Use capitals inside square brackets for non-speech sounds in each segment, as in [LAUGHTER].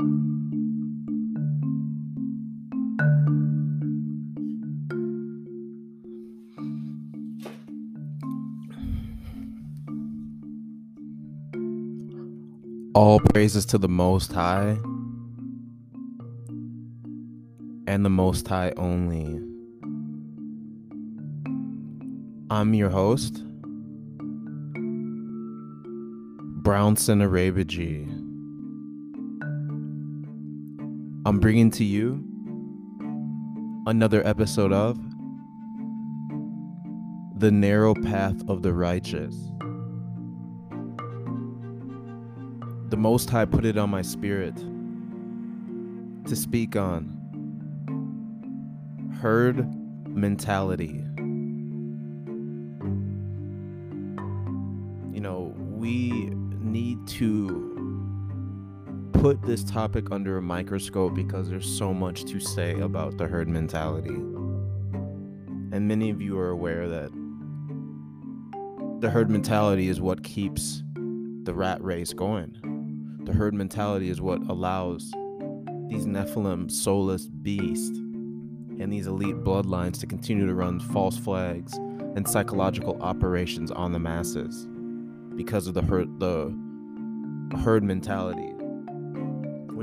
All praises to the Most High and the Most High only. I'm your host, Brownson Arabici. Bringing to you another episode of The Narrow Path of the Righteous. the Most High put it on my spirit to speak on herd mentality. This topic under a microscope because there's so much to say about the herd mentality. And many of you are aware that the herd mentality is what keeps the rat race going the herd mentality is what allows these Nephilim soulless beasts and these elite bloodlines to continue to run false flags and psychological operations on the masses because of the herd the herd mentality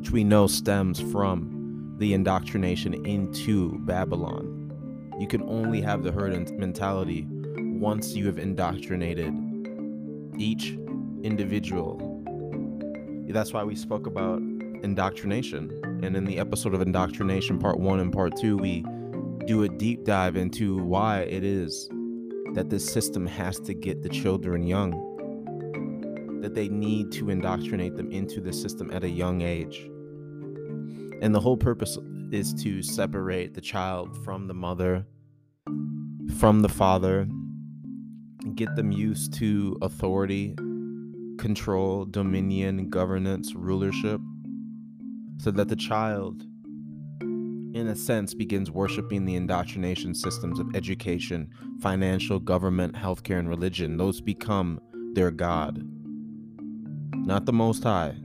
which we know stems from the indoctrination into Babylon. You can only have the herd mentality once you have indoctrinated each individual that's why we spoke about indoctrination. And in the episode of indoctrination, part one and part two, we do a deep dive into why it is that this system has to get the children young, that they need to indoctrinate them into the system at a young age. And the whole purpose is to separate the child from the mother, from the father, get them used to authority control, dominion, governance, rulership, so that the child, in a sense, begins worshiping the indoctrination systems of education, financial, government, healthcare, and religion. Those become their God, not the Most High.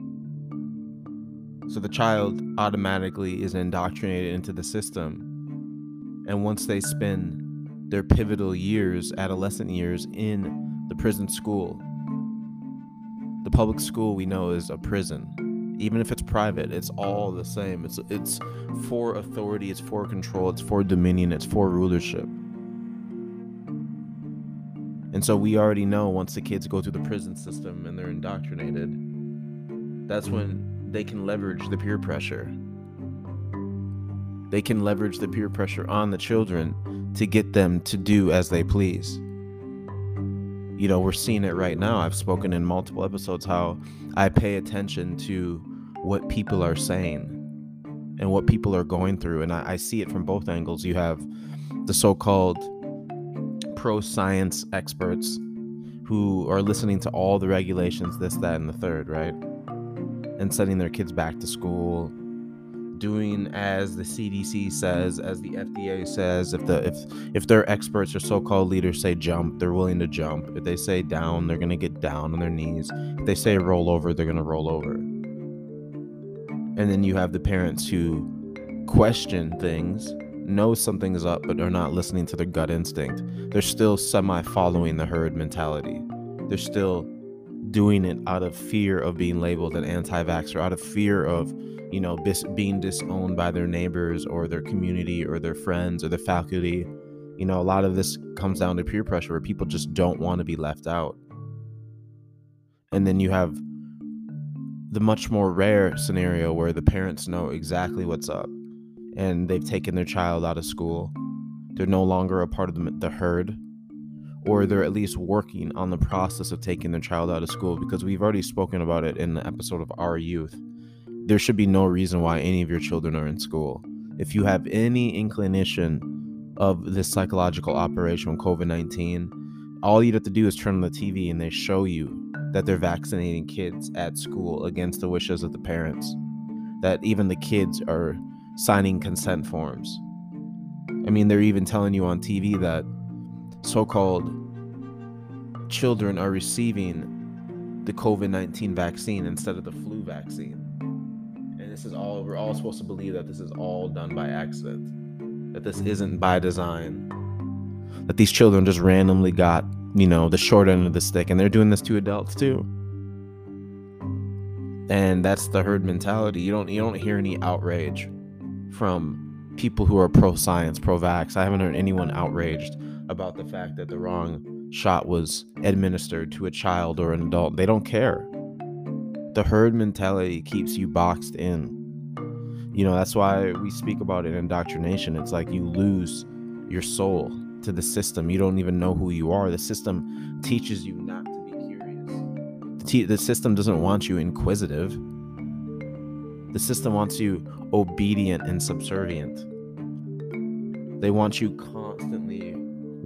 So the child automatically is indoctrinated into the system. And once they spend their pivotal years, adolescent years, in the prison school, the public school we know is a prison. Even if it's private, it's all the same. It's it's for authority, it's for control, it's for dominion, it's for rulership. And so we already know once the kids go through the prison system and they're indoctrinated, that's when they can leverage the peer pressure. They can leverage the peer pressure on the children to get them to do as they please you know, we're seeing it right now. I've spoken in multiple episodes how I pay attention to what people are saying and what people are going through. And I, I see it from both angles. You have the so called pro science experts who are listening to all the regulations, this, that, and the third, right? And sending their kids back to school doing as the CDC says, as the FDA says. If the if if their experts or so-called leaders say jump, they're willing to jump. If they say down, they're gonna get down on their knees. If they say roll over, they're gonna roll over. And then you have the parents who question things, know something is up, but are not listening to their gut instinct. They're still semi following the herd mentality. They're still doing it out of fear of being labeled an anti-vaxxer, out of fear of you know, bis- being disowned by their neighbors or their community or their friends or the faculty. You know, a lot of this comes down to peer pressure where people just don't want to be left out. And then you have the much more rare scenario where the parents know exactly what's up and they've taken their child out of school. They're no longer a part of the, the herd, or they're at least working on the process of taking their child out of school because we've already spoken about it in the episode of Our Youth there should be no reason why any of your children are in school. If you have any inclination of this psychological operation with COVID 19, all you'd have to do is turn on the TV and they show you that they're vaccinating kids at school against the wishes of the parents, that even the kids are signing consent forms. I mean, they're even telling you on TV that so called children are receiving the COVID 19 vaccine instead of the flu vaccine. And this is all we're all supposed to believe that this is all done by accident that this isn't by design that these children just randomly got you know the short end of the stick and they're doing this to adults too. And that's the herd mentality. You don't you don't hear any outrage from people who are pro science pro vax i haven't heard anyone outraged about the fact that the wrong shot was administered to a child or an adult. They don't care. The herd mentality keeps you boxed in. You know that's why we speak about in indoctrination. It's like you lose your soul to the system. You don't even know who you are. The system teaches you not to be curious. The, the system doesn't want you inquisitive. The system wants you obedient and subservient. They want you constantly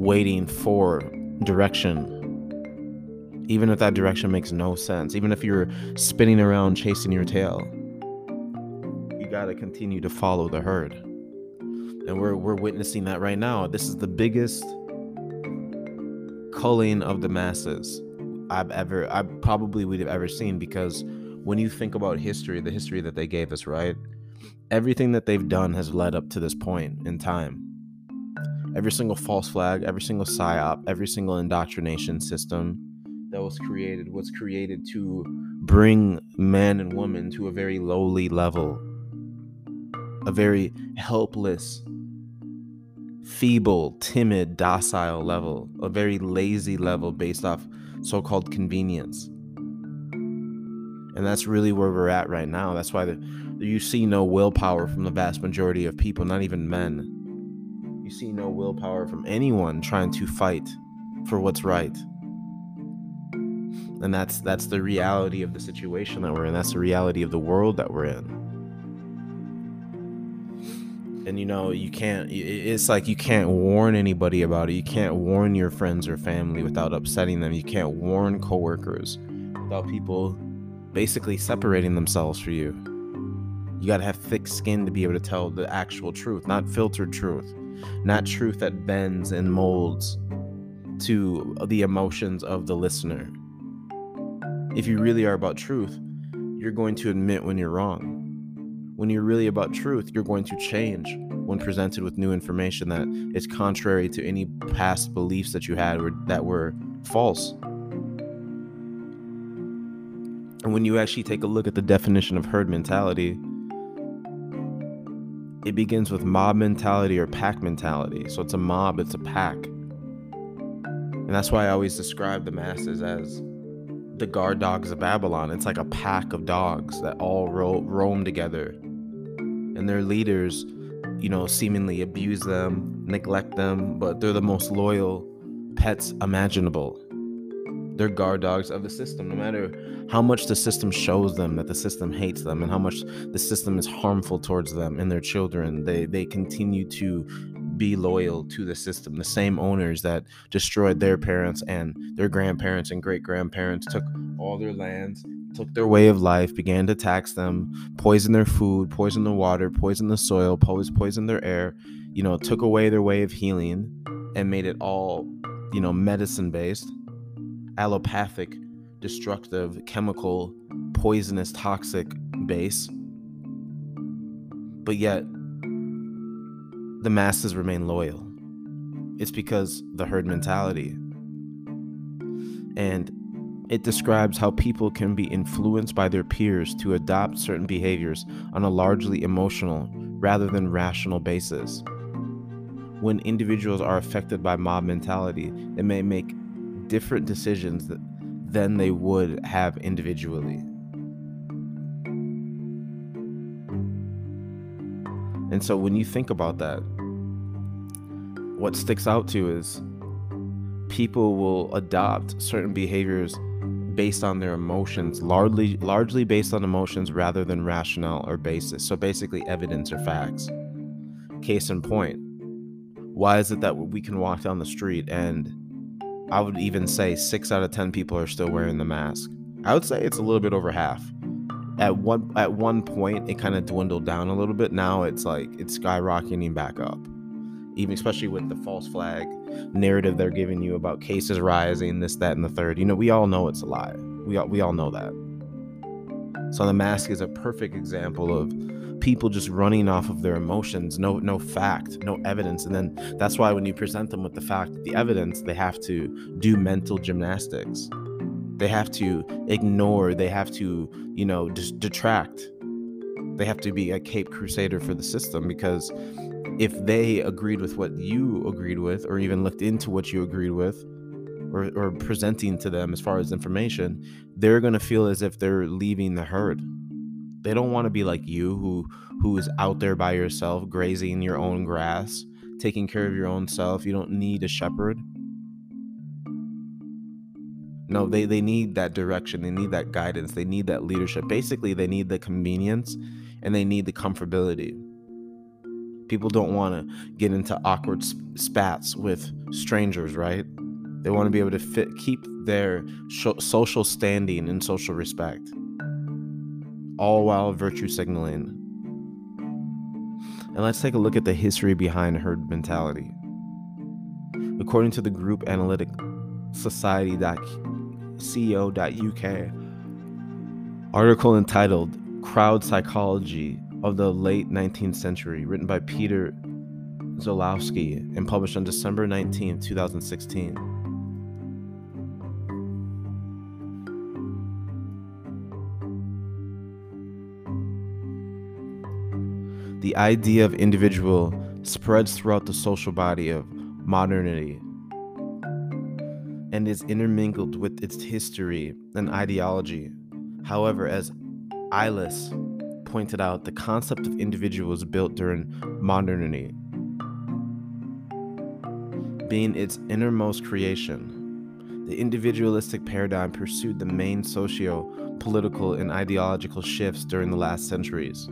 waiting for direction. Even if that direction makes no sense even if you're spinning around chasing your tail you got to continue to follow the herd. And we're we're witnessing that right now. This is the biggest culling of the masses I've ever I probably would have ever seen because when you think about history the history that they gave us right? Everything that they've done has led up to this point in time every single false flag every single psyop every single indoctrination system that was created was created to bring man and woman to a very lowly level, a very helpless, feeble, timid, docile level, a very lazy level based off so called convenience. And that's really where we're at right now. That's why the, you see no willpower from the vast majority of people, not even men. You see no willpower from anyone trying to fight for what's right. And that's that's the reality of the situation that we're in. That's the reality of the world that we're in. And you know you can't it's like you can't warn anybody about it. You can't warn your friends or family without upsetting them. You can't warn coworkers without people basically separating themselves for you. You got to have thick skin to be able to tell the actual truth not filtered truth not truth that bends and molds to the emotions of the listener if you really are about truth, you're going to admit when you're wrong. When you're really about truth, you're going to change when presented with new information that is contrary to any past beliefs that you had or that were false. And when you actually take a look at the definition of herd mentality, it begins with mob mentality or pack mentality. So it's a mob, it's a pack. And that's why I always describe the masses as the guard dogs of Babylon. It's like a pack of dogs that all ro- roam together. And their leaders, you know, seemingly abuse them, neglect them, but they're the most loyal pets imaginable. They're guard dogs of the system. No matter how much the system shows them that the system hates them and how much the system is harmful towards them and their children, they they continue to be loyal to the system. The same owners that destroyed their parents and their grandparents and great grandparents took all their lands, took their way of life, began to tax them, poison their food, poison the water, poison the soil, poison their air, you know, took away their way of healing and made it all, you know, medicine based, allopathic, destructive, chemical, poisonous, toxic base. But yet, the masses remain loyal. It's because the herd mentality. And it describes how people can be influenced by their peers to adopt certain behaviors on a largely emotional rather than rational basis. When individuals are affected by mob mentality, they may make different decisions than they would have individually. And so when you think about that, what sticks out to is people will adopt certain behaviors based on their emotions, largely largely based on emotions rather than rationale or basis. So basically evidence or facts. Case in point, why is it that we can walk down the street and I would even say 6 out of 10 people are still wearing the mask. I would say it's a little bit over half at one at one point it kind of dwindled down a little bit. Now it's like it's skyrocketing back up. Even especially with the false flag narrative they're giving you about cases rising, this, that, and the third. You know, we all know it's a lie. We all we all know that. So the mask is a perfect example of people just running off of their emotions, no no fact, no evidence. And then that's why when you present them with the fact, the evidence, they have to do mental gymnastics. They have to ignore, they have to, you know, just detract. They have to be a Cape Crusader for the system because if they agreed with what you agreed with, or even looked into what you agreed with, or, or presenting to them as far as information, they're going to feel as if they're leaving the herd. They don't want to be like you who who is out there by yourself grazing your own grass, taking care of your own self. You don't need a shepherd. No, they, they need that direction. They need that guidance. They need that leadership. Basically, they need the convenience and they need the comfortability. People don't want to get into awkward spats with strangers, right? They want to be able to fit, keep their social standing and social respect, all while virtue signaling. And let's take a look at the history behind herd mentality. According to the group analytic society.co.uk article entitled Crowd Psychology of the Late 19th Century, written by Peter Zolowski and published on December 19, 2016. The idea of individual spreads throughout the social body of modernity and is intermingled with its history and ideology. However, as Elias pointed out, the concept of individual was built during modernity, being its innermost creation. The individualistic paradigm pursued the main socio political and ideological shifts during the last centuries.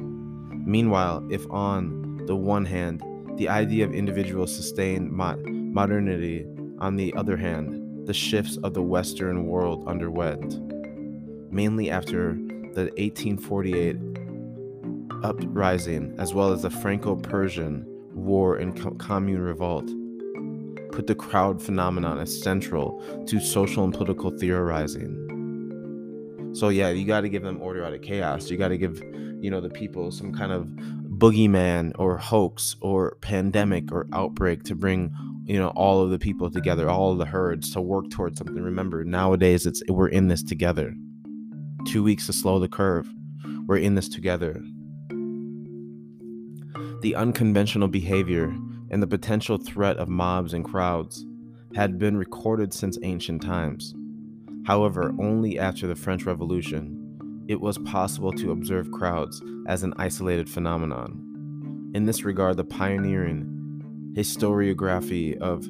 Meanwhile, if on the one hand, the idea of individual sustained mo- modernity, on the other hand, the shifts of the Western world underwent, mainly after the 1848 uprising, as well as the Franco Prussian War and co- Commune Revolt, put the crowd phenomenon as central to social and political theorizing. So, yeah, you got to give them order out of chaos. You got to give you know the people some kind of boogeyman or hoax or pandemic or outbreak to bring you know all of the people together all the herds to work towards something. Remember nowadays it's we're in this together. Two weeks to slow the curve. We're in this together. The unconventional behavior and the potential threat of mobs and crowds had been recorded since ancient times. However only after the french revolution it was possible to observe crowds as an isolated phenomenon. In this regard, the pioneering historiography of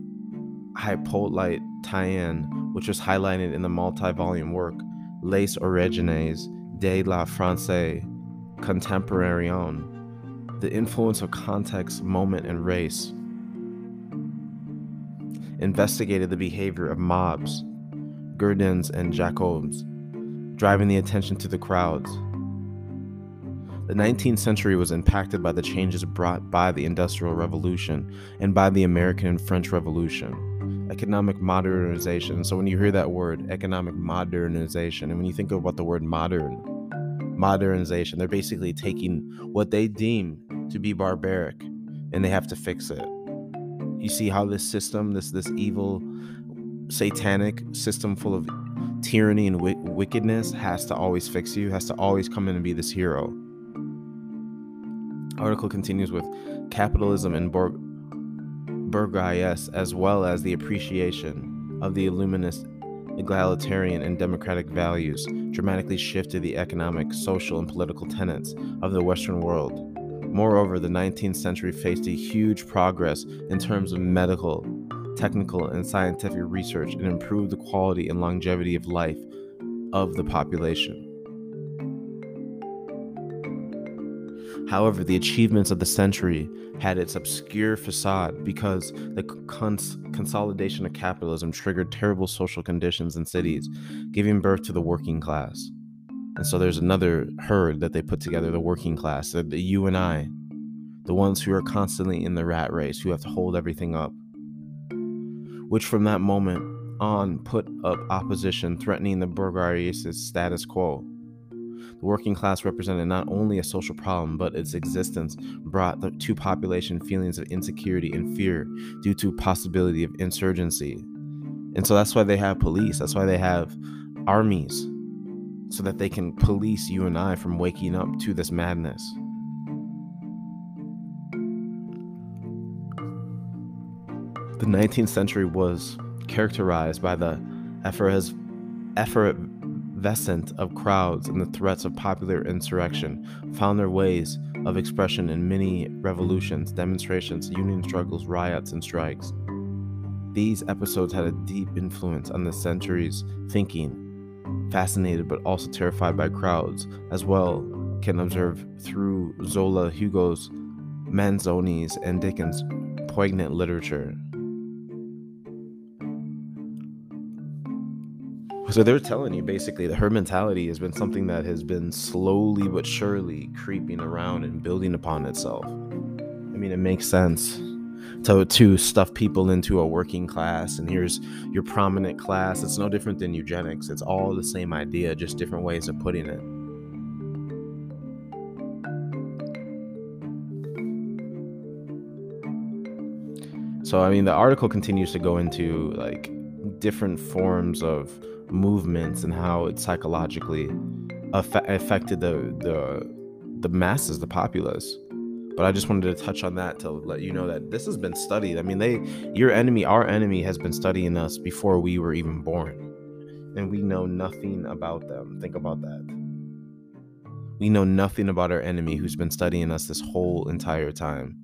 Hippolyte Taine, which was highlighted in the multi volume work Les Origines de la France Contemporaine, the influence of context, moment, and race, investigated the behavior of mobs, Girondins, and Jacobs driving the attention to the crowds. The 19th century was impacted by the changes brought by the Industrial Revolution and by the American and French Revolution. Economic modernization. So, when you hear that word, economic modernization, and when you think about the word modern, modernization, they're basically taking what they deem to be barbaric and they have to fix it. You see how this system, this this evil satanic system full of tyranny and w- wickedness has to always fix you, has to always come in and be this hero. Article continues with capitalism and Bor- bourgeoisie, as well as the appreciation of the illuminist, egalitarian, and democratic values, dramatically shifted the economic, social, and political tenets of the Western world. Moreover, the 19th century faced a huge progress in terms of medical, technical and scientific research and improve the quality and longevity of life of the population. However, the achievements of the century had its obscure facade because the cons- consolidation of capitalism triggered terrible social conditions in cities, giving birth to the working class. And so there's another herd that they put together the working class, the, the you and I, the ones who are constantly in the rat race, who have to hold everything up which from that moment on put up opposition threatening the bourgeoisie's status quo. The working class represented not only a social problem, but its existence brought the, to population feelings of insecurity and fear due to possibility of insurgency. And so that's why they have police. That's why they have armies, so that they can police you and I from waking up to this madness. The 19th century was characterized by the effervescence of crowds and the threats of popular insurrection found their ways of expression in many revolutions, demonstrations, union struggles, riots, and strikes. These episodes had a deep influence on the century's thinking. Fascinated but also terrified by crowds, as well can observe through Zola, Hugo's, Manzoni's, and Dickens' poignant literature. So they're telling you basically that her mentality has been something that has been slowly but surely creeping around and building upon itself. I mean, it makes sense to to stuff people into a working class, and here's your prominent class. It's no different than eugenics. It's all the same idea, just different ways of putting it. So I mean, the article continues to go into like different forms of movements and how it psychologically affected the the the masses, the populace. But I just wanted to touch on that to let you know that this has been studied. I mean, they your enemy, our enemy has been studying us before we were even born. And we know nothing about them. Think about that. We know nothing about our enemy who's been studying us this whole entire time.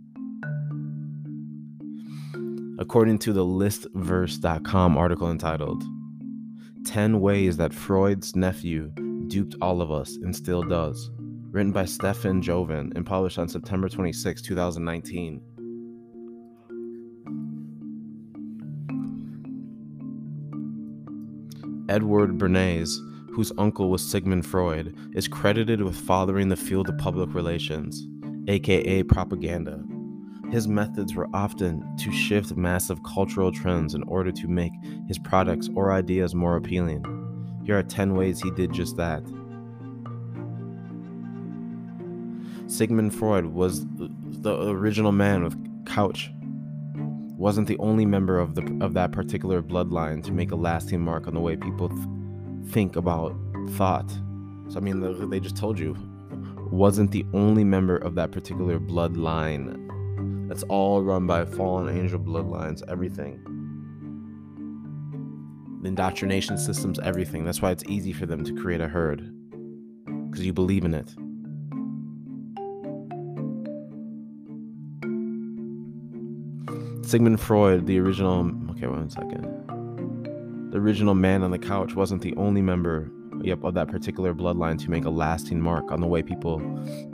According to the listverse.com article entitled 10 Ways That Freud's Nephew Duped All of Us and Still Does, written by Stefan Joven and published on September 26, 2019. Edward Bernays, whose uncle was Sigmund Freud, is credited with fathering the field of public relations, aka propaganda. His methods were often to shift massive cultural trends in order to make his products or ideas more appealing. Here are 10 ways he did just that. Sigmund Freud was the original man with couch. Wasn't the only member of the of that particular bloodline to make a lasting mark on the way people th- think about thought. So I mean, they just told you wasn't the only member of that particular bloodline that's all run by fallen angel bloodlines, everything. The indoctrination systems, everything. That's why it's easy for them to create a herd. Because you believe in it. Sigmund Freud, the original. Okay, one second. The original man on the couch wasn't the only member yep, of that particular bloodline to make a lasting mark on the way people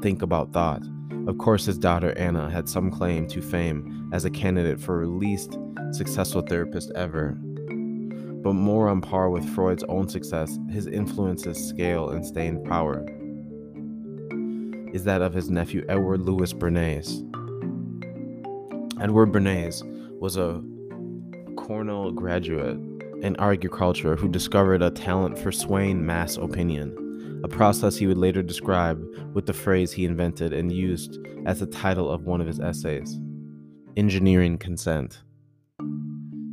think about thought. Of course, his daughter Anna had some claim to fame as a candidate for least successful therapist ever. But more on par with Freud's own success, his influence's scale and staying power is that of his nephew Edward Louis Bernays. Edward Bernays was a Cornell graduate in agriculture who discovered a talent for swaying mass opinion a process he would later describe with the phrase he invented and used as the title of one of his essays Engineering Consent.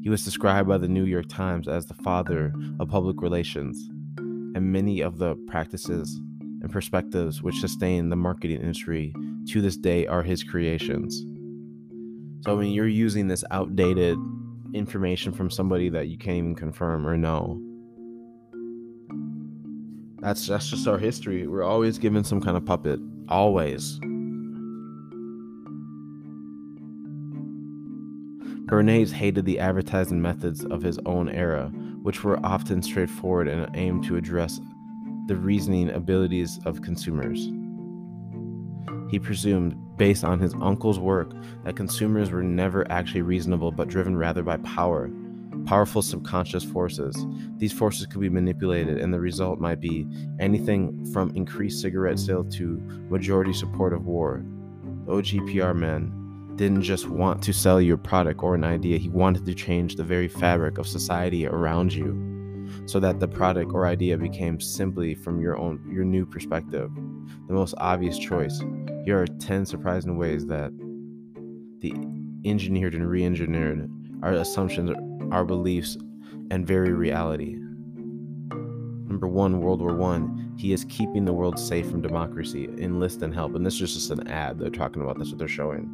He was described by the New York Times as the father of public relations, and many of the practices and perspectives which sustain the marketing industry to this day are his creations. So, mean, you're using this outdated information from somebody that you can't even confirm or know that's that's just our history. We're always given some kind of puppet. Always. Bernays hated the advertising methods of his own era, which were often straightforward and aimed to address the reasoning abilities of consumers. He presumed, based on his uncle's work, that consumers were never actually reasonable but driven rather by power powerful subconscious forces. These forces could be manipulated, and the result might be anything from increased cigarette sales to majority support of war. OGPR man didn't just want to sell your product or an idea, he wanted to change the very fabric of society around you. so that the product or idea became simply from your own your new perspective. The most obvious choice. Here are 10 surprising ways that the engineered and re-engineered our assumptions, our beliefs, and very reality. Number one, World War One. He is keeping the world safe from democracy. Enlist and help. And this is just an ad they're talking about. That's what they're showing.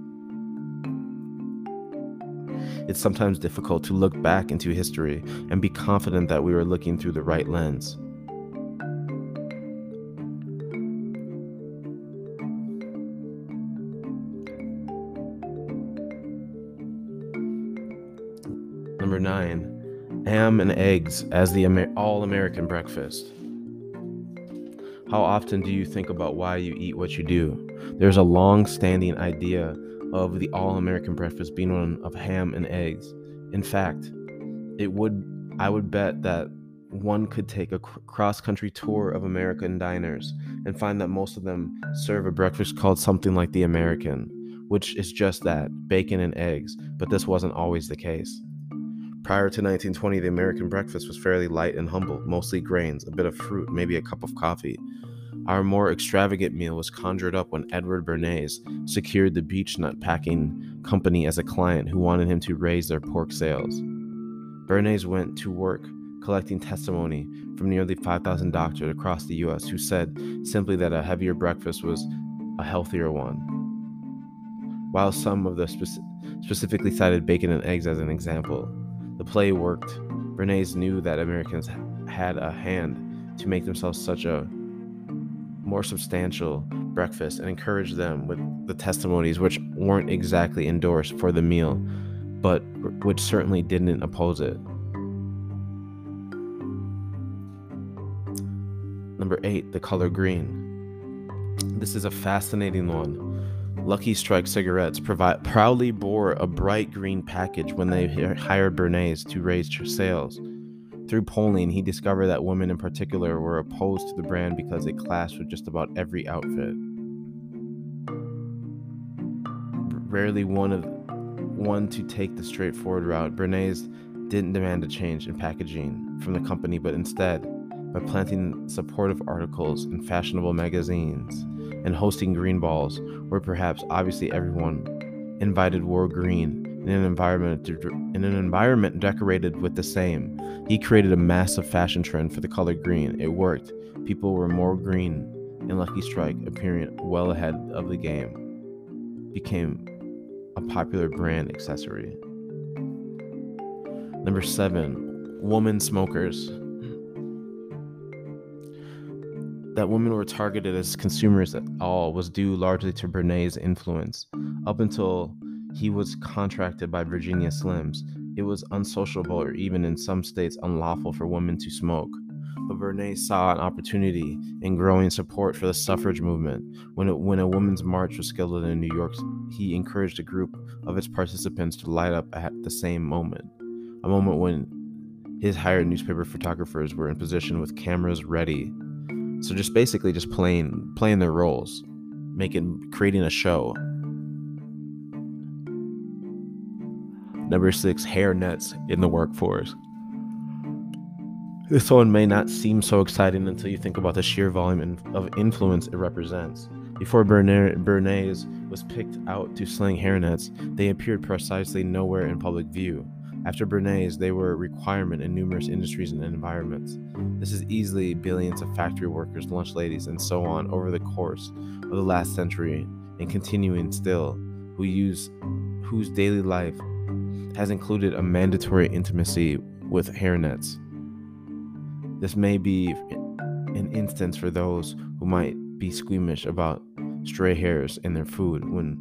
It's sometimes difficult to look back into history and be confident that we are looking through the right lens. Nine, ham and eggs as the Amer- all American breakfast. How often do you think about why you eat what you do? There's a long standing idea of the all American breakfast being one of ham and eggs. In fact, it would I would bet that one could take a cross country tour of American diners and find that most of them serve a breakfast called something like the American, which is just that bacon and eggs, but this wasn't always the case. Prior to 1920, the American breakfast was fairly light and humble, mostly grains, a bit of fruit, maybe a cup of coffee. Our more extravagant meal was conjured up when Edward Bernays secured the Beech-Nut Packing Company as a client who wanted him to raise their pork sales. Bernays went to work collecting testimony from nearly 5,000 doctors across the U.S. who said simply that a heavier breakfast was a healthier one. While some of the speci- specifically cited bacon and eggs as an example, the play worked. Bernays knew that Americans had a hand to make themselves such a more substantial breakfast and encouraged them with the testimonies, which weren't exactly endorsed for the meal, but which certainly didn't oppose it. Number eight, the color green. This is a fascinating one. Lucky Strike cigarettes proudly bore a bright green package when they hired Bernays to raise sales. Through polling, he discovered that women in particular were opposed to the brand because it clashed with just about every outfit. Rarely one of one to take the straightforward route, Bernays didn't demand a change in packaging from the company, but instead, by planting supportive articles in fashionable magazines and hosting green balls, where perhaps obviously everyone invited wore green in an environment in an environment decorated with the same. He created a massive fashion trend for the color green. It worked. People were more green, and Lucky Strike, appearing well ahead of the game, became a popular brand accessory. Number seven, woman smokers that women were targeted as consumers at all was due largely to Bernays' influence. Up until he was contracted by Virginia Slims, it was unsociable or even in some states unlawful for women to smoke. But Bernays saw an opportunity in growing support for the suffrage movement. When, it, when a women's march was scheduled in New York, he encouraged a group of its participants to light up at the same moment, a moment when his hired newspaper photographers were in position with cameras ready so just basically just playing playing their roles, making creating a show. Number six, hair nets in the workforce. This one may not seem so exciting until you think about the sheer volume of influence it represents. Before Bernays was picked out to sling hairnets, they appeared precisely nowhere in public view. After Bernays, they were a requirement in numerous industries and environments. This is easily billions of factory workers, lunch ladies, and so on over the course of the last century, and continuing still, who use whose daily life has included a mandatory intimacy with hairnets. This may be an instance for those who might be squeamish about stray hairs in their food when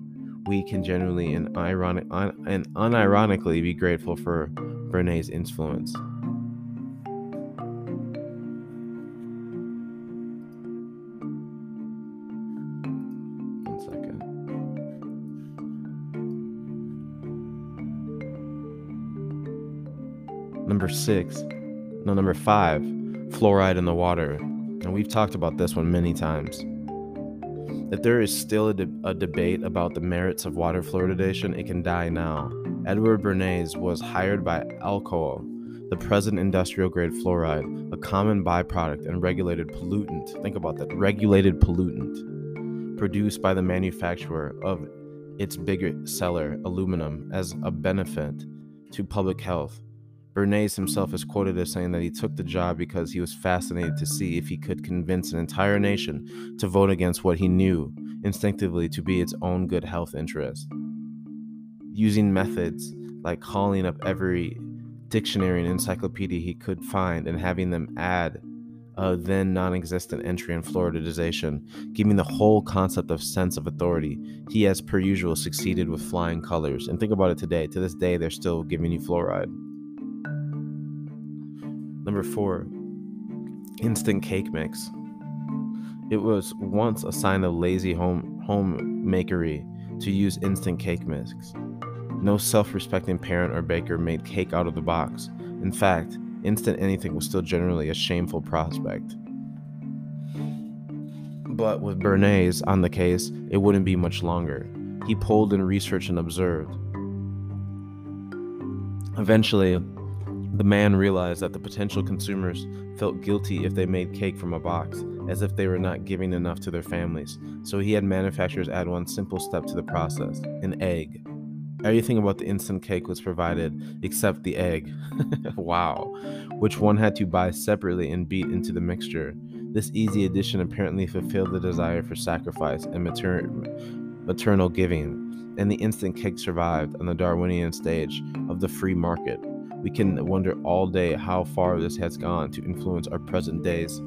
we can genuinely and ironic un, and unironically be grateful for Bernays' influence. One second. Number six, no, number five, fluoride in the water. And we've talked about this one many times. If there is still a, de- a, debate about the merits of water fluoridation, it can die now. Edward Bernays was hired by Alcoa, the present industrial grade fluoride, a common byproduct and regulated pollutant. Think about that regulated pollutant produced by the manufacturer of its bigger seller, aluminum, as a benefit to public health. Bernays himself is quoted as saying that he took the job because he was fascinated to see if he could convince an entire nation to vote against what he knew instinctively to be its own good health interest. Using methods like calling up every dictionary and encyclopedia he could find and having them add a then non existent entry in fluoridization, giving the whole concept of sense of authority. He, as per usual, succeeded with flying colors. And think about it today. To this day, they're still giving you fluoride. Number four, instant cake mix. It was once a sign of lazy home homemakery to use instant cake mix. No self-respecting parent or baker made cake out of the box. In fact, instant anything was still generally a shameful prospect. But with Bernays on the case, it wouldn't be much longer. He pulled and researched and observed. Eventually, the man realized that the potential consumers felt guilty if they made cake from a box, as if they were not giving enough to their families. So he had manufacturers add one simple step to the process an egg. Everything about the instant cake was provided except the egg. [LAUGHS] wow. Which one had to buy separately and beat into the mixture. This easy addition apparently fulfilled the desire for sacrifice and mater- maternal giving, and the instant cake survived on the Darwinian stage of the free market we can wonder all day how far this has gone to influence our present day's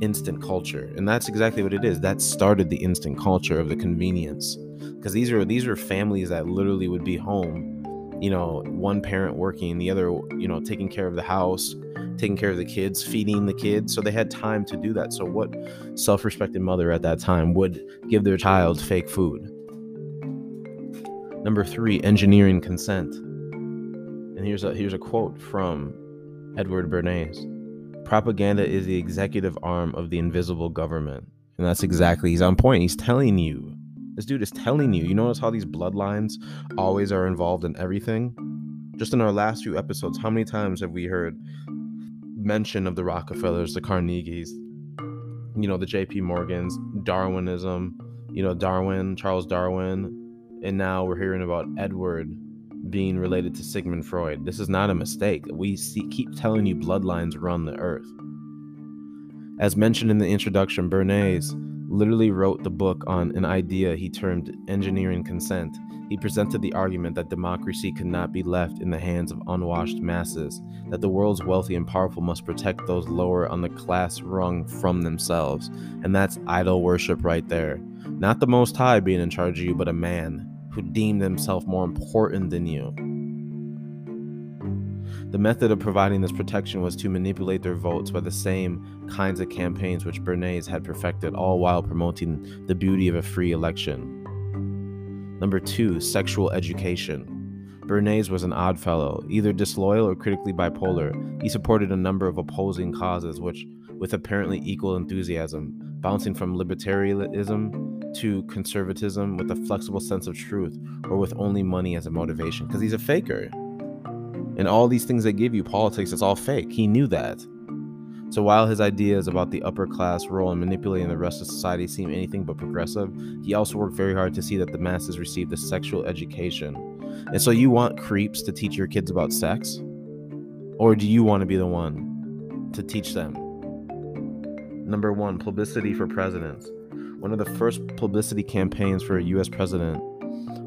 instant culture. And that's exactly what it is. That started the instant culture of the convenience. Because these are these are families that literally would be home, you know, one parent working, the other, you know, taking care of the house, taking care of the kids, feeding the kids. So they had time to do that. So what self-respecting mother at that time would give their child fake food? Number three, engineering consent. And here's a here's a quote from Edward Bernays. Propaganda is the executive arm of the invisible government. And that's exactly he's on point. He's telling you. This dude is telling you. You notice how these bloodlines always are involved in everything? Just in our last few episodes, how many times have we heard mention of the Rockefellers, the Carnegies, you know, the JP Morgans, Darwinism, you know, Darwin, Charles Darwin, and now we're hearing about Edward being related to Sigmund Freud. This is not a mistake. We see, keep telling you bloodlines run the earth. As mentioned in the introduction, Bernays literally wrote the book on an idea he termed engineering consent. He presented the argument that democracy could not be left in the hands of unwashed masses, that the world's wealthy and powerful must protect those lower on the class rung from themselves. And that's idol worship right there. Not the Most High being in charge of you, but a man who deemed themselves more important than you. The method of providing this protection was to manipulate their votes by the same kinds of campaigns which Bernays had perfected, all while promoting the beauty of a free election. Number two, sexual education. Bernays was an odd fellow, either disloyal or critically bipolar. He supported a number of opposing causes, which, with apparently equal enthusiasm, bouncing from libertarianism to conservatism with a flexible sense of truth or with only money as a motivation because he's a faker. And all these things they give you, politics, it's all fake. He knew that. So while his ideas about the upper class role in manipulating the rest of society seem anything but progressive, he also worked very hard to see that the masses received a sexual education. And so you want creeps to teach your kids about sex? Or do you want to be the one to teach them? Number one, publicity for presidents. One of the first publicity campaigns for a U.S. president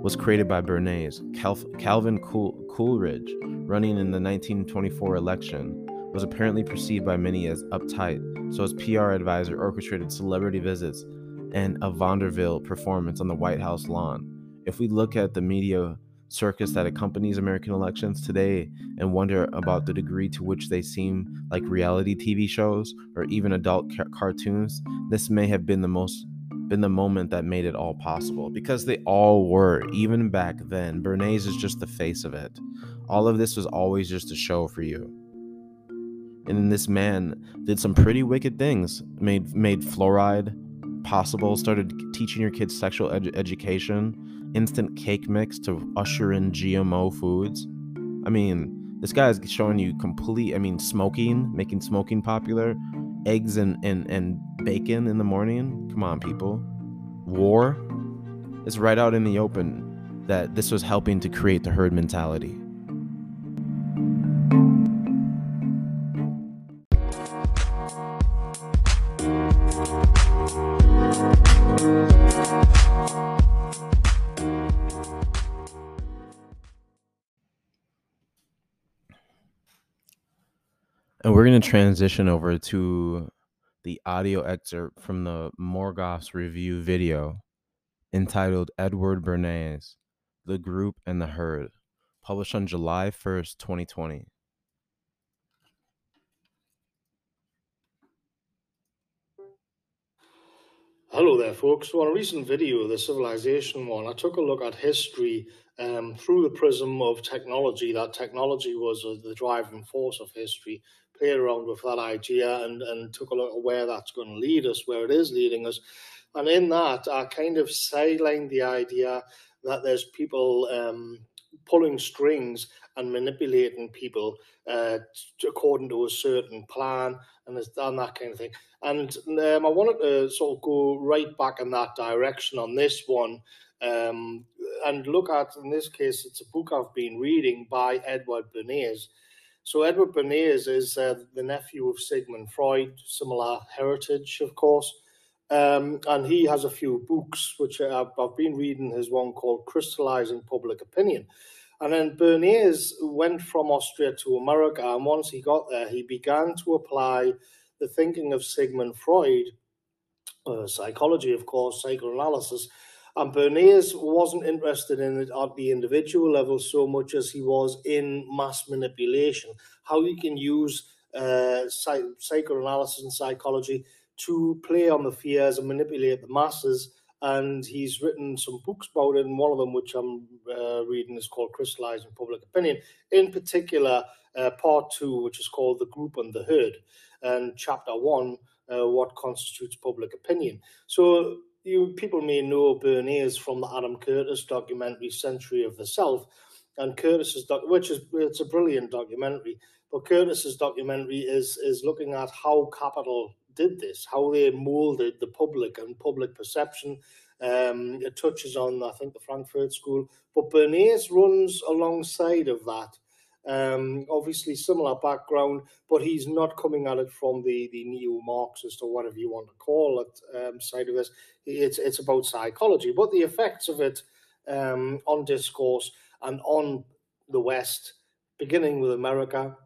was created by Bernays. Cal- Calvin Cool- Coolidge, running in the 1924 election, was apparently perceived by many as uptight, so his PR advisor orchestrated celebrity visits and a vaudeville performance on the White House lawn. If we look at the media circus that accompanies American elections today and wonder about the degree to which they seem like reality TV shows or even adult ca- cartoons, this may have been the most been the moment that made it all possible because they all were, even back then. Bernays is just the face of it. All of this was always just a show for you. And then this man did some pretty wicked things. Made made fluoride possible. Started teaching your kids sexual ed- education. Instant cake mix to usher in GMO foods. I mean, This guy is showing you complete, I mean, smoking, making smoking popular, eggs and, and, and bacon in the morning. Come on, people. War. It's right out in the open that this was helping to create the herd mentality. And we're going to transition over to the audio excerpt from the Morgoth's review video entitled Edward Bernays, The Group and the Herd, published on July 1st, 2020. Hello there, folks. On a recent video, the Civilization one, I took a look at history um, through the prism of technology. That technology was uh, the driving force of history. Played around with that idea and, and took a look at where that's going to lead us, where it is leading us. And in that, I kind of sidelined the idea that there's people um, pulling strings and manipulating people uh, according to a certain plan and, and that kind of thing. And um, I wanted to sort of go right back in that direction on this one um, and look at, in this case, it's a book I've been reading by Edward Bernays. So Edward Bernays is uh, the nephew of Sigmund Freud, similar heritage, of course. Um, and he has a few books, which I've, I've been reading. His one called Crystallizing Public Opinion. And then Bernays went from Austria to America. And once he got there, he began to apply the thinking of Sigmund Freud, uh, psychology, of course, psychoanalysis, and Bernays wasn't interested in it at the individual level so much as he was in mass manipulation, how you can use uh, psych- psychoanalysis and psychology to play on the fears and manipulate the masses. And he's written some books about it, and one of them, which I'm uh, reading, is called Crystallizing Public Opinion. In particular, uh, part two, which is called The Group and the Herd, and chapter one, uh, What Constitutes Public Opinion. So you people may know Bernays from the Adam Curtis documentary Century of the Self, and Curtis's doc, which is it's a brilliant documentary. But Curtis's documentary is is looking at how capital did this, how they molded the public and public perception. Um, it touches on, I think, the Frankfurt School, but Bernays runs alongside of that um, obviously, similar background, but he's not coming at it from the the neo-Marxist or whatever you want to call it um, side of this. It's it's about psychology, but the effects of it um, on discourse and on the West, beginning with America,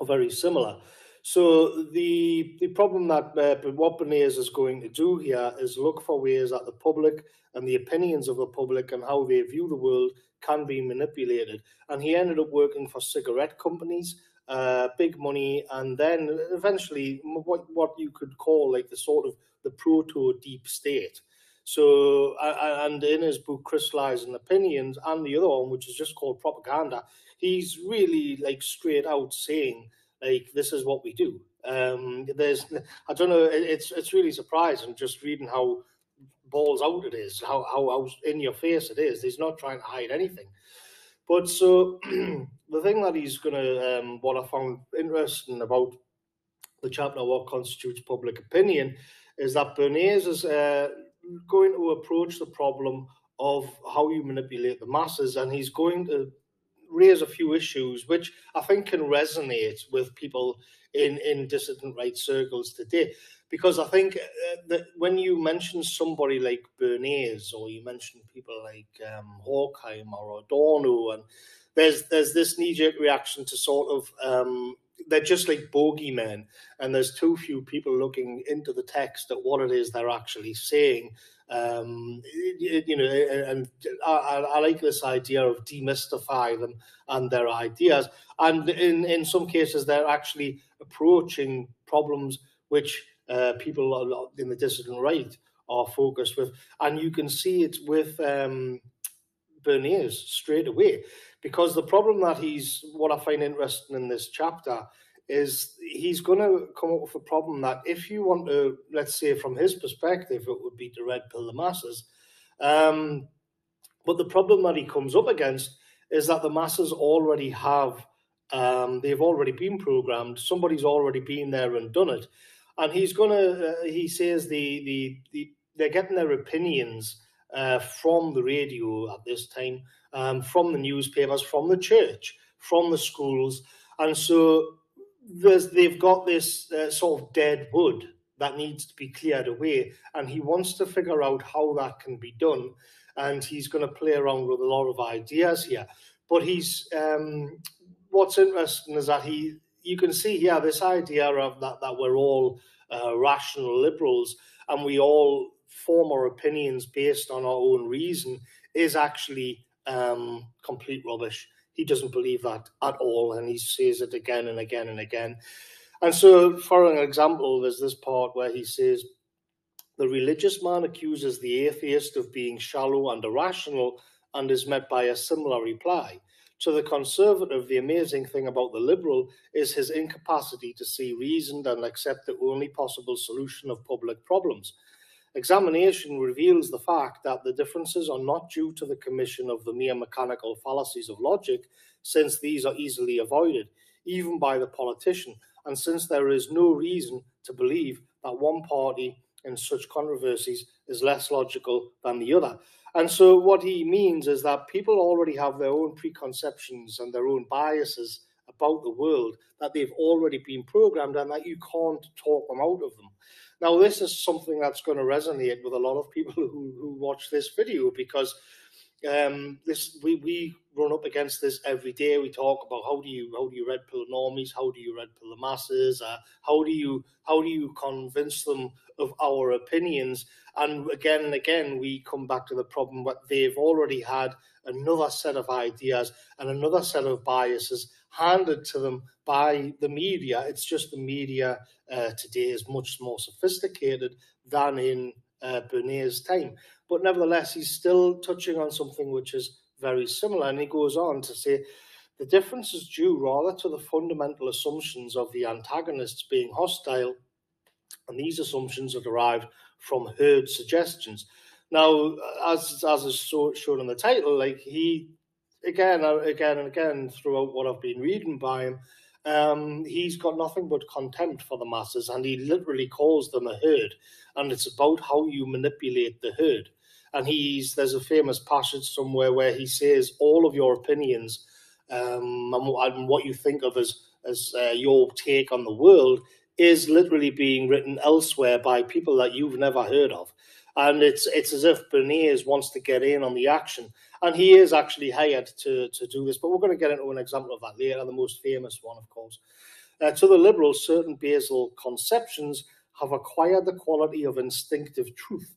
are very similar. So the the problem that uh, what Bernays is going to do here is look for ways that the public and the opinions of the public and how they view the world can be manipulated. And he ended up working for cigarette companies, uh, big money, and then eventually what what you could call like the sort of the proto deep state. So, and in his book Crystallizing Opinions, and the other one, which is just called Propaganda, he's really like straight out saying like this is what we do. Um, there's, I don't know, it's it's really surprising just reading how balls out it is, how, how, how in your face it is. He's not trying to hide anything. But so [CLEARS THROAT] the thing that he's to, um, what I found interesting about the chapter, What Constitutes Public Opinion, is that Bernays is uh, going to approach the problem of how you manipulate the masses, and he's going to raise a few issues which I think can resonate with people in, in dissident right circles today. Because I think uh, that when you mention somebody like Bernays or you mention people like um, Horkheimer or Adorno, and there's there's this knee jerk reaction to sort of um, they're just like bogeymen, and there's too few people looking into the text at what it is they're actually saying. Um, you know, and I, I, like this idea of demystify them and their ideas, and in in some cases they're actually approaching problems which uh, people in the dissident right are focused with, and you can see it with um, Bernays straight away, because the problem that he's what I find interesting in this chapter is he's going to come up with a problem that if you want to, let's say from his perspective, it would be to red pill the masses. Um, but the problem that he comes up against is that the masses already have Um, they've already been programmed. Somebody's already been there and done it, and he's gonna. Uh, he says the, the the they're getting their opinions uh, from the radio at this time, um, from the newspapers, from the church, from the schools, and so they've got this uh, sort of dead wood that needs to be cleared away, and he wants to figure out how that can be done, and he's going to play around with a lot of ideas here. But he's um, what's interesting is that he you can see here this idea of that that we're all uh, rational liberals. And we all form our opinions based on our own reason is actually um, complete rubbish. He doesn't believe that at all, and he says it again and again and again. And so, for an example, there's this part where he says, The religious man accuses the atheist of being shallow and irrational and is met by a similar reply. To the conservative, the amazing thing about the liberal is his incapacity to see reasoned and accept the only possible solution of public problems. Examination reveals the fact that the differences are not due to the commission of the mere mechanical fallacies of logic, since these are easily avoided, even by the politician, and since there is no reason to believe that one party in such controversies is less logical than the other. And so, what he means is that people already have their own preconceptions and their own biases about the world that they've already been programmed and that you can't talk them out of them. Now, this is something that's going to resonate with a lot of people who, who watch this video because um, this we, we run up against this every day. We talk about how do you how do you red pill normies, how do you red pill the masses, uh, how do you how do you convince them of our opinions, and again and again we come back to the problem that they've already had another set of ideas and another set of biases handed to them by the media. It's just the media uh, today is much more sophisticated than in uh, Bernays' time. But nevertheless, he's still touching on something which is very similar. And he goes on to say the difference is due rather to the fundamental assumptions of the antagonists being hostile. And these assumptions are derived from herd suggestions. Now, as as is so, shown in the title, like he again, uh, again and again throughout what I've been reading by him, um, he's got nothing but contempt for the masses, and he literally calls them a herd. And it's about how you manipulate the herd. And he's there's a famous passage somewhere where he says all of your opinions um, and, and, what you think of as as uh, your take on the world is literally being written elsewhere by people that you've never heard of. And it's it's as if Bernays wants to get in on the action and he is actually hired to, to do this. But we're going to get into an example of that later, the most famous one, of course. Uh, to the liberals, certain basal conceptions have acquired the quality of instinctive truth,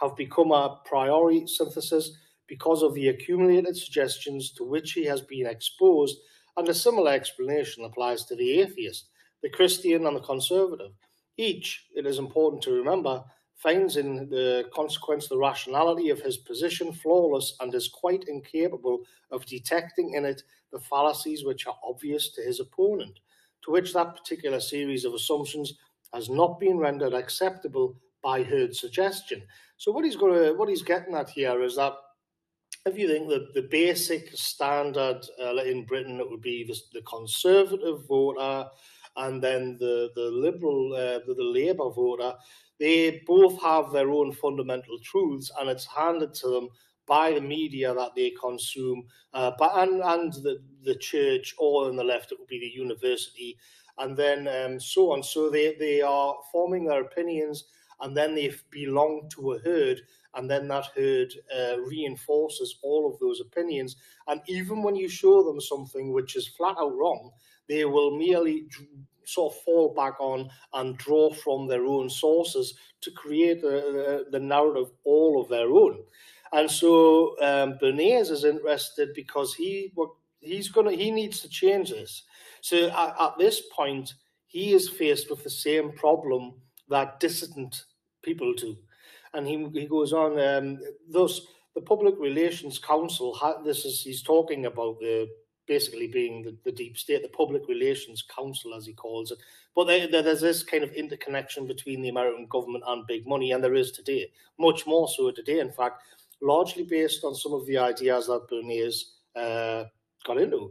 have become a priori synthesis because of the accumulated suggestions to which he has been exposed, and a similar explanation applies to the atheist, the Christian, and the conservative. Each, it is important to remember, finds in the consequence the rationality of his position flawless and is quite incapable of detecting in it the fallacies which are obvious to his opponent, to which that particular series of assumptions has not been rendered acceptable by herd suggestion. So what he's going to, what he's getting at here is that if you think that the basic standard uh, in Britain, it would be the, the conservative voter and then the the liberal, uh, the, the Labour voter, they both have their own fundamental truths, and it's handed to them by the media that they consume, uh, but and and the the church, or on the left it would be the university, and then um, so on. So they they are forming their opinions, and then they belong to a herd, and then that herd uh, reinforces all of those opinions. And even when you show them something which is flat out wrong, they will merely sort of fall back on and draw from their own sources to create the, the, narrative all of their own. And so um, Bernays is interested because he he's gonna he needs to change this. So at, at this point, he is faced with the same problem that dissident people do, and he he goes on. Um, thus, the Public Relations Council. This is he's talking about the basically being the, the deep state, the public relations council, as he calls it. But there, there's this kind of interconnection between the American government and big money, and there is today, much more so today, in fact, largely based on some of the ideas that Bernays uh, got into.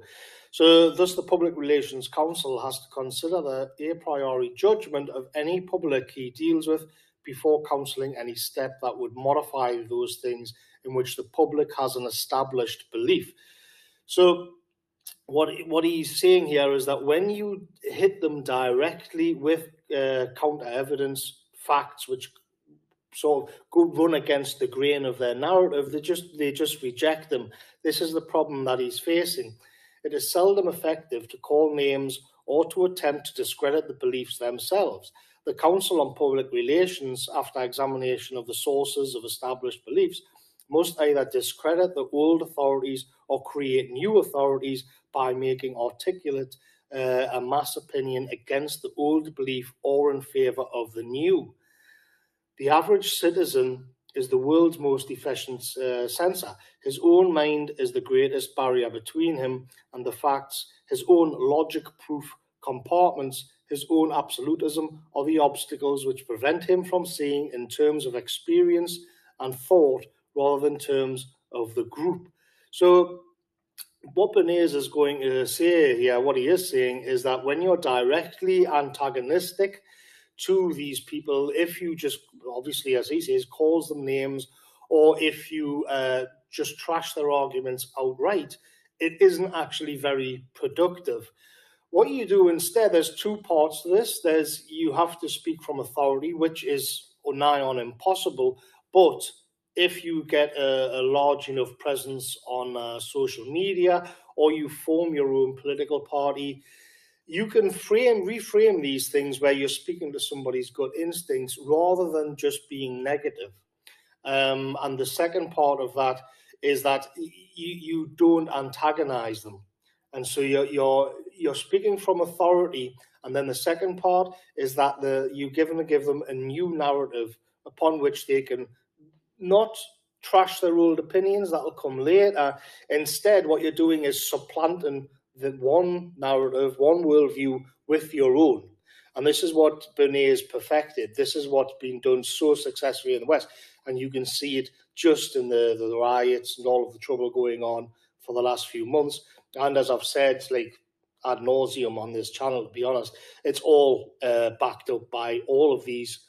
So, thus, the Public Relations Council has to consider the a priori judgment of any public he deals with before counselling any step that would modify those things in which the public has an established belief. So, what what he's saying here is that when you hit them directly with uh, counter evidence, facts which sort of go run against the grain of their narrative, they just they just reject them. This is the problem that he's facing. It is seldom effective to call names or to attempt to discredit the beliefs themselves. The Council on Public Relations, after examination of the sources of established beliefs, must either discredit the old authorities or create new authorities by making articulate uh, a mass opinion against the old belief or in favour of the new. The average citizen is the world's most efficient uh, censor. His own mind is the greatest barrier between him and the facts. His own logic proof compartments, his own absolutism are the obstacles which prevent him from seeing in terms of experience and thought rather than terms of the group. So what Bernays is going to say here, what he is saying is that when you're directly antagonistic to these people, if you just obviously, as he says, calls them names, or if you uh, just trash their arguments outright, it isn't actually very productive. What you do instead, there's two parts to this. There's you have to speak from authority, which is nigh on impossible, but if you get a, a large enough presence on uh, social media or you form your own political party, you can frame, reframe these things where you're speaking to somebody's gut instincts rather than just being negative. Um, and the second part of that is that you, you don't antagonize them. And so you're, you're, you're speaking from authority. And then the second part is that the, you give them, give them a new narrative upon which they can not trash their old opinions, that'll come later. Instead, what you're doing is supplanting the one narrative, one worldview with your own. And this is what Bernays perfected. This is what's been done so successfully in the West. And you can see it just in the, the riots and all of the trouble going on for the last few months. And as I've said, like ad nauseum on this channel, to be honest, it's all uh, backed up by all of these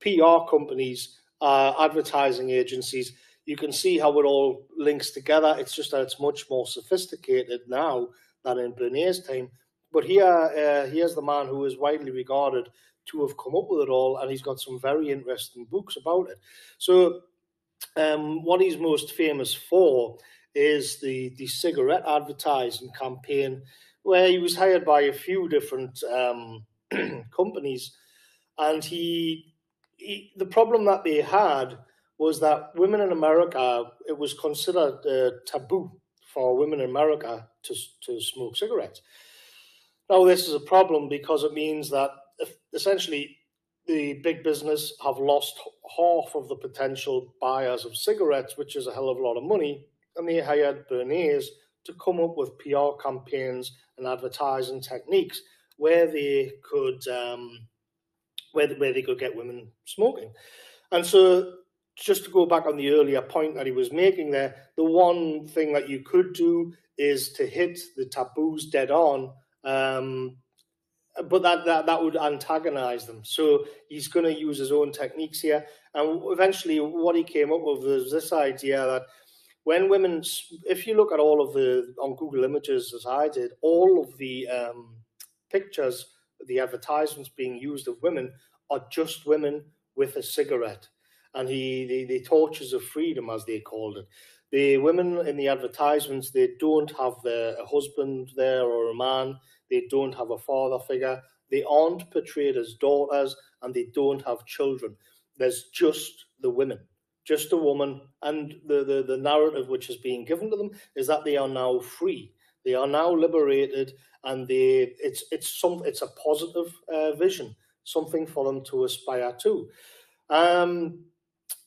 PR companies uh, advertising agencies, you can see how it all links together. It's just that it's much more sophisticated now than in Bernays' time. But here, uh, here's the man who is widely regarded to have come up with it all, and he's got some very interesting books about it. So, um, what he's most famous for is the the cigarette advertising campaign, where he was hired by a few different um, [CLEARS THROAT] companies, and he he, the problem that they had was that women in America, it was considered uh, taboo for women in America to, to smoke cigarettes. Now, this is a problem because it means that essentially the big business have lost half of the potential buyers of cigarettes, which is a hell of a lot of money, and they hired Bernays to come up with PR campaigns and advertising techniques where they could um, where, where they could get women smoking. And so, just to go back on the earlier point that he was making there, the one thing that you could do is to hit the taboos dead on. Um, but that, that that would antagonize them. So he's going to use his own techniques here. And eventually, what he came up with was this idea that when women, if you look at all of the on Google Images as I did, all of the um, pictures the advertisements being used of women are just women with a cigarette. And he, the, the torches of freedom, as they called it. The women in the advertisements, they don't have a husband there or a man. They don't have a father figure. They aren't portrayed as daughters and they don't have children. There's just the women, just a woman. And the, the, the narrative which is being given to them is that they are now free. They are now liberated and they it's it's some it's a positive uh, vision, something for them to aspire to. Um,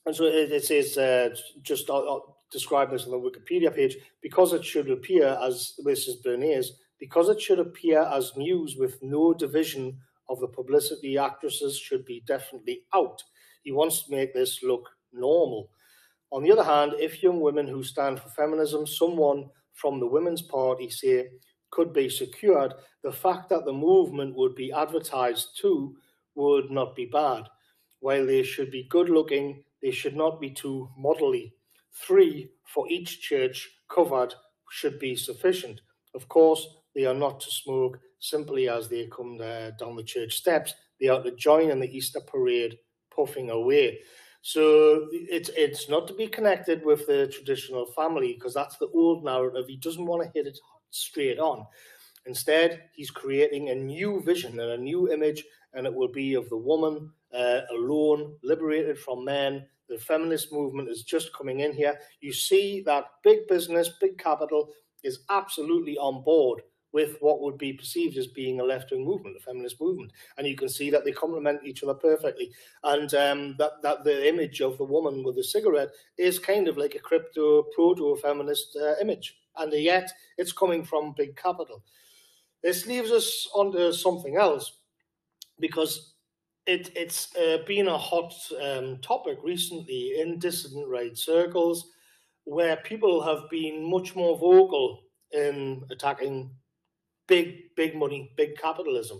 and so it, it says uh, just uh, uh describe this on the Wikipedia page because it should appear as this is Bernays because it should appear as news with no division of the publicity actresses should be definitely out. He wants to make this look normal. On the other hand, if young women who stand for feminism, someone from the Women's Party say could be secured, the fact that the movement would be advertised too would not be bad. While they should be good looking, they should not be too modelly. Three for each church covered should be sufficient. Of course, they are not to smoke simply as they come down the church steps. They are to join in the Easter parade, puffing away. So it's it's not to be connected with the traditional family because that's the old narrative. He doesn't want to hit it straight on. Instead, he's creating a new vision and a new image, and it will be of the woman uh, alone, liberated from men. The feminist movement is just coming in here. You see that big business, big capital is absolutely on board with what would be perceived as being a left-wing movement, a feminist movement, and you can see that they complement each other perfectly. And um, that that the image of the woman with the cigarette is kind of like a crypto proto-feminist uh, image, and yet it's coming from big capital. This leaves us onto something else because it, it's uh, been a hot um, topic recently in dissident right circles where people have been much more vocal in attacking big, big money, big capitalism,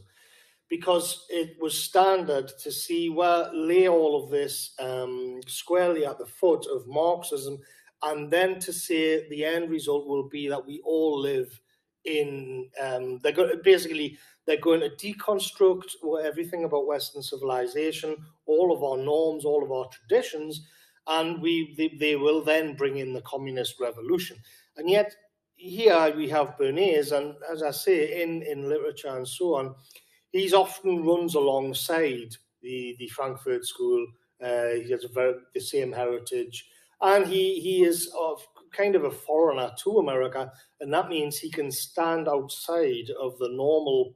because it was standard to see where lay all of this um, squarely at the foot of Marxism, and then to say the end result will be that we all live in um, they're going basically they're going to deconstruct everything about Western civilization, all of our norms, all of our traditions, and we they, they will then bring in the communist revolution. And yet here we have Bernays, and as I say, in, in literature and so on, he's often runs alongside the, the Frankfurt School. Uh, he has very, the same heritage, and he, he is of kind of a foreigner to America, and that means he can stand outside of the normal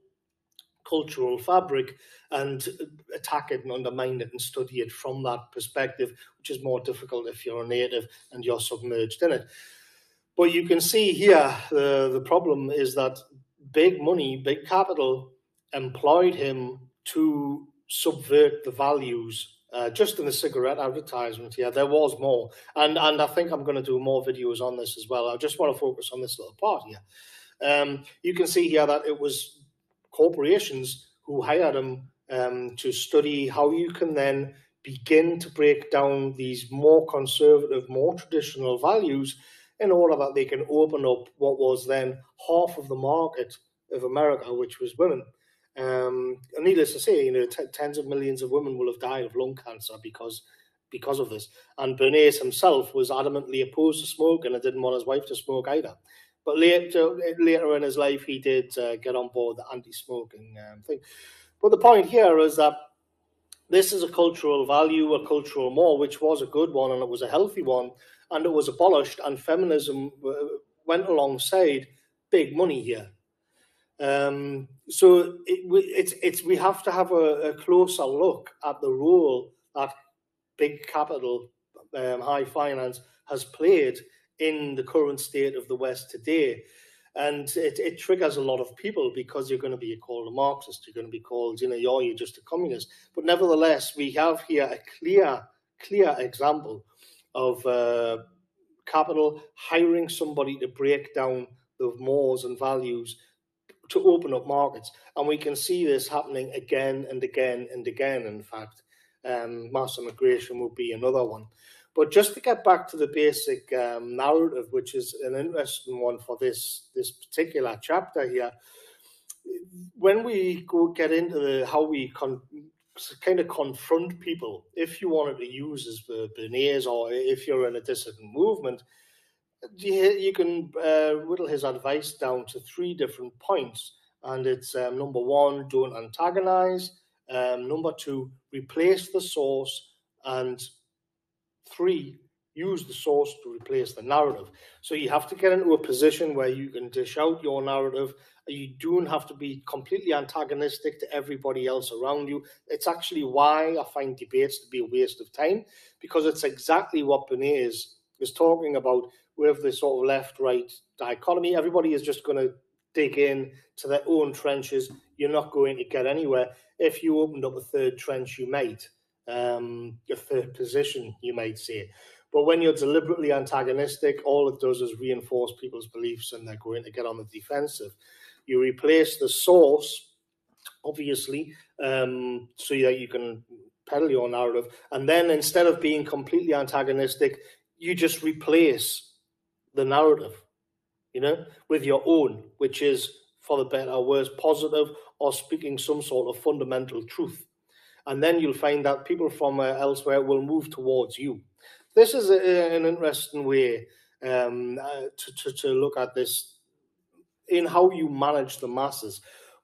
cultural fabric and attack it and undermine it and study it from that perspective, which is more difficult if you're a native and you're submerged in it. But you can see here the, the problem is that big money, big capital employed him to subvert the values. Uh, just in the cigarette advertisement, yeah, there was more, and and I think I'm going to do more videos on this as well. I just want to focus on this little part here. Um, you can see here that it was corporations who hired him um, to study how you can then begin to break down these more conservative, more traditional values in order that they can open up what was then half of the market of America, which was women. Um, and needless to say, you know, t- tens of millions of women will have died of lung cancer because because of this. And Bernays himself was adamantly opposed to smoking and didn't want his wife to smoke either. But later, later in his life, he did uh, get on board the anti-smoking um, thing. But the point here is that this is a cultural value, a cultural more, which was a good one and it was a healthy one and it was abolished, and feminism uh, went alongside big money here. Um, so it, it's it's we have to have a, a, closer look at the role that big capital, um, high finance has played in the current state of the West today. And it, it triggers a lot of people because you're going to be called a Marxist, you're going to be called, you know, you're, you're just a communist. But nevertheless, we have here a clear, clear example of uh, capital hiring somebody to break down the mores and values to open up markets. And we can see this happening again and again and again. In fact, um, mass immigration will be another one. But just to get back to the basic um, narrative, which is an interesting one for this this particular chapter here, when we go get into the how we con- kind of confront people if you wanted to use as the Bernays or if you're in a dissident movement. You, you can uh, whittle his advice down to three different points. And it's um, number one, don't antagonize. Um, number two, replace the source. And three, use the source to replace the narrative. So you have to get into a position where you can dish out your narrative you don't have to be completely antagonistic to everybody else around you. It's actually why I find debates to be a waste of time because it's exactly what Bernays is talking about with the sort of left right dichotomy. Everybody is just going to dig in to their own trenches. You're not going to get anywhere. If you opened up a third trench, you might, um, a third position, you might say. But when you're deliberately antagonistic, all it does is reinforce people's beliefs and they're going to get on the defensive. You replace the source, obviously, um, so that you can peddle your narrative. And then instead of being completely antagonistic, you just replace the narrative, you know, with your own, which is for the better or worse, positive or speaking some sort of fundamental truth. And then you'll find that people from uh, elsewhere will move towards you. This is a, an interesting way um, uh, to, to, to look at this in how you manage the masses.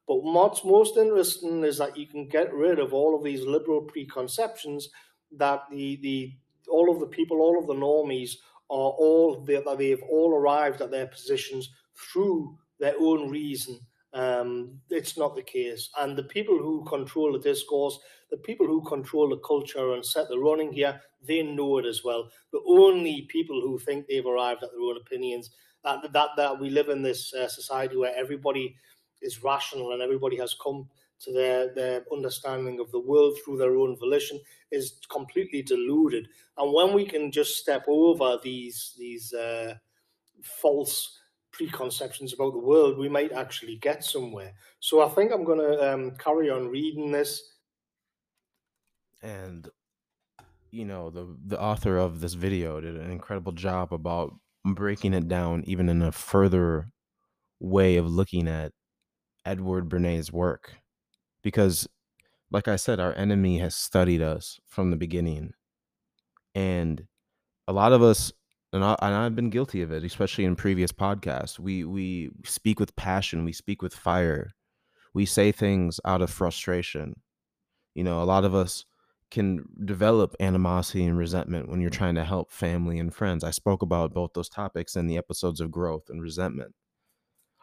But what's most interesting is that you can get rid of all of these liberal preconceptions that the the all of the people, all of the normies are all that they've all arrived at their positions through their own reason. Um, it's not the case. And the people who control the discourse, the people who control the culture and set the running here, they know it as well. The only people who think they've arrived at their own opinions, that that, that we live in this uh, society where everybody is rational and everybody has come to their, their understanding of the world through their own volition is completely deluded. And when we can just step over these these uh, false preconceptions about the world, we might actually get somewhere. So I think I'm going to um, carry on reading this. And you know the the author of this video did an incredible job about breaking it down even in a further way of looking at Edward Bernays' work because like I said our enemy has studied us from the beginning and a lot of us and, I, and I've been guilty of it especially in previous podcasts. We we speak with passion we speak with fire. We say things out of frustration. You know a lot of us can develop animosity and resentment when you're trying to help family and friends. I spoke about both those topics in the episodes of growth and resentment.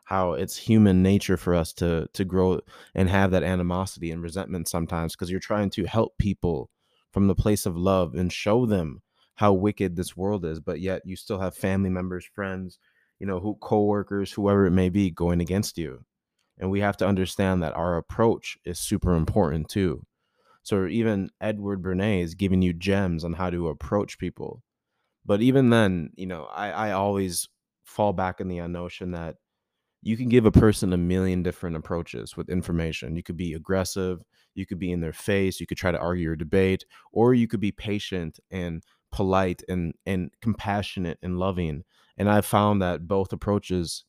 How it's human nature for us to to grow and have that animosity and resentment sometimes because you're trying to help people from the place of love and show them how wicked this world is but yet you still have family members friends you know who co-workers whoever it may be going against you. And we have to understand that our approach is super important too. So even edward bernays is giving you gems on how to approach people. But even then you know i i always fall back in the notion that you can give a person a million different approaches with information. You could be aggressive, you could be in their face, you could try to argue or debate, or you could be patient and polite and and compassionate and loving. And I found that both approaches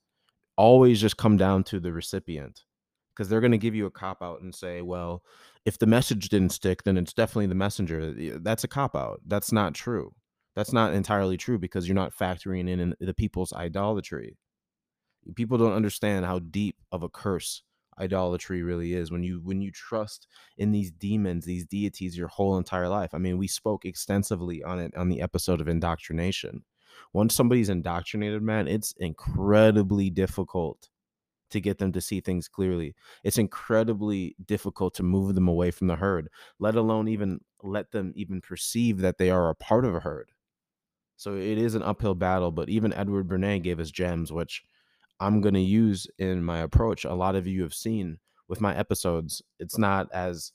always just come down to the recipient because they're going to give you a cop out and say, well, if the message didn't stick, then it's definitely the messenger. That's a cop out. That's not true. That's not entirely true because you're not factoring in the people's idolatry people don't understand how deep of a curse idolatry really is when you when you trust in these demons these deities your whole entire life. I mean we spoke extensively on it on the episode of indoctrination. Once somebody's indoctrinated man it's incredibly difficult to get them to see things clearly. It's incredibly difficult to move them away from the herd let alone even let them even perceive that they are a part of a herd. So it is an uphill battle but even edward bernays gave us gems which I'm going to use in my approach. A lot of you have seen with my episodes, it's not as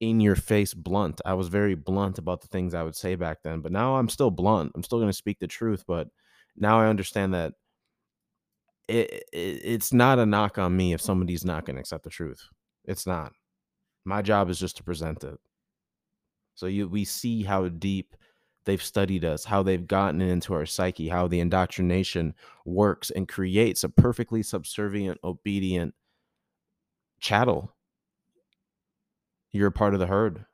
in your face blunt. I was very blunt about the things I would say back then, but now I'm still blunt. I'm still going to speak the truth, but now I understand that it, it, it's not a knock on me if somebody's not going to accept the truth. It's not. My job is just to present it. So you we see how deep they've studied us, how they've gotten into our psyche, how the indoctrination works and creates a perfectly subservient, obedient chattel. You're a part of the herd.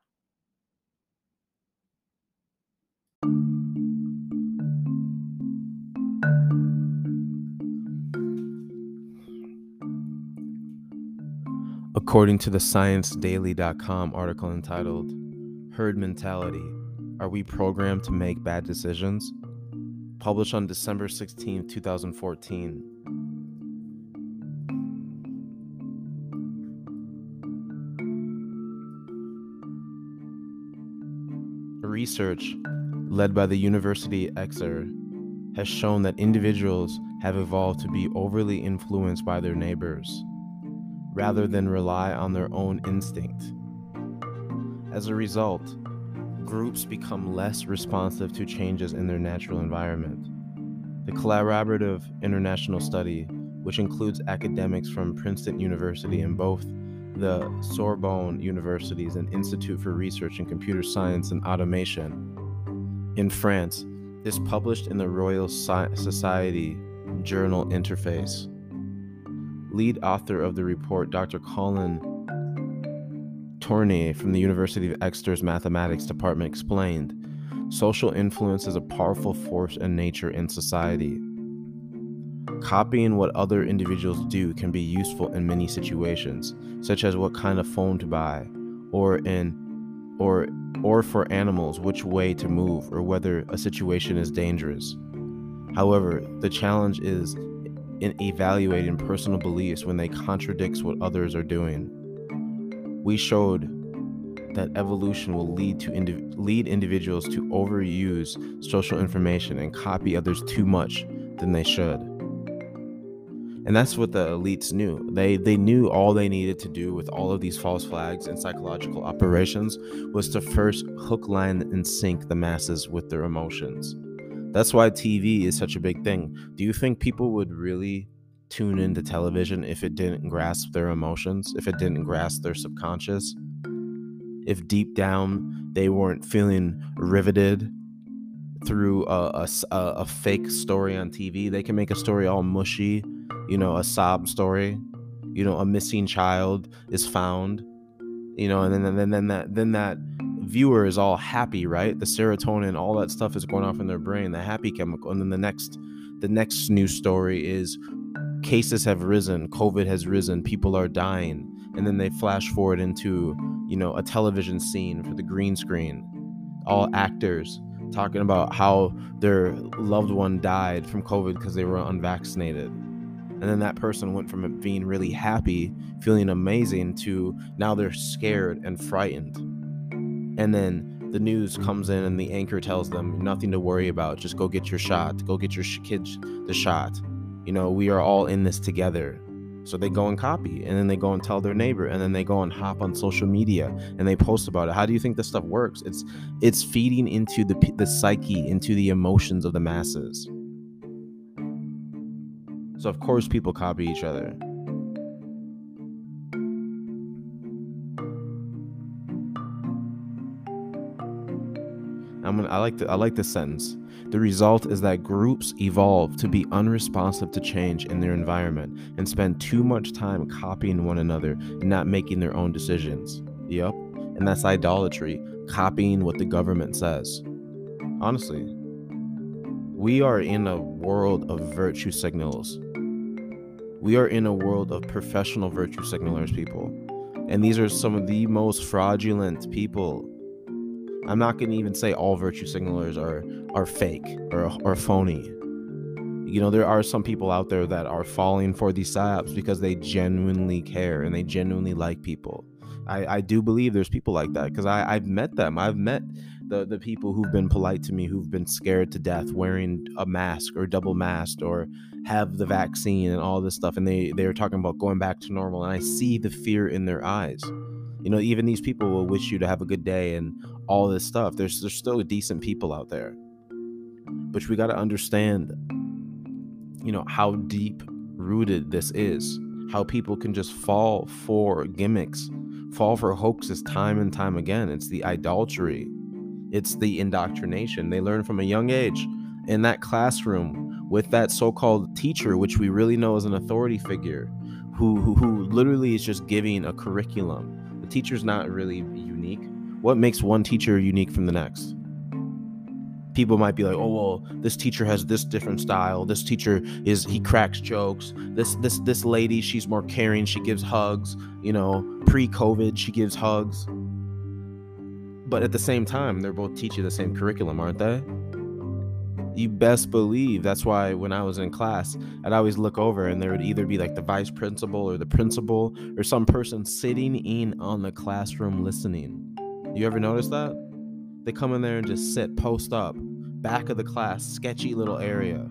According to the ScienceDaily.com article entitled Herd Mentality are We Programmed to Make Bad Decisions? Published on December 16, 2014. Research led by the University Exeter has shown that individuals have evolved to be overly influenced by their neighbors rather than rely on their own instinct. As a result, groups become less responsive to changes in their natural environment. The collaborative international study, which includes academics from Princeton University and both the Sorbonne Universities and Institute for Research in Computer Science and Automation in France, is published in the Royal Society Journal Interface. Lead author of the report, Dr. Colin Torney from the University of Exeter's Mathematics Department, explained social influence is a powerful force in nature and society. Copying what other individuals do can be useful in many situations, such as what kind of phone to buy, or in or or for animals which way to move or whether a situation is dangerous. However, the challenge is in evaluating personal beliefs when they contradict what others are doing. We showed that evolution will lead to indiv- lead individuals to overuse social information and copy others too much than they should. And that's what the elites knew. They they knew all they needed to do with all of these false flags and psychological operations was to first hook, line, and sink the masses with their emotions. That's why TV is such a big thing. Do you think people would really tune into television if it didn't grasp their emotions, if it didn't grasp their subconscious? If deep down they weren't feeling riveted through a, a, a, fake story on TV, they can make a story all mushy you know, a sob story, you know, a missing child is found, you know, and then then then that then that viewer is all happy, right? The serotonin, all that stuff is going off in their brain, the happy chemical, and then the next the next news story is cases have risen, COVID has risen, people are dying, and then they flash forward into you know a television scene for the green screen, all actors talking about how their loved one died from COVID because they were unvaccinated. And then that person went from being really happy feeling amazing to now they're scared and frightened. And then the news comes in and the anchor tells them nothing to worry about. Just go get your shot. Go get your sh- kids the shot you know we are all in this together so they go and copy and then they go and tell their neighbor and then they go and hop on social media and they post about it how do you think this stuff works it's it's feeding into the the psyche into the emotions of the masses so of course people copy each other. I'm gonna, I like the, I like this sentence. The result is that groups evolve to be unresponsive to change in their environment and spend too much time copying one another and not making their own decisions. Yep. And that's idolatry, copying what the government says. Honestly, we are in a world of virtue signals we are in a world of professional virtue signalers, people. And these are some of the most fraudulent people. I'm not going to even say all virtue signalers are are fake or or phony. You know, there are some people out there that are falling for these psyops because they genuinely care and they genuinely like people. I, I do believe there's people like that because I've met them. I've met the the people who've been polite to me who've been scared to death wearing a mask or double masked or have the vaccine and all this stuff and they they're talking about going back to normal and I see the fear in their eyes. You know, even these people will wish you to have a good day and all this stuff. There's there's still decent people out there. But we got to understand you know how deep rooted this is. How people can just fall for gimmicks, fall for hoaxes time and time again. It's the idolatry it's the indoctrination. They learn from a young age in that classroom with that so-called teacher, which we really know is an authority figure, who, who who literally is just giving a curriculum. The teacher's not really. What makes one teacher unique from the next? people might be like, "Oh well, this teacher has this different style. This teacher is he cracks jokes. This this this lady, she's more caring. She gives hugs. You know, pre-COVID, she gives hugs but at the same time, they're both teaching the same curriculum, aren't they? You best believe that's why when I was in class, I'd always look over and there would either be like the vice principal or the principal or some person sitting in on the classroom listening. You ever notice that? They come in there and just sit, post up, back of the class, sketchy little area,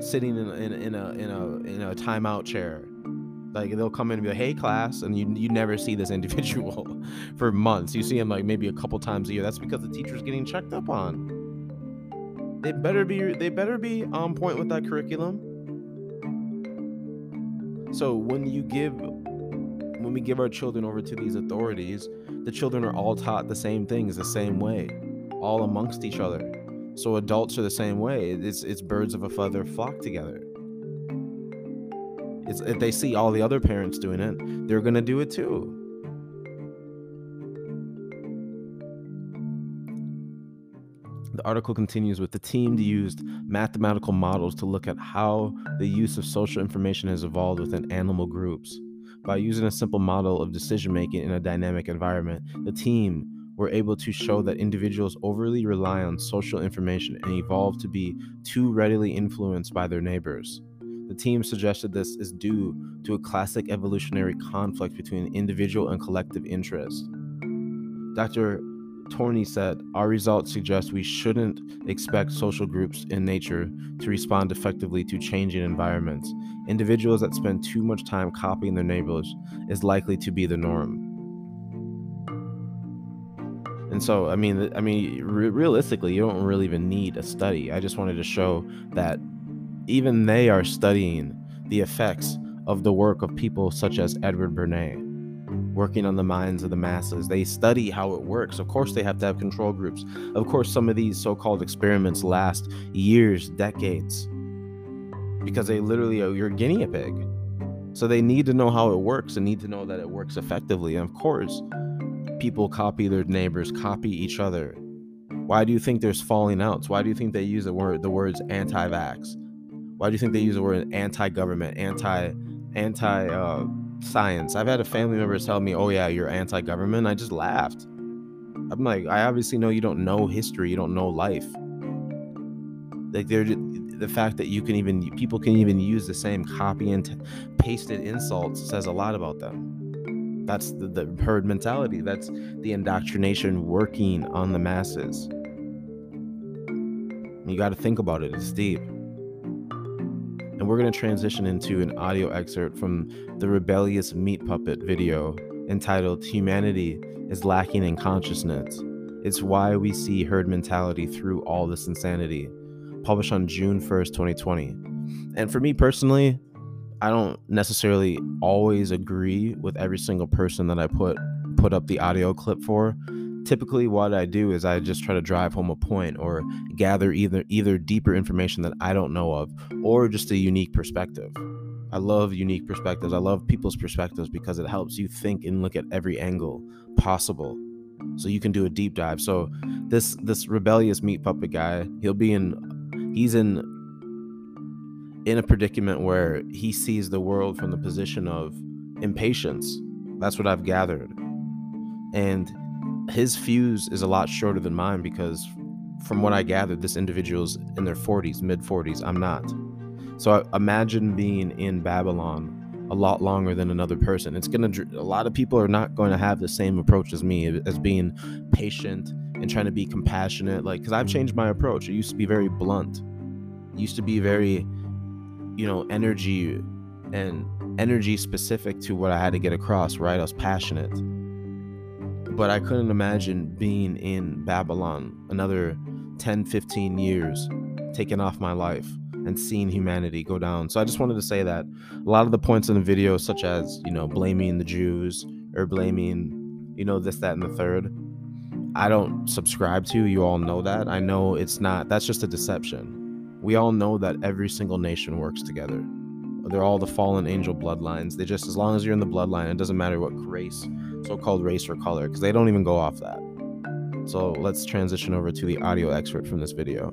sitting in, in, in a in a in a timeout chair, Like they'll come in and be like, "Hey, class," and you you never see this [LAUGHS] individual for months. You see him like maybe a couple times a year. That's because the teacher's getting checked up on. They better be they better be on point with that curriculum. So when you give when we give our children over to these authorities, the children are all taught the same things the same way, all amongst each other. So adults are the same way. It's it's birds of a feather flock together. It's, if they see all the other parents doing it, they're gonna do it too. The article continues with the team used mathematical models to look at how the use of social information has evolved within animal groups. By using a simple model of decision making in a dynamic environment, the team were able to show that individuals overly rely on social information and evolve to be too readily influenced by their neighbors. The team suggested this is due to a classic evolutionary conflict between individual and collective interest. Dr. Torney said, Our results suggest we shouldn't expect social groups in nature to respond effectively to changing environments. Individuals that spend too much time copying their neighbors is likely to be the norm. And so, I mean, I mean, re- realistically, you don't really even need a study. I just wanted to show that even they are studying the effects of the work of people such as Edward Bernays, working on the minds of the masses. They study how it works. Of course, they have to have control groups. Of course, some of these so called experiments last years, decades, because they literally are your guinea pig. So they need to know how it works and need to know that it works effectively. And of course, people copy their neighbors, copy each other. Why do you think there's falling outs? Why do you think they use the word the words anti-vax? Why do you think they use the word anti-government, anti anti uh, science? I've had a family member tell me, "Oh yeah, you're anti-government." I just laughed. I'm like, I obviously know you don't know history, you don't know life. Like they're the fact that you can even people can even use the same copy and t- pasted insults says a lot about them. That's the, the herd mentality. That's the indoctrination working on the masses. You got to think about it. It's deep. And we're going to transition into an audio excerpt from the Rebellious Meat Puppet video entitled Humanity is Lacking in Consciousness. It's why we see herd mentality through all this insanity. Published on June 1st, 2020. And for me personally, I don't necessarily always agree with every single person that I put put up the audio clip for. Typically what I do is I just try to drive home a point or gather either either deeper information that I don't know of or just a unique perspective. I love unique perspectives. I love people's perspectives because it helps you think and look at every angle possible. So you can do a deep dive. So this this rebellious meat puppet guy, he'll be in he's in in a predicament where he sees the world from the position of impatience. That's what I've gathered. And his fuse is a lot shorter than mine because, from what I gathered, this individual's in their 40s, mid 40s. I'm not. So imagine being in Babylon a lot longer than another person. It's going to, a lot of people are not going to have the same approach as me, as being patient and trying to be compassionate. Like, because I've changed my approach. It used to be very blunt, it used to be very, you know, energy and energy specific to what I had to get across, right? I was passionate. But I couldn't imagine being in Babylon another 10, 15 years, taking off my life and seeing humanity go down. So I just wanted to say that a lot of the points in the video, such as, you know, blaming the Jews or blaming, you know, this, that, and the third, I don't subscribe to. You all know that. I know it's not, that's just a deception we all know that every single nation works together. They're all the fallen angel bloodlines. They just, as long as you're in the bloodline, it doesn't matter what race, so called race or color, because they don't even go off that. So let's transition over to the audio excerpt from this video.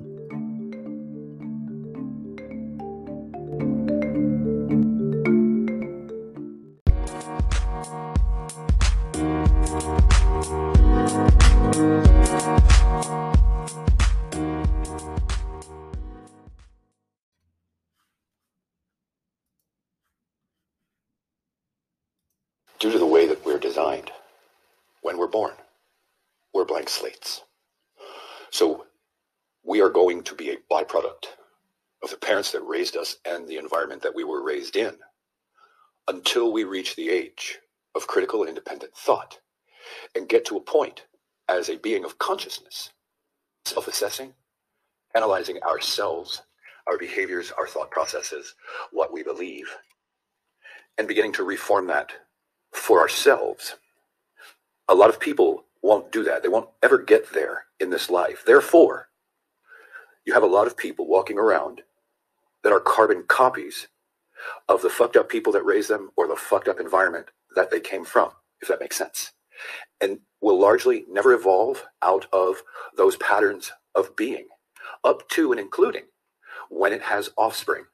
Parents that raised us and the environment that we were raised in. until we reach the age of critical independent thought and get to a point as a being of consciousness, self-assessing, analyzing ourselves, our behaviors, our thought processes, what we believe, and beginning to reform that for ourselves. A lot of people won't do that. They won't ever get there in this life. Therefore, you have a lot of people walking around that are carbon copies of the fucked up people that raised them or the fucked up environment that they came from, if that makes sense. And will largely never evolve out of those patterns of being, up to and including when it has offspring.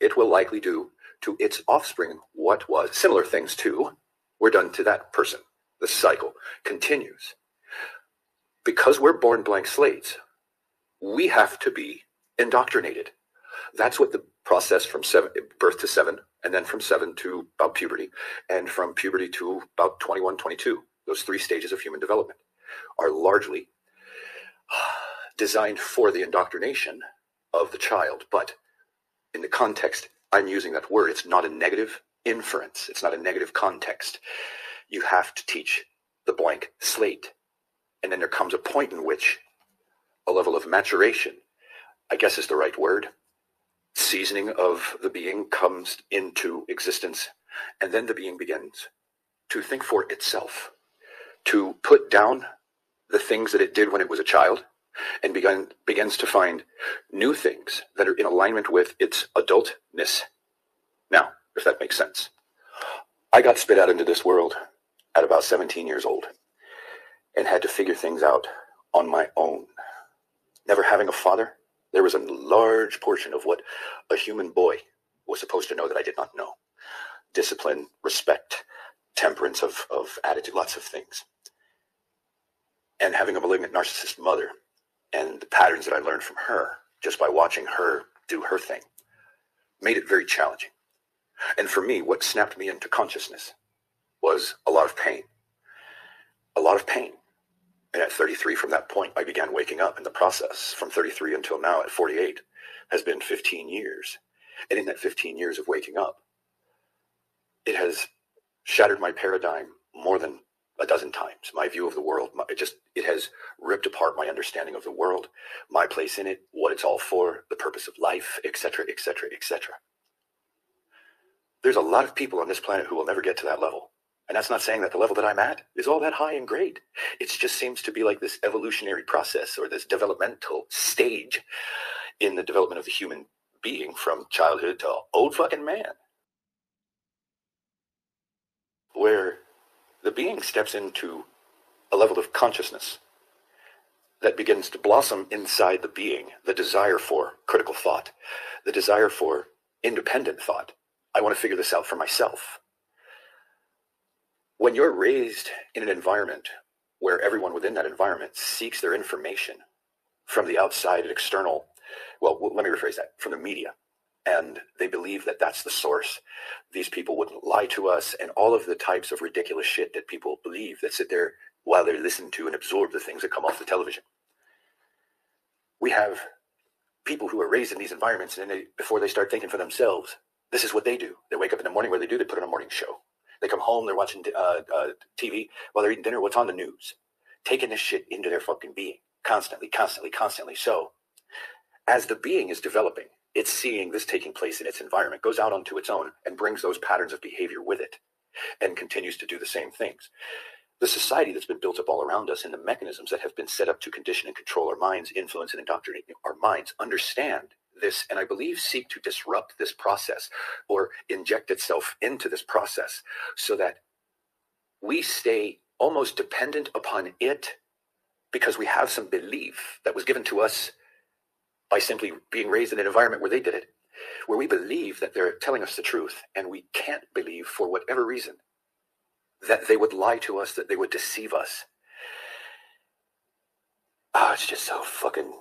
It will likely do to its offspring what was similar things to were done to that person. The cycle continues. Because we're born blank slates, we have to be indoctrinated. That's what the process from seven, birth to seven, and then from seven to about puberty, and from puberty to about 21, 22, those three stages of human development are largely [SIGHS] designed for the indoctrination of the child. But in the context I'm using that word, it's not a negative inference, it's not a negative context. You have to teach the blank slate. And then there comes a point in which a level of maturation, I guess is the right word, seasoning of the being comes into existence. And then the being begins to think for itself, to put down the things that it did when it was a child and begins to find new things that are in alignment with its adultness. Now, if that makes sense. I got spit out into this world at about 17 years old and had to figure things out on my own. Never having a father, there was a large portion of what a human boy was supposed to know that I did not know. Discipline, respect, temperance of, of attitude, lots of things. And having a malignant narcissist mother and the patterns that I learned from her just by watching her do her thing made it very challenging. And for me, what snapped me into consciousness was a lot of pain. A lot of pain. And at 33, from that point, I began waking up in the process. From 33 until now, at 48, has been 15 years. And in that 15 years of waking up, it has shattered my paradigm more than a dozen times. My view of the world, my, it just it has ripped apart my understanding of the world, my place in it, what it's all for, the purpose of life, etc., etc., etc. There's a lot of people on this planet who will never get to that level. And that's not saying that the level that I'm at is all that high and great. It just seems to be like this evolutionary process or this developmental stage in the development of the human being from childhood to old fucking man. Where the being steps into a level of consciousness that begins to blossom inside the being, the desire for critical thought, the desire for independent thought. I want to figure this out for myself. When you're raised in an environment where everyone within that environment seeks their information from the outside and external, well, let me rephrase that, from the media, and they believe that that's the source. These people wouldn't lie to us, and all of the types of ridiculous shit that people believe that sit there while they listen to and absorb the things that come off the television. We have people who are raised in these environments, and they, before they start thinking for themselves, this is what they do. They wake up in the morning. What they do? They put on a morning show. They come home. They're watching uh, uh, TV while they're eating dinner. What's on the news? Taking this shit into their fucking being constantly, constantly, constantly. So, as the being is developing, it's seeing this taking place in its environment, goes out onto its own and brings those patterns of behavior with it and continues to do the same things. The society that's been built up all around us and the mechanisms that have been set up to condition and control our minds, influence and indoctrinate our minds understand this and I believe seek to disrupt this process or inject itself into this process so that we stay almost dependent upon it because we have some belief that was given to us by simply being raised in an environment where they did it, where we believe that they're telling us the truth and we can't believe for whatever reason that they would lie to us, that they would deceive us. Oh, it's just so fucking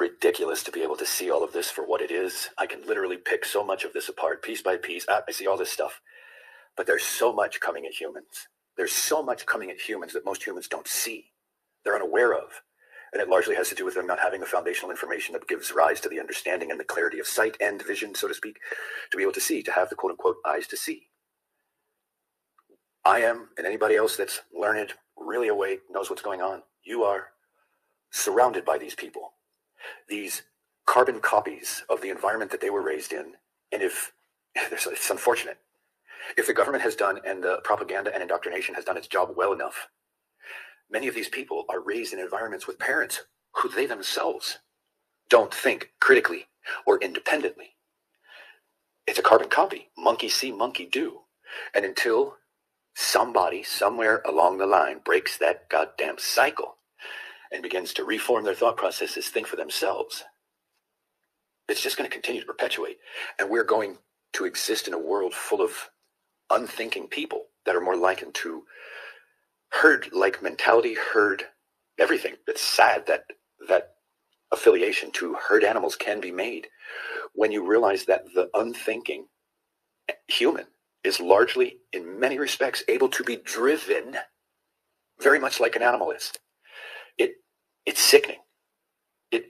ridiculous to be able to see all of this for what it is. I can literally pick so much of this apart piece by piece. Ah, I see all this stuff. But there's so much coming at humans. There's so much coming at humans that most humans don't see. They're unaware of. And it largely has to do with them not having the foundational information that gives rise to the understanding and the clarity of sight and vision, so to speak, to be able to see, to have the quote unquote eyes to see. I am, and anybody else that's learned, really awake, knows what's going on, you are surrounded by these people, these carbon copies of the environment that they were raised in. And if [LAUGHS] it's unfortunate, if the government has done and the propaganda and indoctrination has done its job well enough, many of these people are raised in environments with parents who they themselves don't think critically or independently. It's a carbon copy. Monkey see, monkey do. And until somebody somewhere along the line breaks that goddamn cycle and begins to reform their thought processes, think for themselves, it's just going to continue to perpetuate. And we're going to exist in a world full of unthinking people that are more likened to herd like mentality, herd everything. It's sad that that affiliation to herd animals can be made when you realize that the unthinking human is largely, in many respects, able to be driven very much like an animal is. It it's sickening. It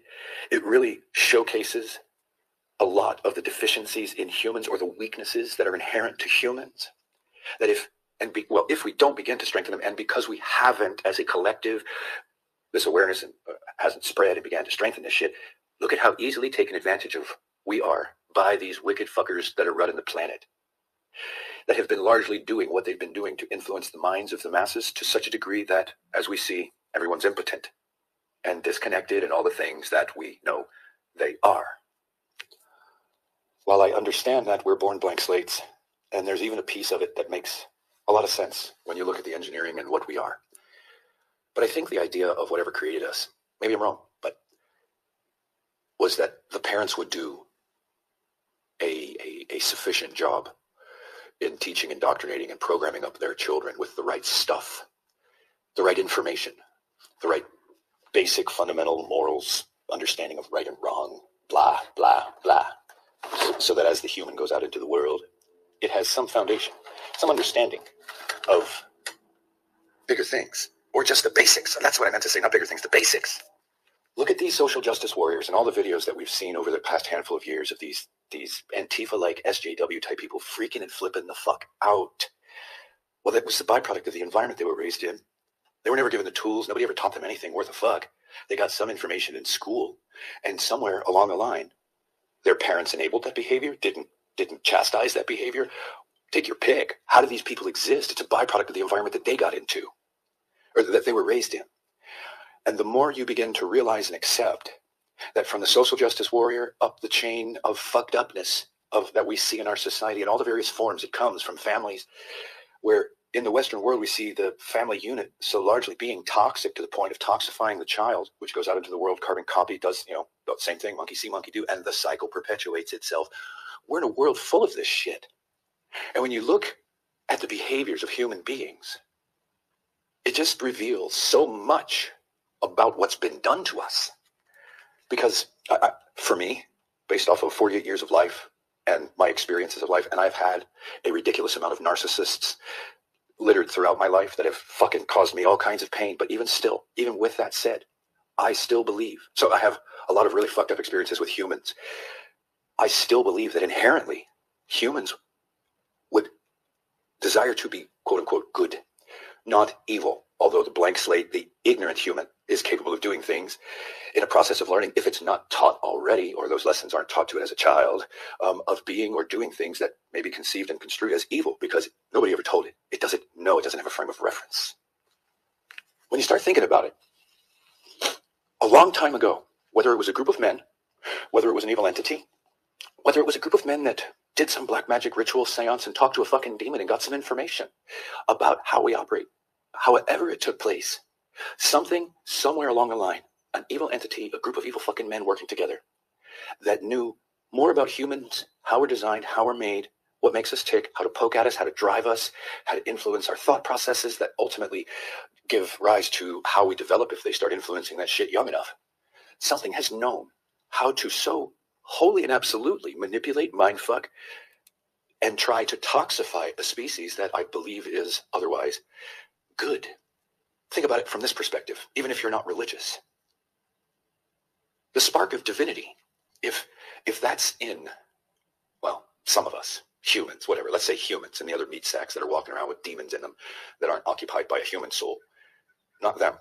it really showcases a lot of the deficiencies in humans or the weaknesses that are inherent to humans. That if and be, well, if we don't begin to strengthen them, and because we haven't, as a collective, this awareness uh, hasn't spread and began to strengthen this shit. Look at how easily taken advantage of we are by these wicked fuckers that are running the planet that have been largely doing what they've been doing to influence the minds of the masses to such a degree that, as we see, everyone's impotent and disconnected and all the things that we know they are. While I understand that we're born blank slates, and there's even a piece of it that makes a lot of sense when you look at the engineering and what we are. But I think the idea of whatever created us, maybe I'm wrong, but was that the parents would do a, a, a sufficient job in teaching, indoctrinating, and programming up their children with the right stuff, the right information, the right basic fundamental morals, understanding of right and wrong, blah, blah, blah, so, that as the human goes out into the world, it has some foundation, some understanding of bigger things, or just the basics. That's what I meant to say, not bigger things, the basics. Look at these social justice warriors and all the videos that we've seen over the past handful of years of these these Antifa like SJW type people freaking and flipping the fuck out. Well, that was the byproduct of the environment they were raised in. They were never given the tools. Nobody ever taught them anything worth a fuck. They got some information in school, and somewhere along the line, their parents enabled that behavior, didn't didn't chastise that behavior. Take your pick. How do these people exist? It's a byproduct of the environment that they got into, or that they were raised in. And the more you begin to realize and accept that from the social justice warrior up the chain of fucked upness of that we see in our society in all the various forms it comes from families where in the western world we see the family unit so largely being toxic to the point of toxifying the child which goes out into the world carbon copy does you know the same thing monkey see monkey do and the cycle perpetuates itself we're in a world full of this shit and when you look at the behaviors of human beings it just reveals so much about what's been done to us. Because I, I, for me, based off of 48 years of life and my experiences of life, and I've had a ridiculous amount of narcissists littered throughout my life that have fucking caused me all kinds of pain. But even still, even with that said, I still believe. So I have a lot of really fucked up experiences with humans. I still believe that inherently humans would desire to be quote unquote good, not evil. Although the blank slate, the ignorant human is capable of doing things in a process of learning if it's not taught already or those lessons aren't taught to it as a child um, of being or doing things that may be conceived and construed as evil because nobody ever told it. It doesn't know. It doesn't have a frame of reference. When you start thinking about it a long time ago whether it was a group of men whether it was an evil entity whether it was a group of men that did some black magic ritual seance and talked to a fucking demon and got some information about how we operate however it took place Something somewhere along the line, an evil entity, a group of evil fucking men working together that knew more about humans, how we're designed, how we're made, what makes us tick, how to poke at us, how to drive us, how to influence our thought processes that ultimately give rise to how we develop if they start influencing that shit young enough. Something has known how to so wholly and absolutely manipulate, mindfuck, and try to toxify a species that I believe is otherwise good. Think about it from this perspective, even if you're not religious. The spark of divinity, if if that's in, well, some of us, humans, whatever, let's say humans and the other meat sacks that are walking around with demons in them that aren't occupied by a human soul. Not them.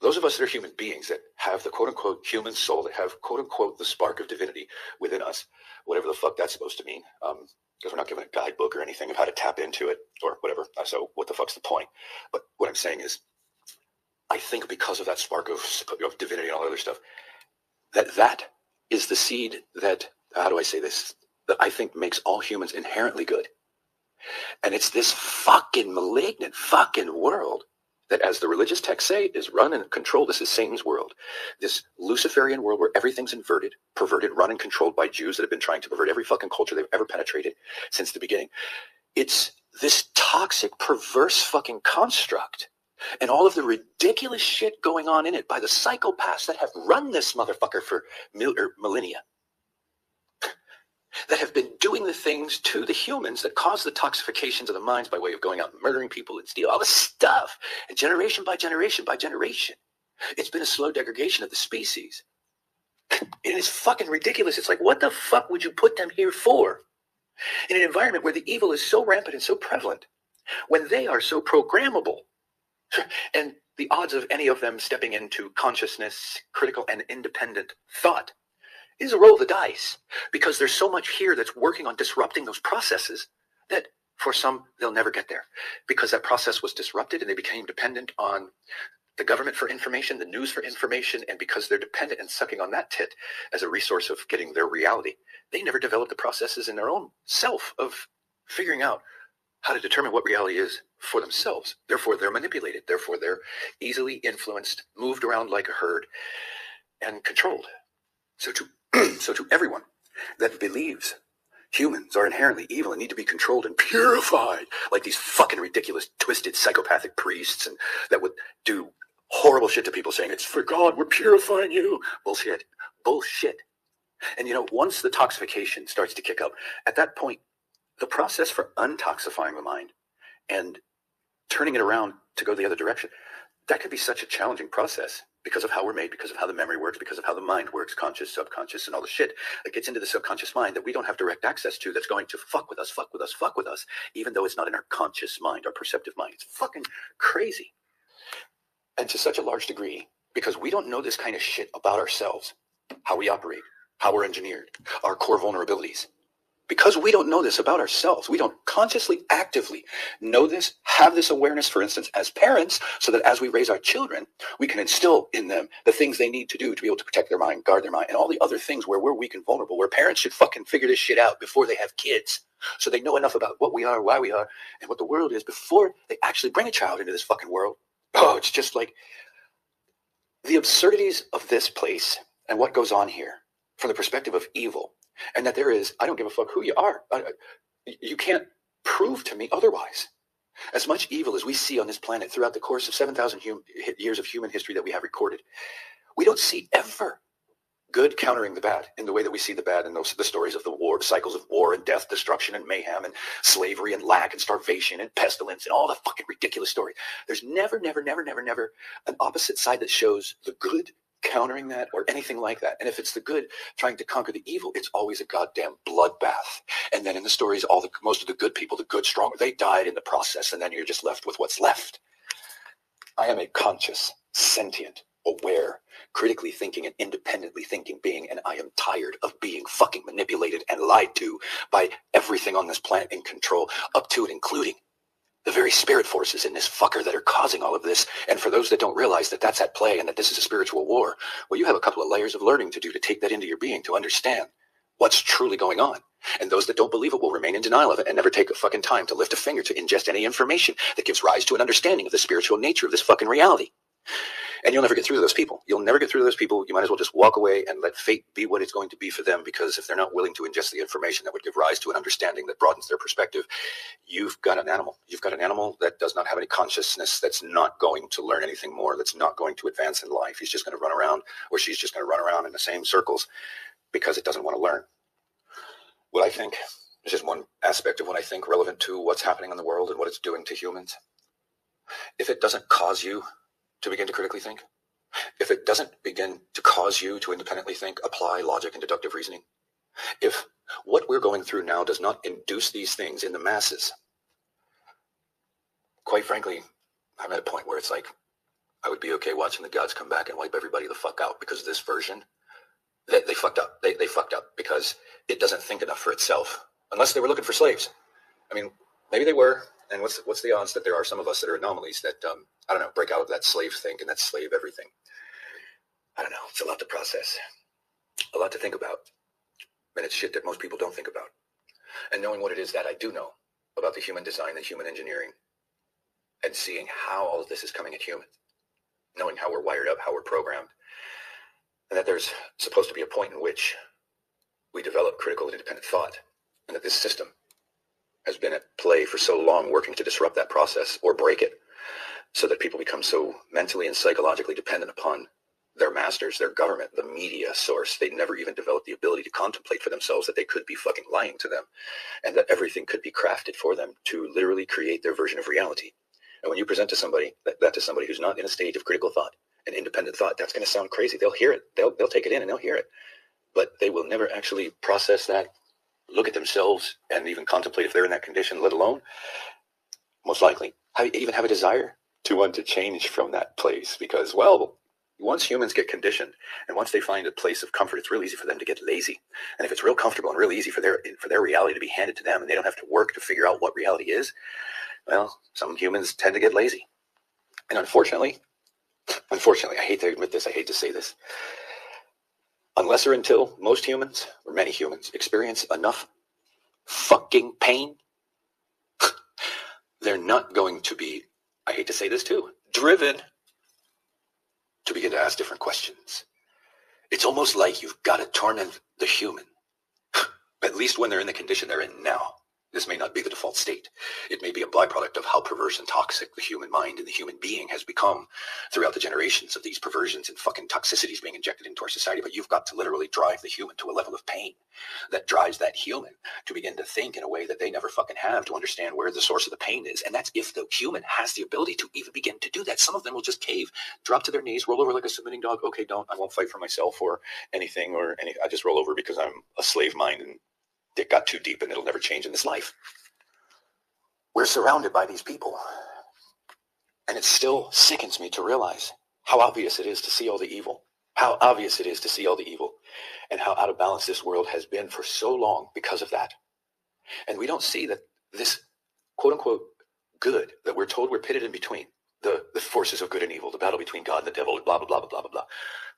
Those of us that are human beings that have the quote unquote human soul, that have quote unquote the spark of divinity within us, whatever the fuck that's supposed to mean. Um, because we're not given a guidebook or anything of how to tap into it or whatever. So what the fuck's the point? But what I'm saying is, I think because of that spark of, of divinity and all other stuff, that that is the seed that, how do I say this, that I think makes all humans inherently good. And it's this fucking malignant fucking world that, as the religious texts say, is run and controlled. This is Satan's world, this Luciferian world where everything's inverted, perverted, run and controlled by Jews that have been trying to pervert every fucking culture they've ever penetrated since the beginning. It's this toxic, perverse fucking construct and all of the ridiculous shit going on in it by the psychopaths that have run this motherfucker for mil- er, millennia that have been doing the things to the humans that cause the toxifications of the minds by way of going out and murdering people and steal all this stuff. And generation by generation by generation, it's been a slow degradation of the species. And It is fucking ridiculous. It's like, what the fuck would you put them here for? In an environment where the evil is so rampant and so prevalent, when they are so programmable, and the odds of any of them stepping into consciousness, critical and independent thought is a roll of the dice because there's so much here that's working on disrupting those processes that for some they'll never get there. Because that process was disrupted and they became dependent on the government for information, the news for information, and because they're dependent and sucking on that tit as a resource of getting their reality, they never developed the processes in their own self of figuring out how to determine what reality is for themselves. Therefore, they're manipulated. Therefore, they're easily influenced, moved around like a herd, and controlled. So to [CLEARS THROAT] so to everyone that believes humans are inherently evil and need to be controlled and purified, like these fucking ridiculous, twisted, psychopathic priests, and that would do horrible shit to people saying, it's for God, we're purifying you. Bullshit. Bullshit. And you know, once the toxification starts to kick up, at that point, the process for untoxifying the mind and turning it around to go the other direction, that could be such a challenging process because of how we're made, because of how the memory works, because of how the mind works, conscious, subconscious, and all the shit that gets into the subconscious mind that we don't have direct access to that's going to fuck with us, fuck with us, fuck with us, even though it's not in our conscious mind, our perceptive mind. It's fucking crazy. And to such a large degree, because we don't know this kind of shit about ourselves, how we operate, how we're engineered, our core vulnerabilities, because we don't know this about ourselves, we don't consciously, actively know this, have this awareness, for instance, as parents, so that as we raise our children, we can instill in them the things they need to do to be able to protect their mind, guard their mind, and all the other things where we're weak and vulnerable, where parents should fucking figure this shit out before they have kids. So they know enough about what we are, why we are, and what the world is before they actually bring a child into this fucking world. Oh, it's just like the absurdities of this place and what goes on here from the perspective of evil and that there is, I don't give a fuck who you are. you can't prove to me otherwise. As much evil as we see on this planet throughout the course of 7,000 hum- years of human history that we have recorded, we don't see ever good countering the bad in the way that we see the bad in those the stories of the war, cycles of war and death, destruction and mayhem and slavery and lack and starvation and pestilence and all the fucking ridiculous story. There's never, never, never, never, never an opposite side that shows the good countering that or anything like that. And if it's the good trying to conquer the evil, it's always a goddamn bloodbath. And then in the stories, all the most of the good people, the good, strong, they died in the process, and then you're just left with what's left. I am a conscious, sentient, aware, critically thinking and independently thinking being, and I am tired of being fucking manipulated and lied to by everything on this planet in control, up to and including the very spirit forces in this fucker that are causing all of this. And for those that don't realize that that's at play and that this is a spiritual war, well, you have a couple of layers of learning to do to take that into your being to understand what's truly going on. And those that don't believe it will remain in denial of it and never take a fucking time to lift a finger to ingest any information that gives rise to an understanding of the spiritual nature of this fucking reality. And you'll never get through to those people. You'll never get through to those people. You might as well just walk away and let fate be what it's going to be for them because if they're not willing to ingest the information that would give rise to an understanding that broadens their perspective, you've got an animal. You've got an animal that does not have any consciousness, that's not going to learn anything more, that's not going to advance in life. He's just going to run around or she's just going to run around in the same circles because it doesn't want to learn. What I think is just one aspect of what I think relevant to what's happening in the world and what it's doing to humans. If it doesn't cause you to begin to critically think, if it doesn't begin to cause you to independently think, apply logic and deductive reasoning, If what we're going through now does not induce these things in the masses, quite frankly, I'm at a point where it's like, I would be okay watching the gods come back and wipe everybody the fuck out because this version, they, they fucked up. They, they fucked up because it doesn't think enough for itself, unless they were looking for slaves. I mean, maybe they were. And what's what's the odds that there are some of us that are anomalies that um, I don't know break out of that slave think and that slave everything? I don't know. It's a lot to process, a lot to think about, and it's shit that most people don't think about. And knowing what it is that I do know about the human design and human engineering, and seeing how all of this is coming at humans, knowing how we're wired up, how we're programmed, and that there's supposed to be a point in which we develop critical and independent thought, and that this system has been at play for so long working to disrupt that process or break it so that people become so mentally and psychologically dependent upon their masters, their government, the media source. They never even developed the ability to contemplate for themselves that they could be fucking lying to them and that everything could be crafted for them to literally create their version of reality. And when you present to somebody that, that to somebody who's not in a stage of critical thought and independent thought, that's going to sound crazy. They'll hear it. They'll, they'll take it in and they'll hear it. But they will never actually process that look at themselves and even contemplate if they're in that condition, let alone most likely have, even have a desire to want to change from that place. Because, well, once humans get conditioned and once they find a place of comfort, it's real easy for them to get lazy. And if it's real comfortable and real easy for their for their reality to be handed to them and they don't have to work to figure out what reality is, well, some humans tend to get lazy. And unfortunately, unfortunately, I hate to admit this, I hate to say this, unless or until most humans, or many humans, experience enough fucking pain, [LAUGHS] they're not going to be, I hate to say this too, driven to begin to ask different questions. It's almost like you've got to torment the human, [LAUGHS] at least when they're in the condition they're in now. This may not be the default state. It may be a byproduct of how perverse and toxic the human mind and the human being has become throughout the generations of these perversions and fucking toxicities being injected into our society. But you've got to literally drive the human to a level of pain that drives that human to begin to think in a way that they never fucking have to understand where the source of the pain is. And that's if the human has the ability to even begin to do that. Some of them will just cave, drop to their knees, roll over like a submitting dog. Okay, don't. I won't fight for myself or anything or any. I just roll over because I'm a slave mind and it got too deep and it'll never change in this life. We're surrounded by these people. And it still sickens me to realize how obvious it is to see all the evil, how obvious it is to see all the evil, and how out of balance this world has been for so long because of that. And we don't see that this quote unquote good that we're told we're pitted in between, the, the forces of good and evil, the battle between God and the devil, blah, blah, blah, blah, blah, blah.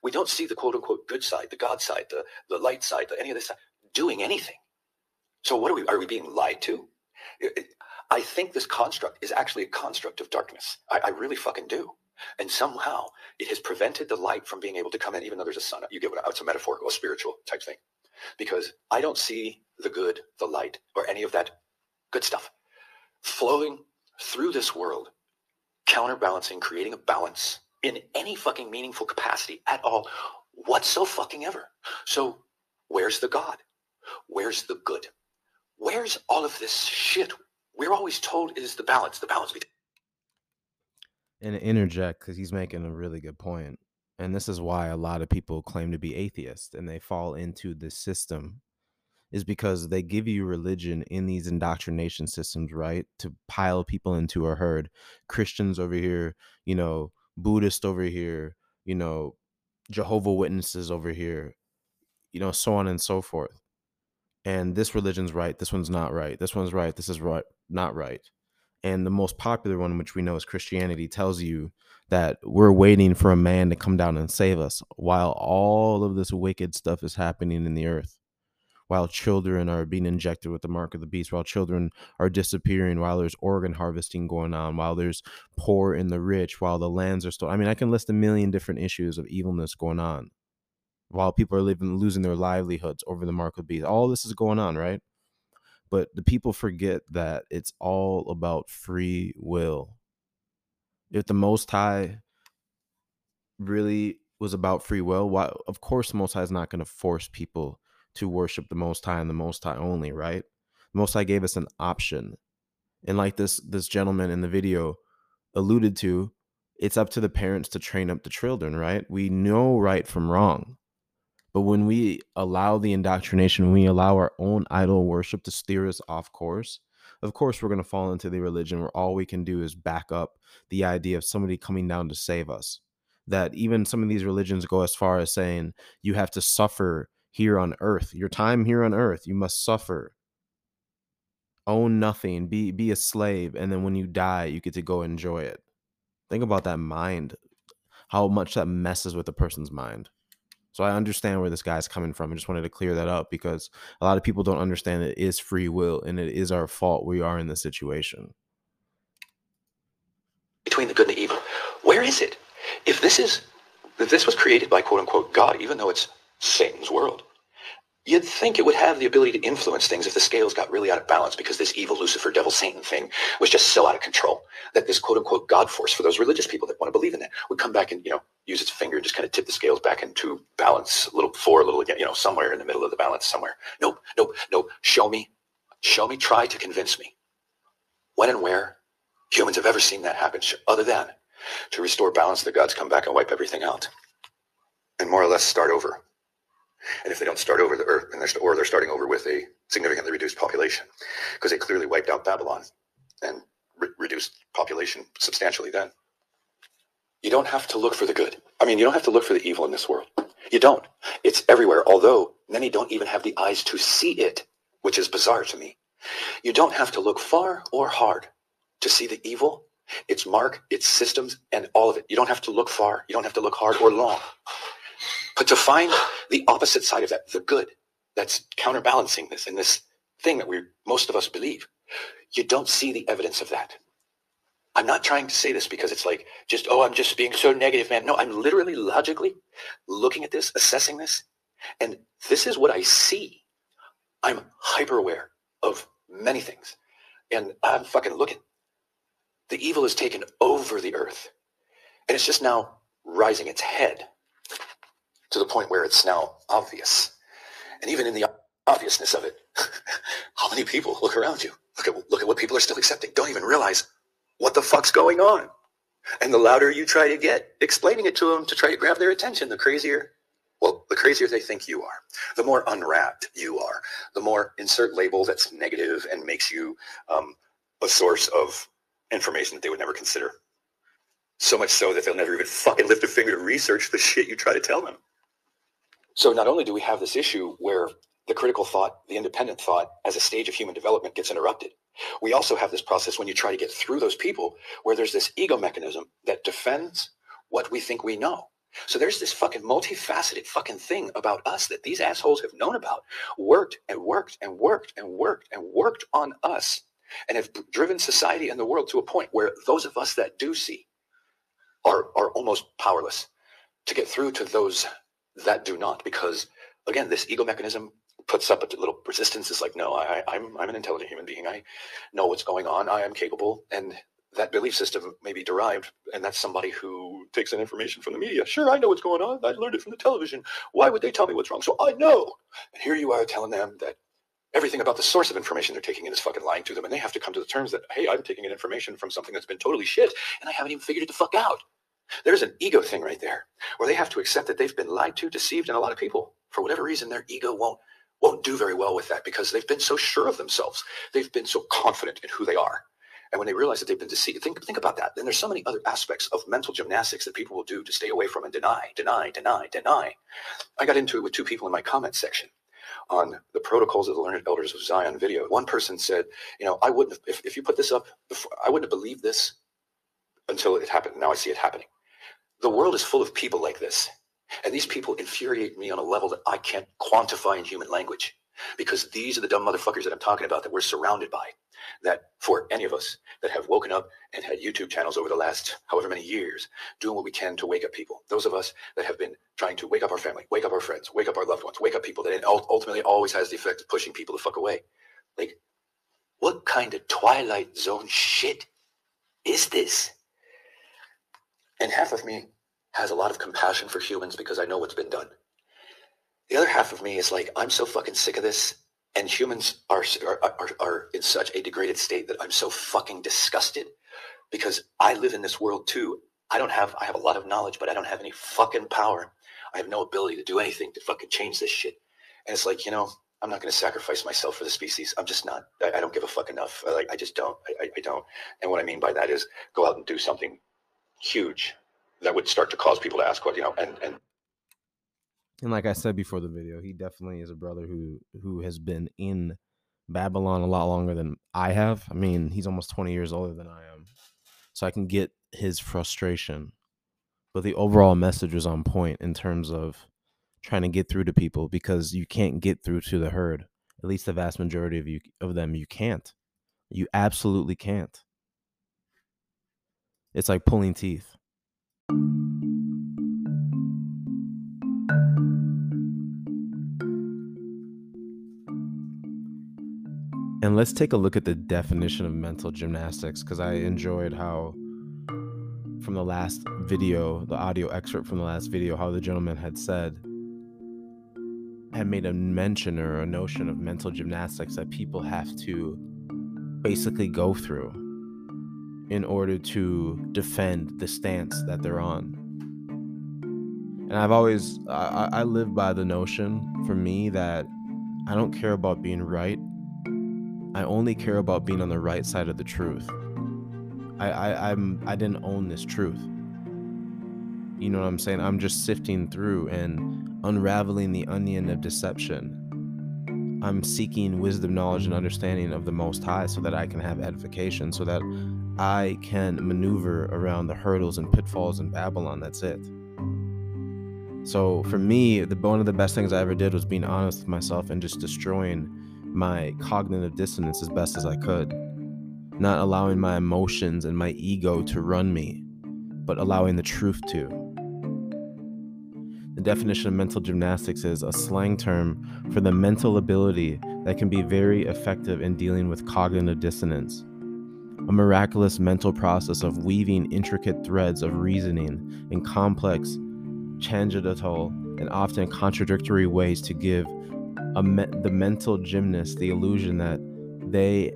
We don't see the quote unquote good side, the God side, the, the light side, the, any of this side, doing anything. So what are we? Are we being lied to? I think this construct is actually a construct of darkness. I, I, really fucking do. And somehow it has prevented the light from being able to come in, even though there's a sun. You get what it's a metaphorical, spiritual type thing. Because I don't see the good, the light, or any of that good stuff flowing through this world, counterbalancing, creating a balance in any fucking meaningful capacity at all, whatso fucking ever. So where's the God? Where's the good? Where's all of this shit? We're always told is the balance, the balance between. And interject because he's making a really good point. And this is why a lot of people claim to be atheists and they fall into this system is because they give you religion in these indoctrination systems, right? To pile people into a herd. Christians over here, you know, Buddhist over here, you know, Jehovah Witnesses over here, you know, so on and so forth and this religion's right this one's not right this one's right this is right not right. And the most popular one which we know is christianity tells you that we're waiting for a man to come down and save us while all of this wicked stuff is happening in the earth. While children are being injected with the mark of the beast while children are disappearing while there's organ harvesting going on while there's poor in the rich while the lands are still i mean i can list a million different issues of evilness going on while people are living losing their livelihoods over the mark of. All this is going on, right? But the people forget that it's all about free will. If the Most High really was about free will, why of course the Most High is not going to force people to worship the Most High and the Most High only, right? The Most High gave us an option. And like this this gentleman in the video alluded to, it's up to the parents to train up the children, right? We know right from wrong But when we allow the indoctrination, when we allow our own idol worship to steer us off course, of course we're going to fall into the religion where all we can do is back up the idea of somebody coming down to save us. That even some of these religions go as far as saying you have to suffer here on earth. Your time here on earth, you must suffer. Own nothing, be be a slave, and then when you die, you get to go enjoy it. Think about that mind, how much that messes with a person's mind. So I understand where this guy's coming from. I just wanted to clear that up because a lot of people don't understand it is free will and it is our fault we are in this situation. Between the good and the evil, where is it? If this is if this was created by quote unquote God, even though it's Satan's world, You'd think it would have the ability to influence things if the scales got really out of balance because this evil Lucifer, devil, Satan thing was just so out of control that this quote unquote God force for those religious people that want to believe in it would come back and, you know, use its finger and just kind of tip the scales back into balance, a little four, a little again, you know, somewhere in the middle of the balance somewhere. Nope, nope, nope. Show me, show me, try to convince me when and where humans have ever seen that happen other than to restore balance, the gods come back and wipe everything out and more or less start over. And if they don't start over the earth, and they're, or they're starting over with a significantly reduced population, because they clearly wiped out Babylon and re- reduced population substantially then. You don't have to look for the good. I mean, you don't have to look for the evil in this world. You don't. It's everywhere, although many don't even have the eyes to see it, which is bizarre to me. You don't have to look far or hard to see the evil, its mark, its systems, and all of it. You don't have to look far. You don't have to look hard or long. But to find the opposite side of that, the good, that's counterbalancing this and this thing that we most of us believe, you don't see the evidence of that. I'm not trying to say this because it's like just, oh, I'm just being so negative, man. No, I'm literally logically looking at this, assessing this, and this is what I see. I'm hyper aware of many things. And I'm fucking looking. The evil has taken over the earth. And it's just now rising its head to the point where it's now obvious. And even in the obviousness of it, [LAUGHS] how many people look around you? Look at look at what people are still accepting. Don't even realize what the fuck's going on. And the louder you try to get explaining it to them to try to grab their attention, the crazier, well, the crazier they think you are, the more unwrapped you are, the more insert label that's negative and makes you um, a source of information that they would never consider. So much so that they'll never even fucking lift a finger to research the shit you try to tell them. So not only do we have this issue where the critical thought, the independent thought as a stage of human development gets interrupted, we also have this process when you try to get through those people where there's this ego mechanism that defends what we think we know. So there's this fucking multifaceted fucking thing about us that these assholes have known about, worked and worked and worked and worked and worked on us and have driven society and the world to a point where those of us that do see are, are almost powerless to get through to those that do not because again this ego mechanism puts up a little resistance. It's like no I, I'm, I'm an intelligent human being. I know what's going on. I am capable. And that belief system may be derived and that's somebody who takes in information from the media. Sure i know what's going on. I learned it from the television. Why would they tell me what's wrong? So i know. And here you are telling them that everything about the source of information they're taking in is fucking lying to them and they have to come to the terms that hey i'm taking in information from something that's been totally shit and i haven't even figured it the fuck out there's an ego thing right there where they have to accept that they've been lied to, deceived, and a lot of people, for whatever reason, their ego won't won't do very well with that because they've been so sure of themselves. They've been so confident in who they are. And when they realize that they've been deceived, think, think about that. Then there's so many other aspects of mental gymnastics that people will do to stay away from and deny, deny, deny, deny. I got into it with two people in my comment section on the protocols of the learned elders of Zion video. One person said, you know, I wouldn't, if, if you put this up, before, I wouldn't have believed this until it happened. Now I see it happening. The world is full of people like this. And these people infuriate me on a level that I can't quantify in human language. Because these are the dumb motherfuckers that I'm talking about that we're surrounded by. That for any of us that have woken up and had YouTube channels over the last however many years, doing what we can to wake up people. Those of us that have been trying to wake up our family, wake up our friends, wake up our loved ones, wake up people that ultimately always has the effect of pushing people the fuck away. Like, what kind of Twilight Zone shit is this? And half of me has a lot of compassion for humans because I know what's been done. The other half of me is like, I'm so fucking sick of this. And humans are, are, are, are in such a degraded state that I'm so fucking disgusted because I live in this world too. I don't have, I have a lot of knowledge, but I don't have any fucking power. I have no ability to do anything to fucking change this shit. And it's like, you know, I'm not going to sacrifice myself for the species. I'm just not. I, I don't give a fuck enough. I, like, I just don't. I, I don't. And what I mean by that is go out and do something huge that would start to cause people to ask what you know. And and and like I said before the video, he definitely is a brother who who has been in Babylon a lot longer than I have. I mean, he's almost 20 years older than I am. So I can get his frustration. But the overall message was on point in terms of trying to get through to people because you can't get through to the herd. At least the vast majority of you of them you can't. You absolutely can't. It's like pulling teeth. And let's take a look at the definition of mental gymnastics because I enjoyed how, from the last video, the audio excerpt from the last video, how the gentleman had said had made a mention or a notion of mental gymnastics that people have to basically go through in order to defend the stance that they're on. And I've always I, I live by the notion for me that I don't care about being right. I only care about being on the right side of the truth. I, I I'm I didn't own this truth. You know what I'm saying? I'm just sifting through and unraveling the onion of deception. I'm seeking wisdom, knowledge, and understanding of the Most High so that I can have edification, so that I can maneuver around the hurdles and pitfalls in Babylon. That's it. So for me, the one of the best things I ever did was being honest with myself and just destroying my cognitive dissonance as best as I could. Not allowing my emotions and my ego to run me, but allowing the truth to. The definition of mental gymnastics is a slang term for the mental ability that can be very effective in dealing with cognitive dissonance. A miraculous mental process of weaving intricate threads of reasoning in complex, tangential, and often contradictory ways to give me- the mental gymnast the illusion that they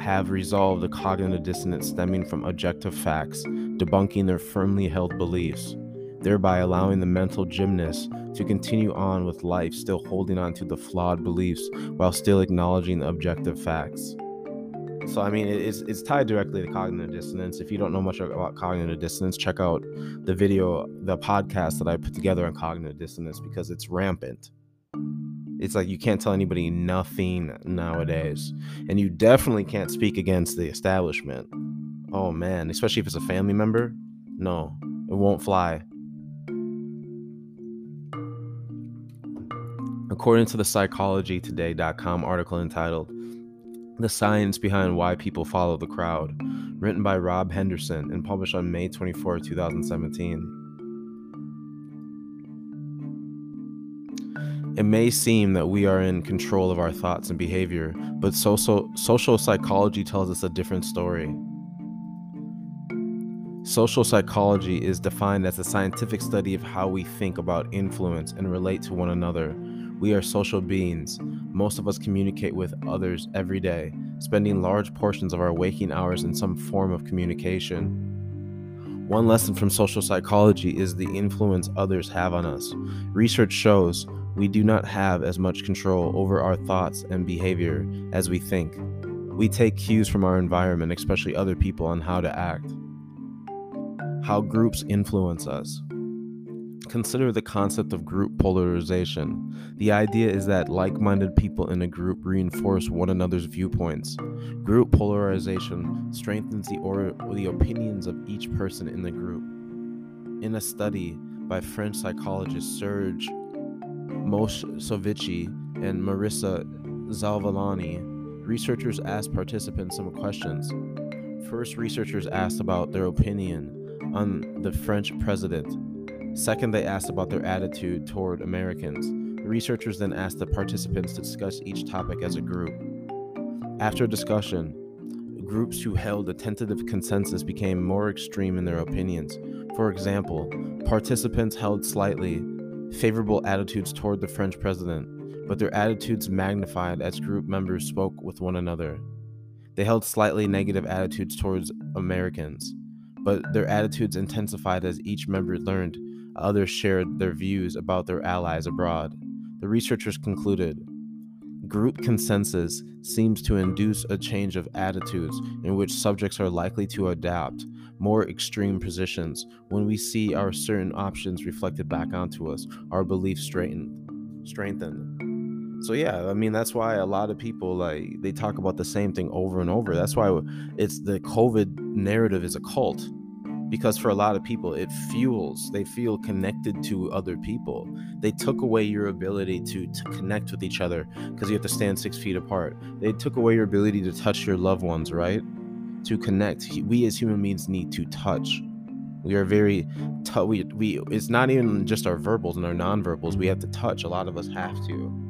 have resolved the cognitive dissonance stemming from objective facts, debunking their firmly held beliefs thereby allowing the mental gymnast to continue on with life, still holding on to the flawed beliefs while still acknowledging the objective facts. So, I mean, it's, it's tied directly to cognitive dissonance. If you don't know much about cognitive dissonance, check out the video, the podcast that I put together on cognitive dissonance because it's rampant. It's like you can't tell anybody nothing nowadays. And you definitely can't speak against the establishment. Oh man, especially if it's a family member. No, it won't fly. According to the psychologytoday.com article entitled The Science Behind Why People Follow the Crowd, written by Rob Henderson and published on May 24, 2017. It may seem that we are in control of our thoughts and behavior, but social, social psychology tells us a different story. Social psychology is defined as the scientific study of how we think about influence and relate to one another we are social beings. Most of us communicate with others every day, spending large portions of our waking hours in some form of communication. One lesson from social psychology is the influence others have on us. Research shows we do not have as much control over our thoughts and behavior as we think. We take cues from our environment, especially other people, on how to act. How groups influence us. Consider the concept of group polarization. The idea is that like minded people in a group reinforce one another's viewpoints. Group polarization strengthens the, or- the opinions of each person in the group. In a study by French psychologists Serge Moscovici and Marisa Zavalloni, researchers asked participants some questions. First, researchers asked about their opinion on the French president Second, they asked about their attitude toward Americans. The researchers then asked the participants to discuss each topic as a group. After discussion, groups who held a tentative consensus became more extreme in their opinions. For example, participants held slightly favorable attitudes toward the French president, but their attitudes magnified as group members spoke with one another. They held slightly negative attitudes towards Americans, but their attitudes intensified as each member learned others shared their views about their allies abroad. The researchers concluded group consensus seems to induce a change of attitudes in which subjects are likely to adopt more extreme positions when we see our certain options reflected back onto us, our beliefs straightened, strengthened. So yeah, I mean that's why a lot of people like they talk about the same thing over and over. That's why it's the COVID narrative is a cult because for a lot of people it fuels they feel connected to other people. They took away your ability to to connect with each other because you have to stand six feet apart. They took away your ability to touch your loved ones right? To connect. We as human beings need to touch. We are very t- we, we it's not even just our verbals and our nonverbals. We have to touch. A lot of us have to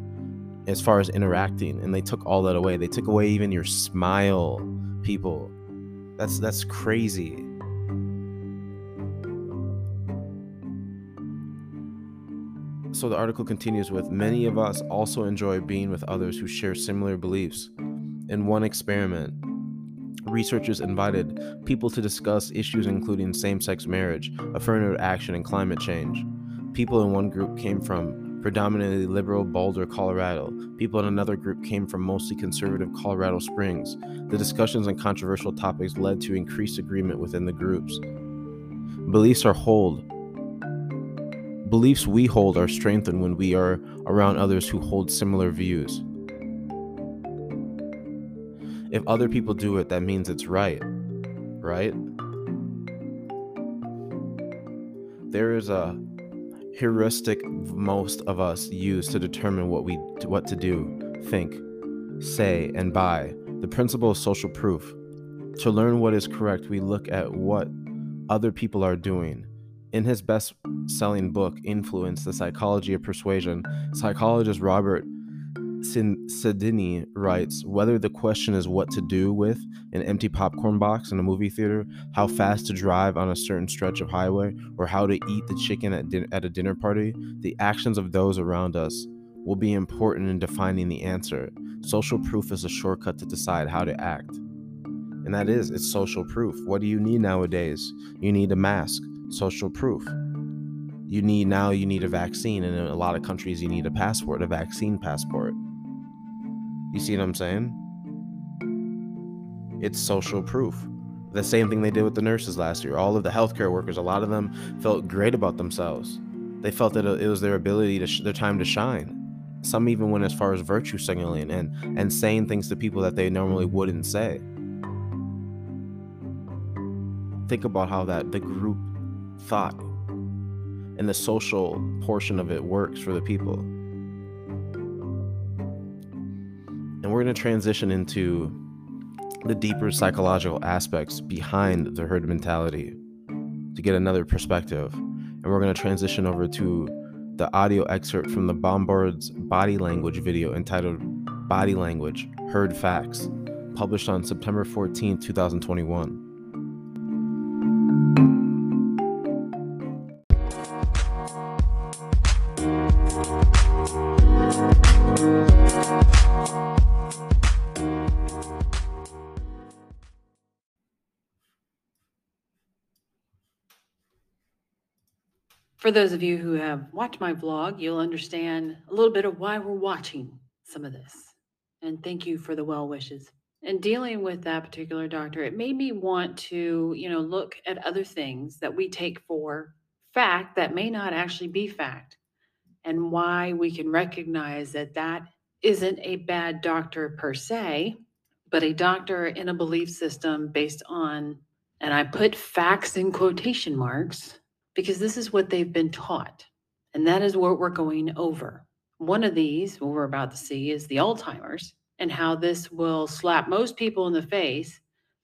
as far as interacting and they took all that away. They took away even your smile people. That's that's crazy So the article continues with Many of us also enjoy being with others who share similar beliefs. In one experiment, researchers invited people to discuss issues including same sex marriage, affirmative action, and climate change. People in one group came from predominantly liberal Boulder, Colorado. People in another group came from mostly conservative Colorado Springs. The discussions on controversial topics led to increased agreement within the groups. Beliefs are hold, Beliefs we hold are strengthened when we are around others who hold similar views. If other people do it, that means it's right, right? There is a heuristic most of us use to determine what we what to do, think, say, and buy. The principle of social proof. To learn what is correct, we look at what other people are doing in his best selling book, Influence The Psychology of Persuasion, psychologist Robert Cialdini writes Whether the question is what to do with an empty popcorn box in a movie theater, how fast to drive on a certain stretch of highway, or how to eat the chicken at, din- at a dinner party, the actions of those around us will be important in defining the answer. Social proof is a shortcut to decide how to act. And that is, it's social proof. What do you need nowadays? You need a mask social proof. You need now you need a vaccine and in a lot of countries you need a passport, a vaccine passport. You see what I'm saying? It's social proof. The same thing they did with the nurses last year. All of the healthcare workers, a lot of them felt great about themselves. They felt that it was their ability to sh- their time to shine. Some even went as far as virtue signaling and and saying things to people that they normally wouldn't say. Think about how that the group thought and the social portion of it works for the people. And we're going to transition into the deeper psychological aspects behind the herd mentality to get another perspective. And we're going to transition over to the audio excerpt from the Bombard's body language video entitled Body Language Herd Facts, published on September 14, 2021. For those of you who have watched my vlog, you'll understand a little bit of why we're watching some of this. And thank you for the well wishes. And dealing with that particular doctor, it made me want to, you know, look at other things that we take for fact that may not actually be fact and why we can recognize that that isn't a bad doctor per se, but a doctor in a belief system based on, and I put facts in quotation marks because this is what they've been taught. And that is what we're going over. One of these, what we're about to see, is the Alzheimer's and how this will slap most people in the face.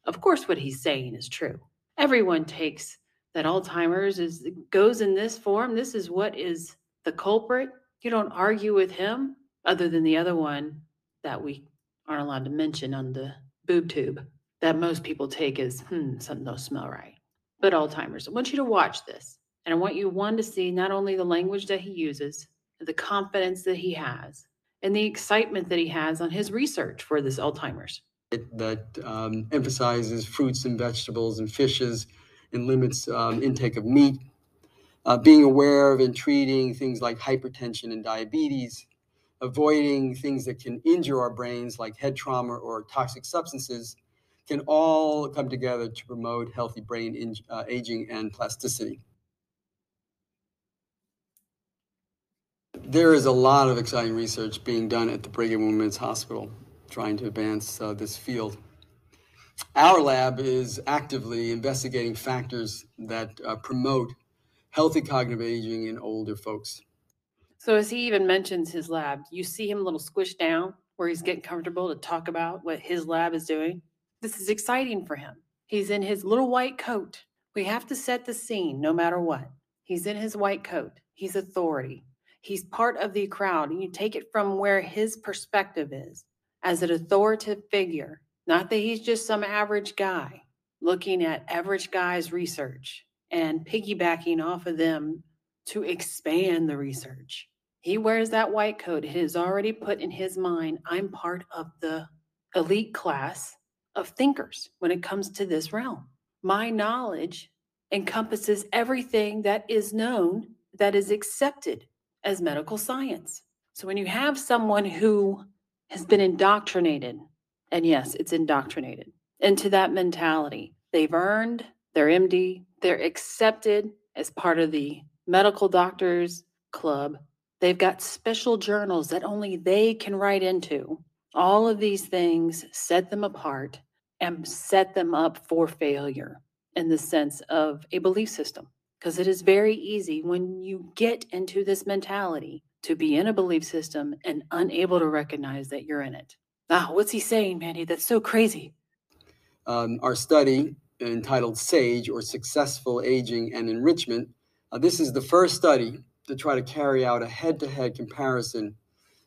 Of course, what he's saying is true. Everyone takes that Alzheimer's is goes in this form. This is what is the culprit. You don't argue with him, other than the other one that we aren't allowed to mention on the boob tube that most people take as hmm, something don't smell right. But Alzheimer's. I want you to watch this. And I want you, one, to see not only the language that he uses, the confidence that he has, and the excitement that he has on his research for this Alzheimer's. That um, emphasizes fruits and vegetables and fishes and limits um, intake of meat. uh, being aware of and treating things like hypertension and diabetes, avoiding things that can injure our brains like head trauma or toxic substances, can all come together to promote healthy brain in, uh, aging and plasticity. There is a lot of exciting research being done at the Brigham Women's Hospital trying to advance uh, this field. Our lab is actively investigating factors that uh, promote healthy cognitive aging in older folks. So as he even mentions his lab, you see him a little squished down where he's getting comfortable to talk about what his lab is doing. This is exciting for him. He's in his little white coat. We have to set the scene no matter what. He's in his white coat. He's authority. He's part of the crowd. And you take it from where his perspective is as an authoritative figure, not that he's just some average guy looking at average guys' research and piggybacking off of them to expand the research. He wears that white coat. It has already put in his mind, I'm part of the elite class of thinkers when it comes to this realm. My knowledge encompasses everything that is known, that is accepted as medical science. So when you have someone who has been indoctrinated, and yes, it's indoctrinated into that mentality, they've earned their MD, they're accepted as part of the medical doctors club. They've got special journals that only they can write into. All of these things set them apart and set them up for failure in the sense of a belief system. Because it is very easy when you get into this mentality to be in a belief system and unable to recognize that you're in it. Ah, what's he saying, Mandy? That's so crazy. Um, our study entitled SAGE or Successful Aging and Enrichment. Uh, this is the first study to try to carry out a head to head comparison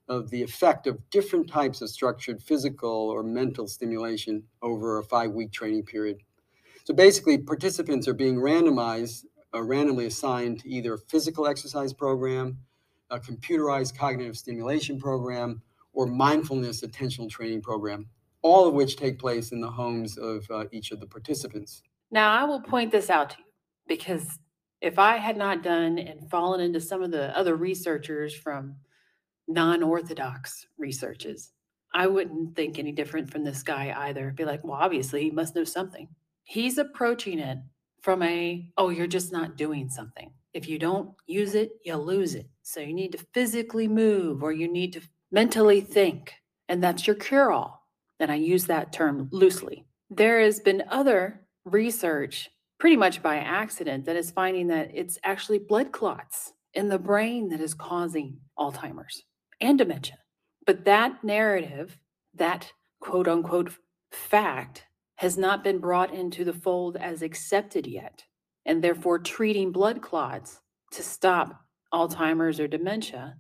of the effect of different types of structured physical or mental stimulation over a five week training period. So basically, participants are being randomized, uh, randomly assigned to either a physical exercise program, a computerized cognitive stimulation program, or mindfulness attentional training program all of which take place in the homes of uh, each of the participants. Now, I will point this out to you because if I had not done and fallen into some of the other researchers from non orthodox researches, I wouldn't think any different from this guy either. Be like, well, obviously, he must know something. He's approaching it from a, oh, you're just not doing something. If you don't use it, you lose it. So you need to physically move or you need to mentally think. And that's your cure all and I use that term loosely. There has been other research, pretty much by accident, that is finding that it's actually blood clots in the brain that is causing Alzheimer's and dementia. But that narrative, that quote unquote fact, has not been brought into the fold as accepted yet. And therefore, treating blood clots to stop Alzheimer's or dementia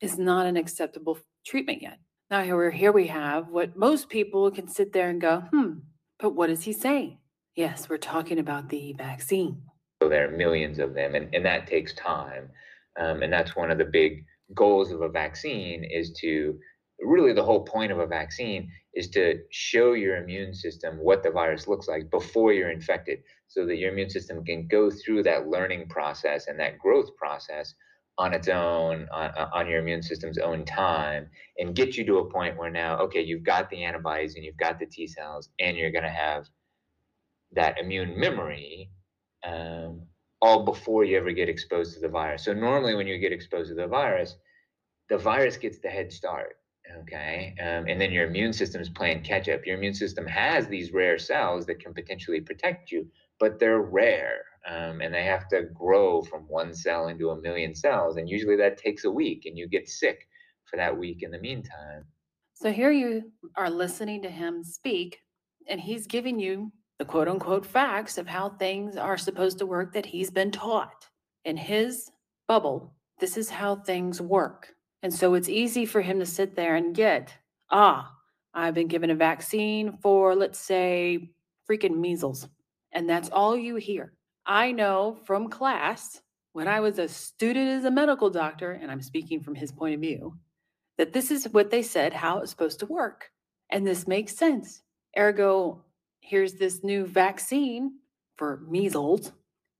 is not an acceptable treatment yet. Now here, here we have what most people can sit there and go, hmm, but what is he saying? Yes, we're talking about the vaccine. So there are millions of them, and, and that takes time. Um, and that's one of the big goals of a vaccine is to really the whole point of a vaccine is to show your immune system what the virus looks like before you're infected so that your immune system can go through that learning process and that growth process on its own, on, on your immune system's own time, and get you to a point where now, okay, you've got the antibodies and you've got the T cells, and you're going to have that immune memory um, all before you ever get exposed to the virus. So normally, when you get exposed to the virus, the virus gets the head start. Okay. Um, and then your immune system is playing catch up. Your immune system has these rare cells that can potentially protect you, but they're rare um, and they have to grow from one cell into a million cells. And usually that takes a week, and you get sick for that week in the meantime. So here you are listening to him speak, and he's giving you the quote unquote facts of how things are supposed to work that he's been taught. In his bubble, this is how things work. And so it's easy for him to sit there and get, ah, I've been given a vaccine for, let's say, freaking measles. And that's all you hear. I know from class when I was a student as a medical doctor, and I'm speaking from his point of view, that this is what they said how it's supposed to work. And this makes sense. Ergo, here's this new vaccine for measles.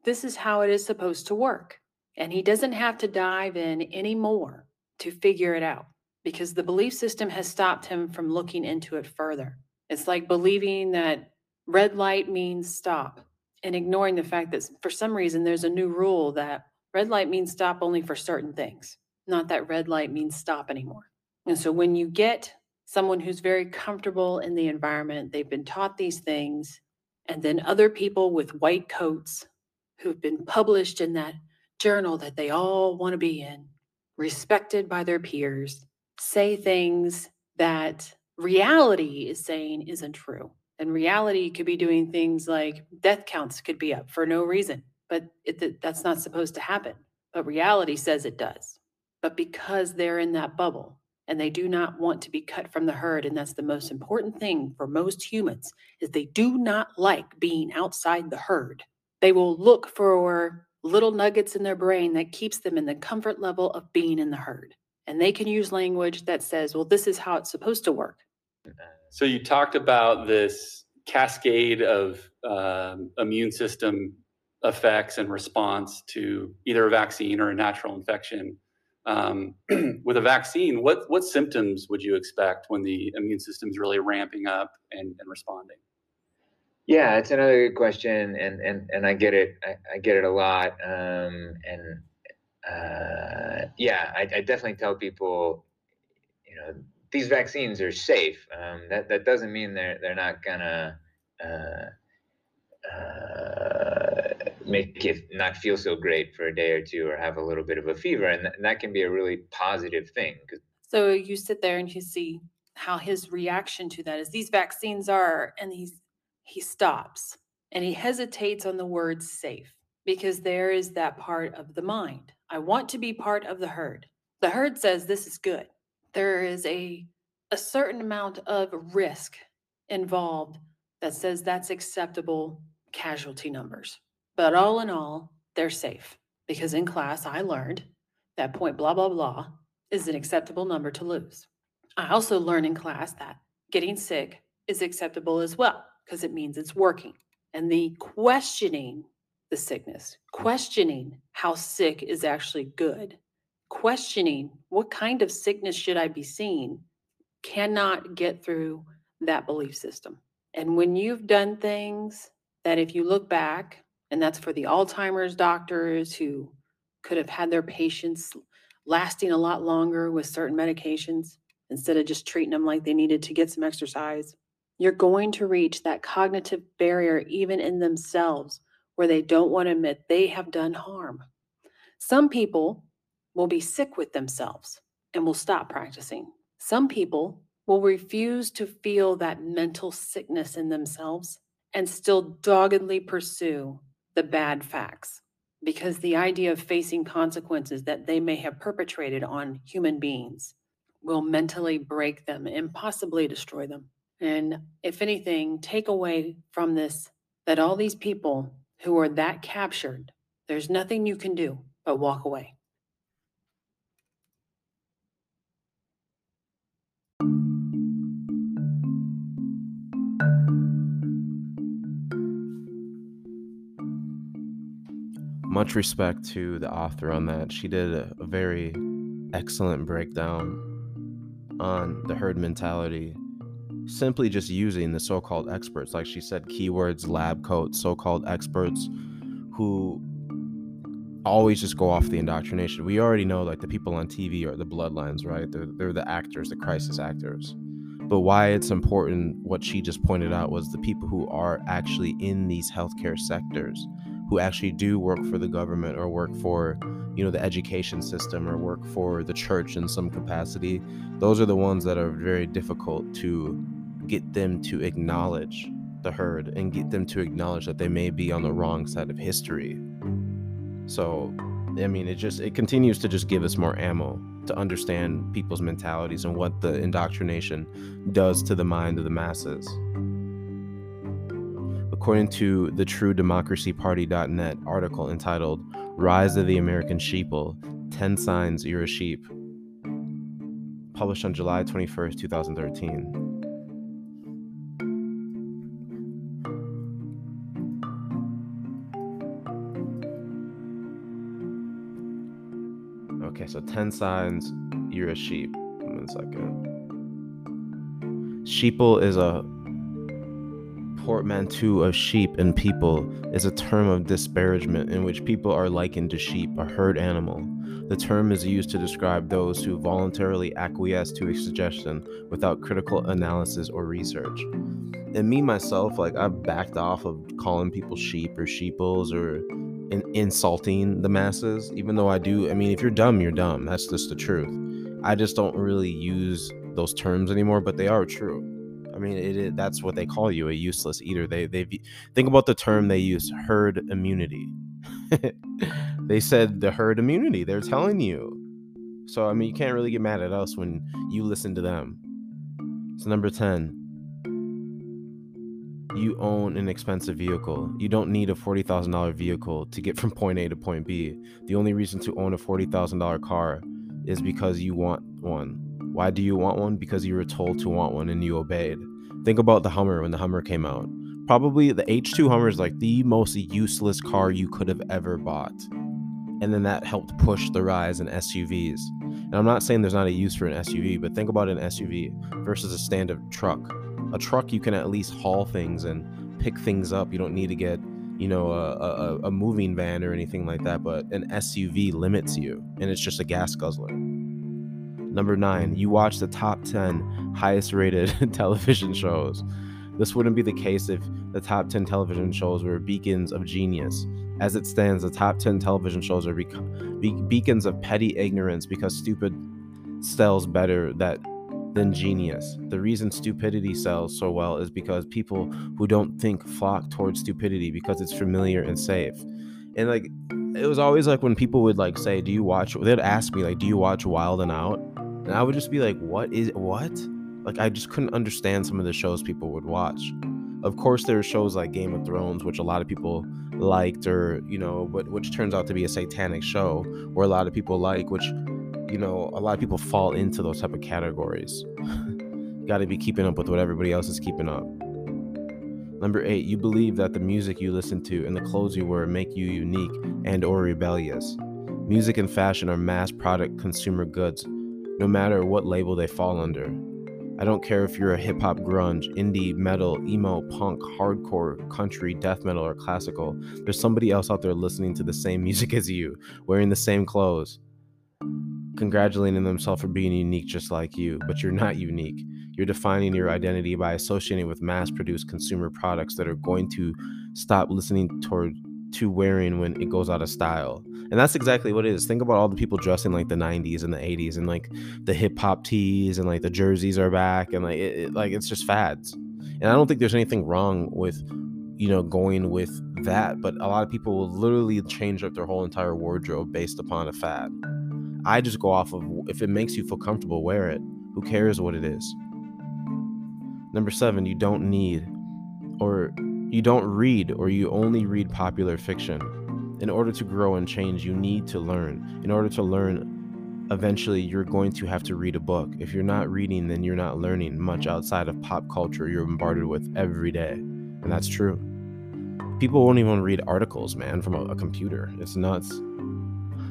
This is how it is supposed to work. And he doesn't have to dive in anymore to figure it out because the belief system has stopped him from looking into it further. It's like believing that red light means stop and ignoring the fact that for some reason there's a new rule that red light means stop only for certain things, not that red light means stop anymore. And so when you get someone who's very comfortable in the environment, they've been taught these things, and then other people with white coats who've been published in that journal that they all want to be in, respected by their peers, say things that reality is saying isn't true. And reality could be doing things like death counts could be up for no reason, but it, that's not supposed to happen. But reality says it does. But because they're in that bubble and they do not want to be cut from the herd, and that's the most important thing for most humans, is they do not like being outside the herd. They will look for little nuggets in their brain that keeps them in the comfort level of being in the herd. And they can use language that says, well, this is how it's supposed to work. So you talked about this cascade of um, immune system effects and response to either a vaccine or a natural infection. Um, [CLEARS THROAT] with a vaccine, what what symptoms would you expect when the immune system is really ramping up and, and responding? Yeah, it's another good question, and and and I get it. I, I get it a lot. Um, and uh, yeah, I, I, definitely tell people, you know, these vaccines are safe. Um, that that doesn't mean they're they're not gonna uh, uh, make it not feel so great for a day or two, or have a little bit of a fever, and, th- and that can be a really positive thing. So you sit there and you see how his reaction to that is. These vaccines are, and he's he stops and he hesitates on the word safe because there is that part of the mind. I want to be part of the herd. The herd says this is good. There is a a certain amount of risk involved that says that's acceptable casualty numbers. But all in all, they're safe because in class I learned that point blah blah blah is an acceptable number to lose. I also learned in class that getting sick is acceptable as well because it means it's working. And the questioning the sickness, questioning how sick is actually good, questioning what kind of sickness should I be seeing cannot get through that belief system. And when you've done things that, if you look back, and that's for the Alzheimer's doctors who could have had their patients lasting a lot longer with certain medications instead of just treating them like they needed to get some exercise you're going to reach that cognitive barrier even in themselves where they don't want to admit they have done harm. Some people will be sick with themselves and will stop practicing. Some people will refuse to feel that mental sickness in themselves and still doggedly pursue the bad facts because the idea of facing consequences that they may have perpetrated on human beings will mentally break them and possibly destroy them. And if anything, take away from this that all these people who are that captured, there's nothing you can do but walk away. Much respect to the author on that. She did a, very excellent breakdown on the herd mentality simply just using the so-called experts. Like she said keywords lab coats so-called experts who always just go off the indoctrination. We already know like the people on tv are the bloodlines right? They're, they're the actors the crisis actors. But why it's important what she just pointed out was the people who are actually in these healthcare sectors who actually do work for the government or work for you know the education system or work for the church in some capacity those are the ones that are very difficult to get them to acknowledge the herd and get them to acknowledge that they may be on the wrong side of history so i mean it just it continues to just give us more ammo to understand people's mentalities and what the indoctrination does to the mind of the masses according to the TrueDemocracyParty.net article entitled Rise of the American Sheeple 10 Signs You're a Sheep, published on July 21st, 2013. So 10 signs you're a sheep. One second. Sheeple is a portmanteau of sheep and people is a term of disparagement in which people are likened to sheep, a herd animal. The term is used to describe those who voluntarily acquiesce to a suggestion without critical analysis or research. And me myself, like I've backed off of calling people sheep or sheeples or in- insulting the masses, even though I do. I mean, if you're dumb, you're dumb. That's just the truth. I just don't really use those terms anymore, but they are true. I mean, it, it, that's what they call you, a useless eater. They they think about the term they use, herd immunity. [LAUGHS] they said the herd immunity. They're telling you. So I mean, you can't really get mad at us when you listen to them. So number 10, you own an expensive vehicle. You don't need a $40,000 vehicle to get from point A to point B. The only reason to own a $40,000 car is because you want one. Why do you want one? Because you were told to want one and you obeyed. Think about the Hummer when the Hummer came out. Probably the H2 Hummer is like the most useless car you could have ever bought. And then that helped push the rise in SUVs. And I'm not saying there's not a use for an SUV, but think about an SUV versus a standard truck. A truck, you can at least haul things and pick things up. You don't need to get, you know, a, a, a moving van or anything like that. But an SUV limits you, and it's just a gas guzzler. Number nine, you watch the top 10 highest rated [LAUGHS] television shows. This wouldn't be the case if the top 10 television shows were beacons of genius. As it stands, the top 10 television shows are be- be- beacons of petty ignorance because stupid sells better that than genius. The reason stupidity sells so well is because people who don't think flock towards stupidity because it's familiar and safe. And like it was always like when people would like say, "Do you watch?" They'd ask me like, "Do you watch Wild and Out?" And I would just be like, "What is what?" Like I just couldn't understand some of the shows people would watch. Of course, there are shows like Game of Thrones, which a lot of people liked, or you know, but which turns out to be a satanic show, where a lot of people like, which you know, a lot of people fall into those type of categories. [LAUGHS] Got to be keeping up with what everybody else is keeping up. Number eight, you believe that the music you listen to and the clothes you wear make you unique and or rebellious. Music and fashion are mass product consumer goods, no matter what label they fall under. I don't care if you're a hip hop grunge, indie, metal, emo, punk, hardcore, country, death metal, or classical. There's somebody else out there listening to the same [LAUGHS] music as you, wearing the same clothes congratulating themselves for being unique just like you, but you're not unique. You're defining your identity by associating with mass produced consumer products that are going to stop listening toward to wearing when it goes out of style. And that's exactly what it is. Think about all the people dressing like the 90s and the 80s and like the hip hop tees and like the jerseys are back and like it, it, like it's just fads. And I don't think there's anything wrong with you know going with that, but a lot of people will literally change up their whole entire wardrobe based upon a fad. I just go off of if it makes you feel comfortable, wear it. Who cares what it is? Number seven, you don't need or you don't read or you only read popular fiction. In order to grow and change, you need to learn. In order to learn, eventually you're going to have to read a book. If you're not reading, then you're not learning much outside of pop culture you're bombarded with every day. And that's true. People won't even read articles, man, from a, a computer. It's nuts.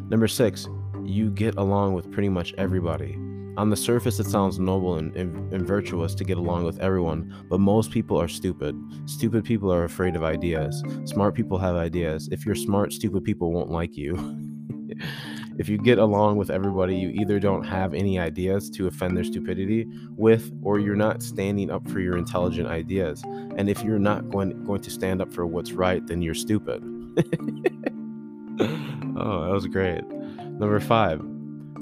Number six, you get along with pretty much everybody. On the surface, it sounds noble and, and, and, virtuous to get along with everyone, but most people are stupid. Stupid people are afraid of ideas. Smart people have ideas. If you're smart, stupid people won't like you. [LAUGHS] if you get along with everybody, you either don't have any ideas to offend their stupidity with, or you're not standing up for your intelligent ideas. And if you're not going, going to stand up for what's right, then you're stupid. [LAUGHS] oh, that was great. Number five,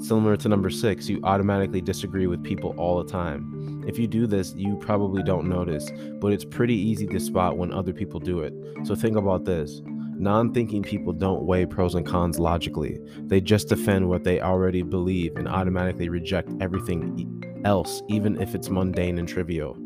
similar to number six, you automatically disagree with people all the time. If you do this, you probably don't notice, but it's pretty easy to spot when other people do it. So think about this. Non thinking people don't weigh pros and cons logically. They just defend what they already believe and automatically reject everything else, even if it's mundane and trivial.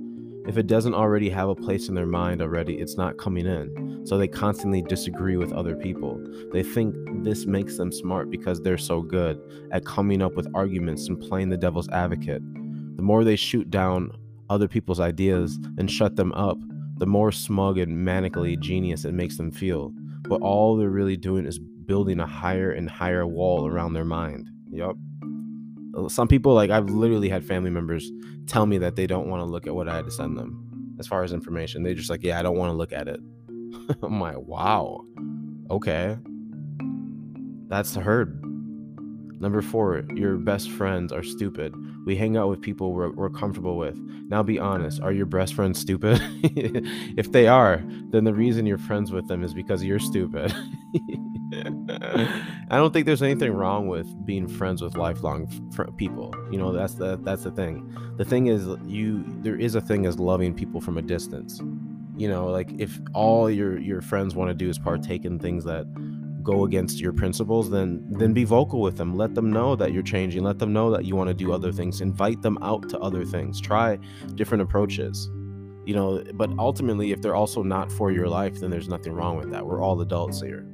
If it doesn't already have a place in their mind already, it's not coming in. So they constantly disagree with other people. They think this makes them smart because they're so good at coming up with arguments and playing the devil's advocate. The more they shoot down other people's ideas and shut them up, the more smug and manically genius it makes them feel. But all they're really doing is building a higher and higher wall around their mind. Yup. Some people, like, I've literally had family members tell me that they don't want to look at what I had to send them as far as information. They're just like, yeah, I don't want to look at it. [LAUGHS] I'm like, wow. Okay. That's the herd. Number four, your best friends are stupid. We hang out with people we're, we're comfortable with. Now be honest, are your best friends stupid? [LAUGHS] if they are, then the reason you're friends with them is because you're stupid. [LAUGHS] I don't think there's anything wrong with being friends with lifelong fr- people. You know, that's the that's the thing. The thing is you there is a thing as loving people from a distance. You know, like if all your your friends want to do is partake in things that go against your principles then then be vocal with them. Let them know that you're changing. Let them know that you want to do other things. Invite them out to other things. Try different approaches. You know but ultimately if they're also not for your life then there's nothing wrong with that. We're all adults here.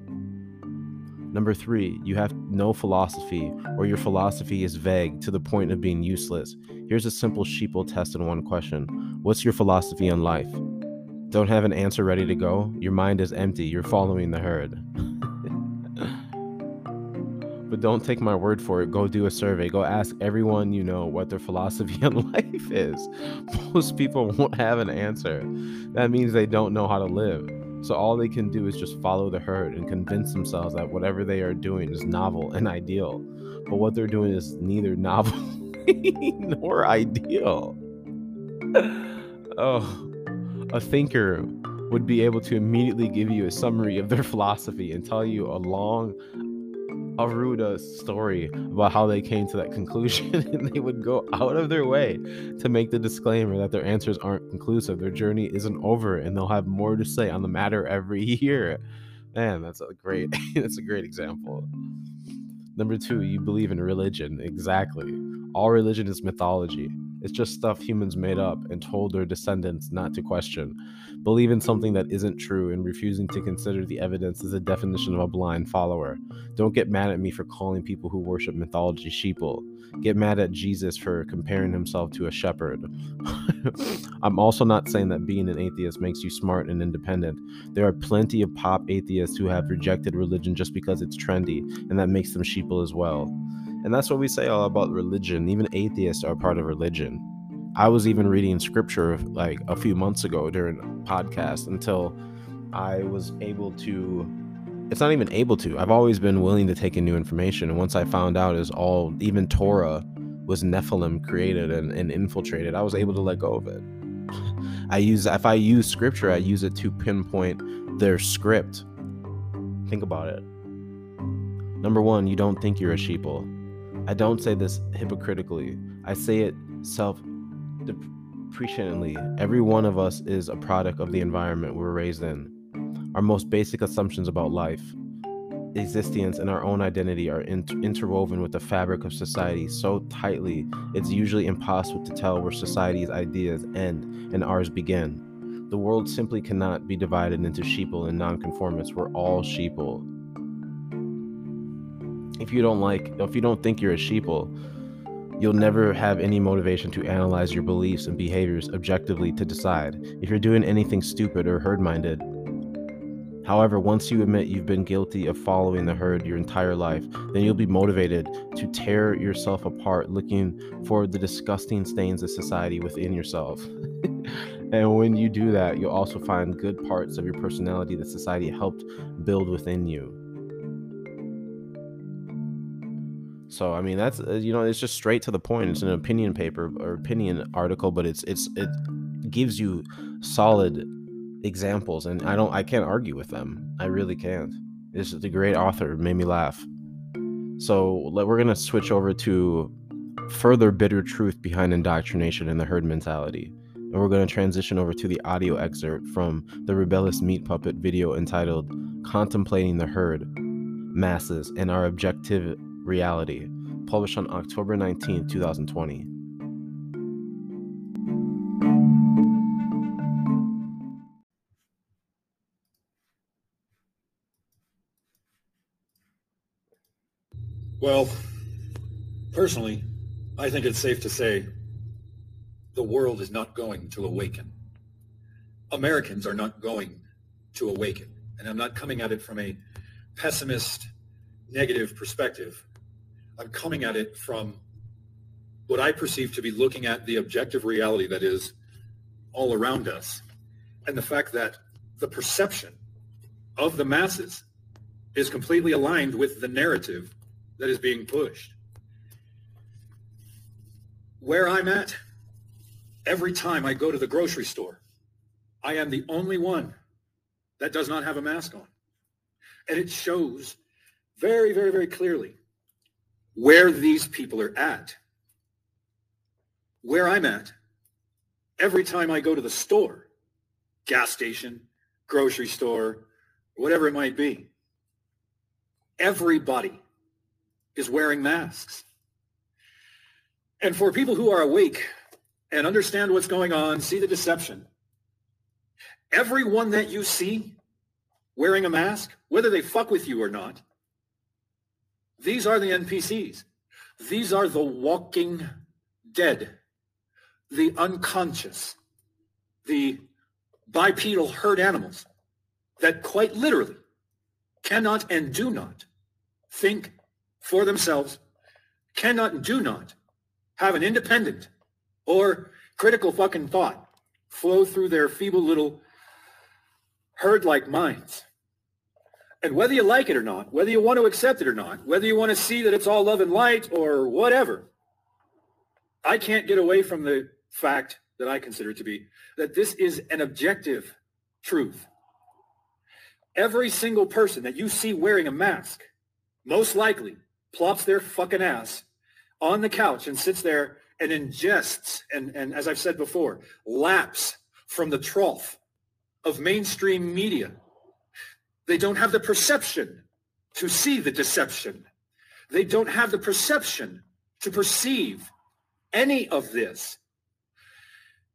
Number 3 you have no philosophy or your philosophy is vague to the point of being useless. Here's a simple sheeple test in one question. What's your philosophy on life? Don't have an answer ready to go. Your mind is empty. You're following the herd [LAUGHS] but don't take my word for it. Go do a survey. Go ask everyone you know what their philosophy [LAUGHS] on life is. Most people won't have an answer. That means they don't know how to live. So all they can do is just follow the herd and convince themselves that whatever they are doing is novel and ideal. But what they're doing is neither novel [LAUGHS] nor ideal. Oh, a thinker would be able to immediately give you a summary of their [LAUGHS] philosophy and tell you a long Aruda story about how they came to that [LAUGHS] conclusion, and they would go out of their way to make the disclaimer that their answers aren't conclusive. Their journey isn't over, and they'll have more to say on the matter every [LAUGHS] year. Man, that's a great mm. [LAUGHS] that's a great example. Number two, you believe in religion. Exactly. All religion is mythology. It's just stuff humans made up and told their descendants not to question. Believe in something that isn't true and refusing to consider the evidence is a definition of a blind follower. Don't get mad at me for calling people who worship mythology sheeple. Get mad at Jesus for comparing himself to a shepherd. [LAUGHS] I'm also not saying that being an atheist makes you smart and independent. There are plenty of pop atheists who have rejected religion just because it's trendy, and that makes them sheeple as well. And that's what we say all about religion. Even atheists are part of religion. I was even reading scripture like a few months ago during a podcast until I was able to. It's not even able to. I've always been willing to take in new information. And once I found out is all, even Torah was Nephilim created and, and infiltrated, I was able to let go of it. [LAUGHS] I use, if I use scripture, I use it to pinpoint their script. Think about it. Number one, you don't think you're a sheeple. I don't say this hypocritically. I say it self depreciatingly. Every one of us is a product of the environment we're raised in. Our most basic assumptions about life, existence, and our own identity are inter- interwoven with the fabric of society so tightly it's usually impossible to tell where society's ideas end and ours begin. The world simply cannot be divided into sheeple and nonconformists. We're all sheeple if you don't like if you don't think you're a sheeple you'll never have any motivation to analyze your beliefs and behaviors objectively to decide if you're doing anything stupid or herd-minded. However once you admit you've been guilty of following the herd your entire life then you'll be motivated to tear yourself apart looking for the disgusting stains of society within yourself. [LAUGHS] And when you do that you'll also find good parts of your personality that society helped build within you So I mean that's uh, you know it's just straight to the point. It's an opinion paper or opinion article, but it's it's it gives you solid examples, and I don't I can't argue with them. I really can't. This is a great author. Made me laugh. So we're gonna switch over to further bitter truth behind indoctrination and the herd mentality. And we're going to transition over to the audio excerpt from the Rebellious Meat Puppet video entitled Contemplating the Herd, Masses, and Our Objective Reality, published on October 19, 2020. Well, personally, I think it's safe to say the world is not going to awaken. Americans are not going to awaken. And I'm not coming at it from a pessimist, negative perspective. I'm coming at it from what I perceive to be looking at the objective reality that is all around us and the fact that the perception of the masses is completely aligned with the narrative that is being pushed. Where I'm at, every time I go to the grocery store, I am the only one that does not have a mask on. And it shows very, very, very clearly where these people are at. Where I'm at, every time I go to the store, gas station, grocery store, whatever it might be, everybody is wearing masks. And for people who are awake and understand what's going on, see the deception, everyone that you see wearing a mask, whether they fuck with you or not, these are the NPCs. These are the walking dead, the unconscious, the bipedal herd animals that quite literally cannot and do not think for themselves, cannot and do not have an independent or critical fucking thought flow through their feeble little herd-like minds. And whether you like it or not, whether you want to accept it or not, whether you want to see that it's all love and light or whatever, I can't get away from the fact that I consider to be that this is an objective truth. Every single person that you see wearing a mask most likely plops their fucking ass on the couch and sits there and ingests and, and as I've said before, laps from the trough of mainstream media they don't have the perception to see the deception. They don't have the perception to perceive any of this.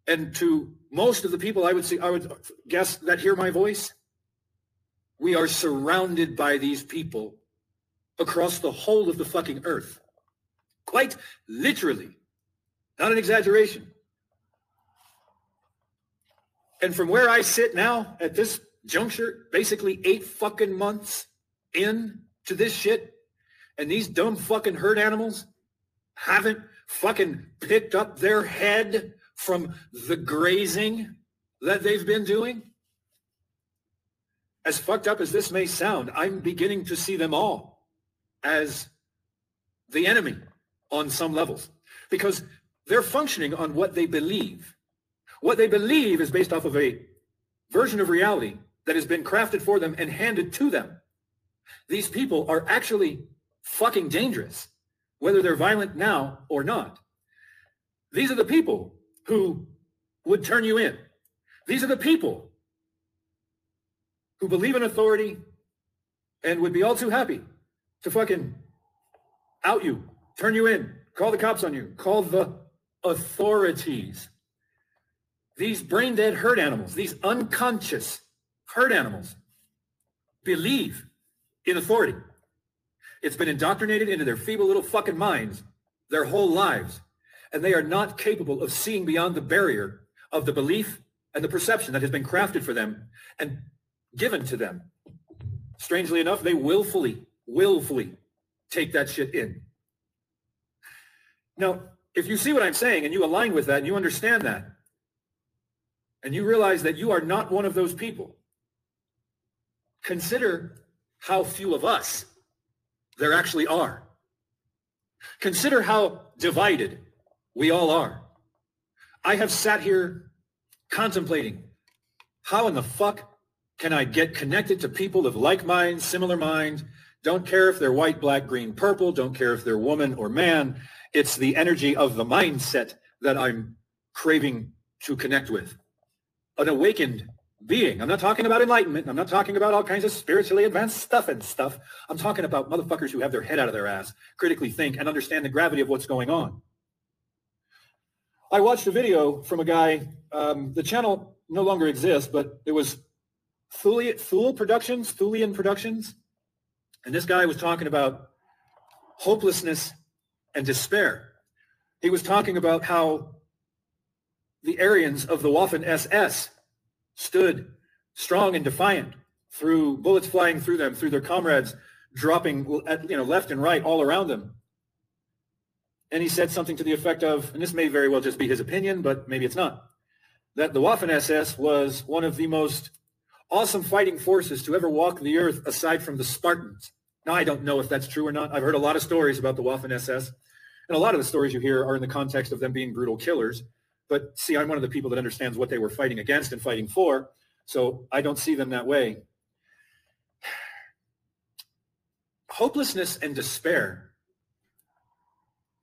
And to most of the people I would say, I would guess that hear my voice, we are surrounded by these people across the whole of the fucking earth. Quite literally. Not an exaggeration. And from where I sit now at this juncture, basically eight fucking months in to this shit, and these dumb fucking herd animals haven't fucking picked up their head from the grazing that they've been doing? As fucked up as this may sound, I'm beginning to see them all as the enemy on some levels because they're functioning on what they believe. What they believe is based off of a version of reality that has been crafted for them and handed to them. These people are actually fucking dangerous, whether they're violent now or not. These are the people who would turn you in. These are the people who believe in authority and would be all too happy to fucking out you, turn you in, call the cops on you, call the authorities. These brain dead herd animals, these unconscious herd animals believe in authority. It's been indoctrinated into their feeble little fucking minds their whole lives. And they are not capable of seeing beyond the barrier of the belief and the perception that has been crafted for them and given to them. Strangely enough, they willfully, willfully take that shit in. Now, if you see what I'm saying and you align with that and you understand that, and you realize that you are not one of those people, Consider how few of us there actually are. Consider how divided we all are. I have sat here contemplating how in the fuck can I get connected to people of like mind, similar mind, don't care if they're white, black, green, purple, don't care if they're woman or man. It's the energy of the mindset that I'm craving to connect with. An awakened being. I'm not talking about enlightenment. I'm not talking about all kinds of spiritually advanced stuff and stuff. I'm talking about motherfuckers who have their head out of their ass, critically think, and understand the gravity of what's going on. I watched a video from a guy. Um, the channel no longer exists, but it was Thule, Thule Productions, Thulian Productions. And this guy was talking about hopelessness and despair. He was talking about how the Aryans of the Waffen SS stood strong and defiant through bullets flying through them, through their comrades dropping at, you know, left and right all around them. and he said something to the effect of, and this may very well just be his opinion, but maybe it's not, that the Waffen-SS was one of the most awesome fighting forces to ever walk the earth aside from the Spartans. Now, I don't know if that's true or not. I've heard a lot of stories about the Waffen-SS, and a lot of the stories you hear are in the context of them being brutal killers. But see, I'm one of the people that understands what they were fighting against and fighting for, so I don't see them that way. [SIGHS] Hopelessness and despair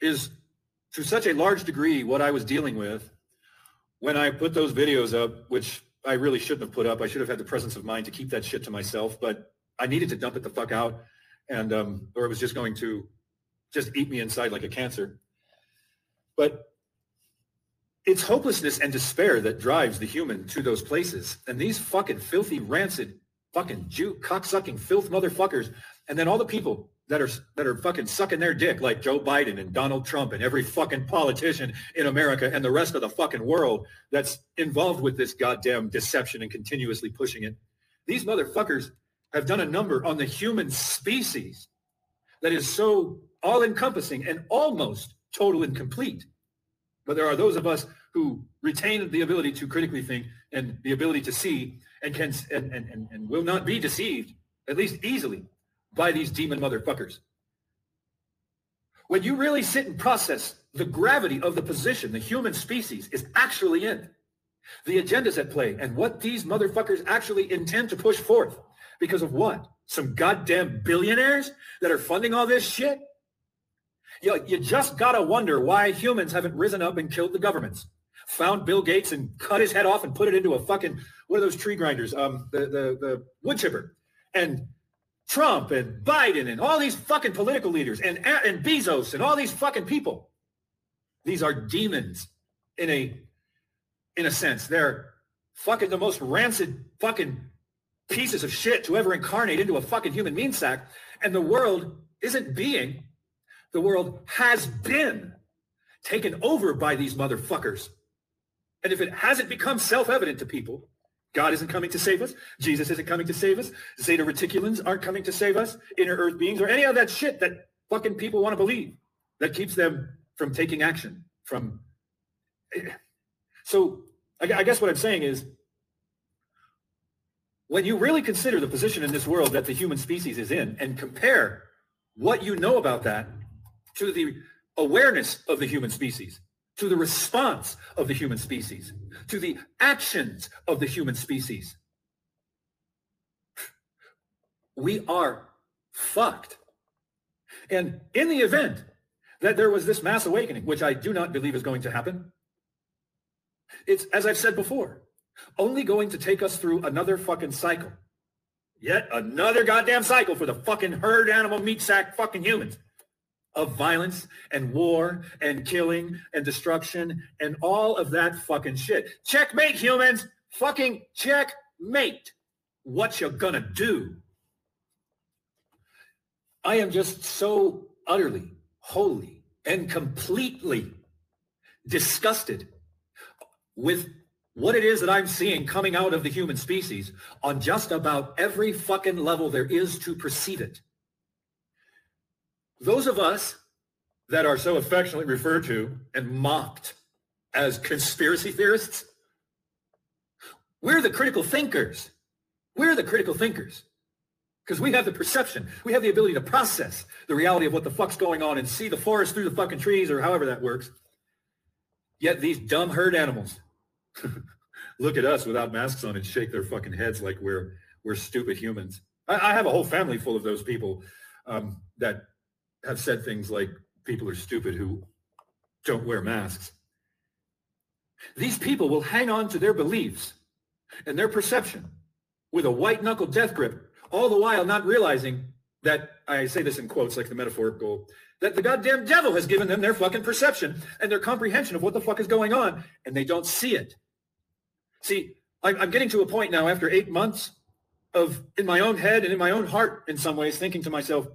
is to such a large degree what I was dealing with when I put those videos up, which I really shouldn't have put up. I should have had the presence of mind to keep that shit to myself, but I needed to dump it the fuck out, and um, or it was just going to just eat me inside like a cancer. But it's hopelessness and despair that drives the human to those places. And these fucking filthy, rancid, fucking Jew cocksucking filth motherfuckers, and then all the people that are that are fucking sucking their dick like Joe Biden and Donald Trump and every fucking politician in America and the rest of the fucking world that's involved with this goddamn deception and continuously pushing it. These motherfuckers have done a number on the human species that is so all-encompassing and almost total and complete. But there are those of us who retain the ability to critically think and the ability to see and can and, and, and will not be deceived, at least easily, by these demon motherfuckers. When you really sit and process the gravity of the position the human species is actually in, the agendas at play, and what these motherfuckers actually intend to push forth. Because of what? Some goddamn billionaires that are funding all this shit? You, you just gotta wonder why humans haven't risen up and killed the governments. Found Bill Gates and cut his head off and put it into a fucking, what are those tree grinders? Um, the, the, the wood chipper. And Trump and Biden and all these fucking political leaders and, and Bezos and all these fucking people. These are demons in a, in a sense. They're fucking the most rancid fucking pieces of shit to ever incarnate into a fucking human mean sack. And the world isn't being, the world has been taken over by these motherfuckers. And if it hasn't become self-evident to people, God isn't coming to save us. Jesus isn't coming to save us. Zeta reticulans aren't coming to save us. Inner earth beings or any of that shit that fucking people want to believe that keeps them from taking action from. So I guess what I'm saying is when you really consider the position in this world that the human species is in and compare what you know about that to the awareness of the human species to the response of the human species, to the actions of the human species. We are fucked. And in the event that there was this mass awakening, which I do not believe is going to happen, it's, as I've said before, only going to take us through another fucking cycle. Yet another goddamn cycle for the fucking herd animal meat sack fucking humans of violence and war and killing and destruction and all of that fucking shit. Checkmate, humans. Fucking checkmate. What you gonna do? I am just so utterly, wholly, and completely disgusted with what it is that I'm seeing coming out of the human species on just about every fucking level there is to perceive it. Those of us that are so affectionately referred to and mocked as conspiracy theorists, we're the critical thinkers. We're the critical thinkers because we have the perception. We have the ability to process the reality of what the fuck's going on and see the forest through the fucking trees or however that works. Yet these dumb herd animals [LAUGHS] look at us without masks on and shake their fucking heads like we're we're stupid humans. I, I have a whole family full of those people um, that have said things like people are stupid who don't wear masks. These people will hang on to their beliefs and their perception with a white knuckle death grip, all the while not realizing that, I say this in quotes like the metaphorical, that the goddamn devil has given them their fucking perception and their comprehension of what the fuck is going on, and they don't see it. See, I'm getting to a point now after eight months of, in my own head and in my own heart, in some ways, thinking to myself,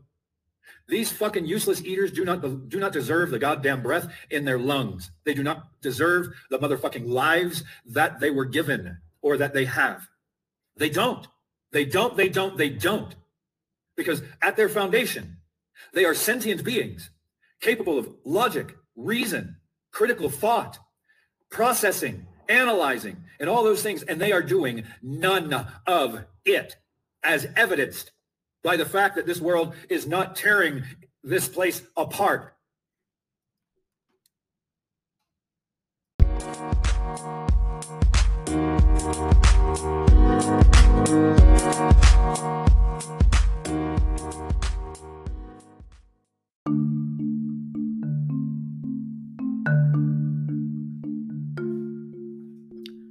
these fucking useless eaters do not do not deserve the goddamn breath in their lungs. They do not deserve the motherfucking lives that they were given or that they have. They don't. They don't. They don't. They don't. Because at their foundation, they are sentient beings capable of logic, reason, critical thought, processing, analyzing, and all those things. And they are doing none of it, as evidenced by the fact that this world is not tearing this place apart.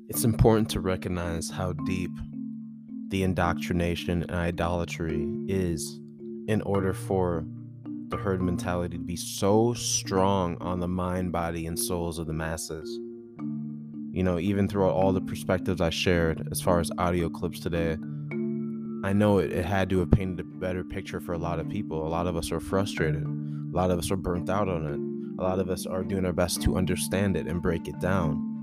It's important to recognize how deep the indoctrination and idolatry is in order for the herd mentality to be so strong on the mind, body, and souls of the masses. You know, even throughout all the perspectives I shared as far as audio clips today, I know it, it had to have painted a better picture for a lot of people. A lot of us are frustrated. A lot of us are burnt out on it. A lot of us are doing our best to understand it and break it down.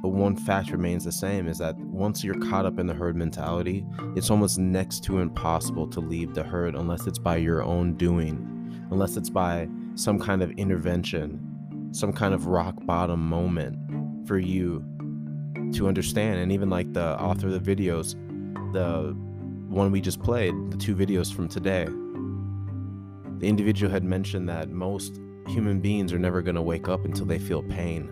But one fact remains the same is that once you're caught up in the herd mentality, it's almost next to impossible to leave the herd unless it's by your own doing, unless it's by some kind of intervention, some kind of rock bottom moment for you to understand. And even like the author of the videos, the one we just played, the two videos from today, the individual had mentioned that most human beings are never going to wake up until they feel pain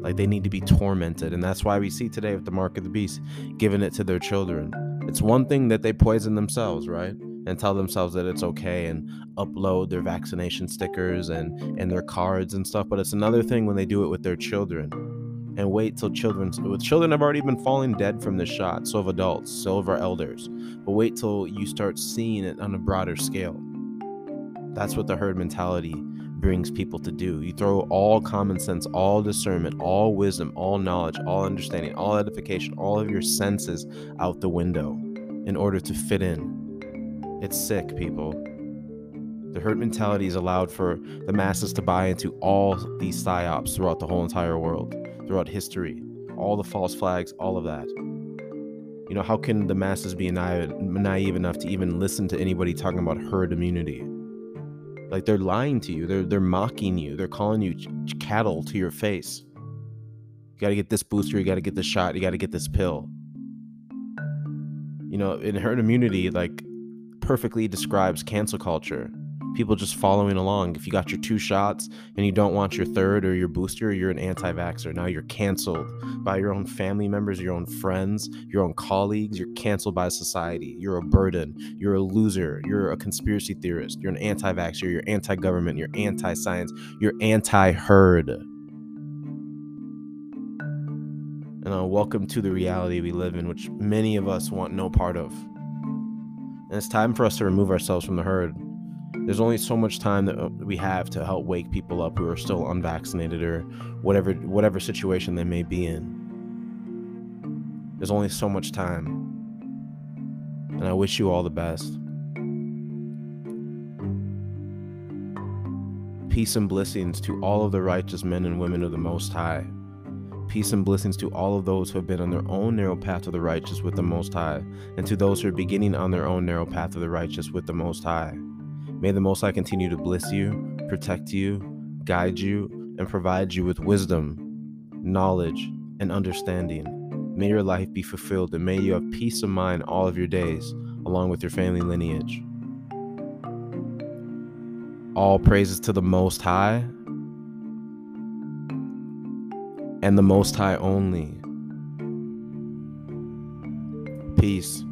like they need to be tormented. And that's why we see today with the mark of the beast giving it to their children. It's one thing that they poison themselves, right? And tell themselves that it's okay and upload their vaccination stickers and, and their cards and stuff. But it's another thing when they do it with their children and wait till children with children have already been falling dead from this shot so have adults so have our elders but wait till you start seeing it on a broader scale that's what the herd mentality brings people to do. You throw all common sense, all discernment, all wisdom, all knowledge, all understanding, all edification, all of your senses out the window in order to fit in. It's sick, people. The herd mentality is allowed for the masses to buy into all these psyops throughout the whole entire world, throughout history, all the false flags, all of that. You know, how can the masses be naive, naive enough to even listen to anybody talking about herd immunity? Like they're lying to you. They're they're mocking you. They're calling you ch- cattle to your face. You got to get this booster. You got to get this shot. You got to get this pill. You know, in herd immunity, like perfectly describes cancel culture people just following along. If you got your two shots and you don't want your third or your booster, you're an anti vaxxer. Now you're canceled by your own family members, your own friends, your own colleagues. You're canceled by society. You're a burden. You're a loser. You're a conspiracy theorist. You're an anti vaxxer. You're anti government. You're anti science. You're anti herd. And uh, welcome to the reality we live in, which many of us want no part of. And it's time for us to remove ourselves from the herd there's only so much time that uh, we have to help wake people up who are still unvaccinated or whatever whatever situation they may be in. There's only so much time. And i wish you all the best. Peace and blessings to all of the righteous men and women of the most high. Peace and blessings to all of those who have been on their own narrow path of the righteous with the most high and to those who are beginning on their own narrow path of the righteous with the most high May the Most High continue to bless you, protect you, guide you, and provide you with wisdom, knowledge, and understanding. May your life be fulfilled and may you have peace of mind all of your days, along with your family lineage. All praises to the Most High and the Most High only. Peace.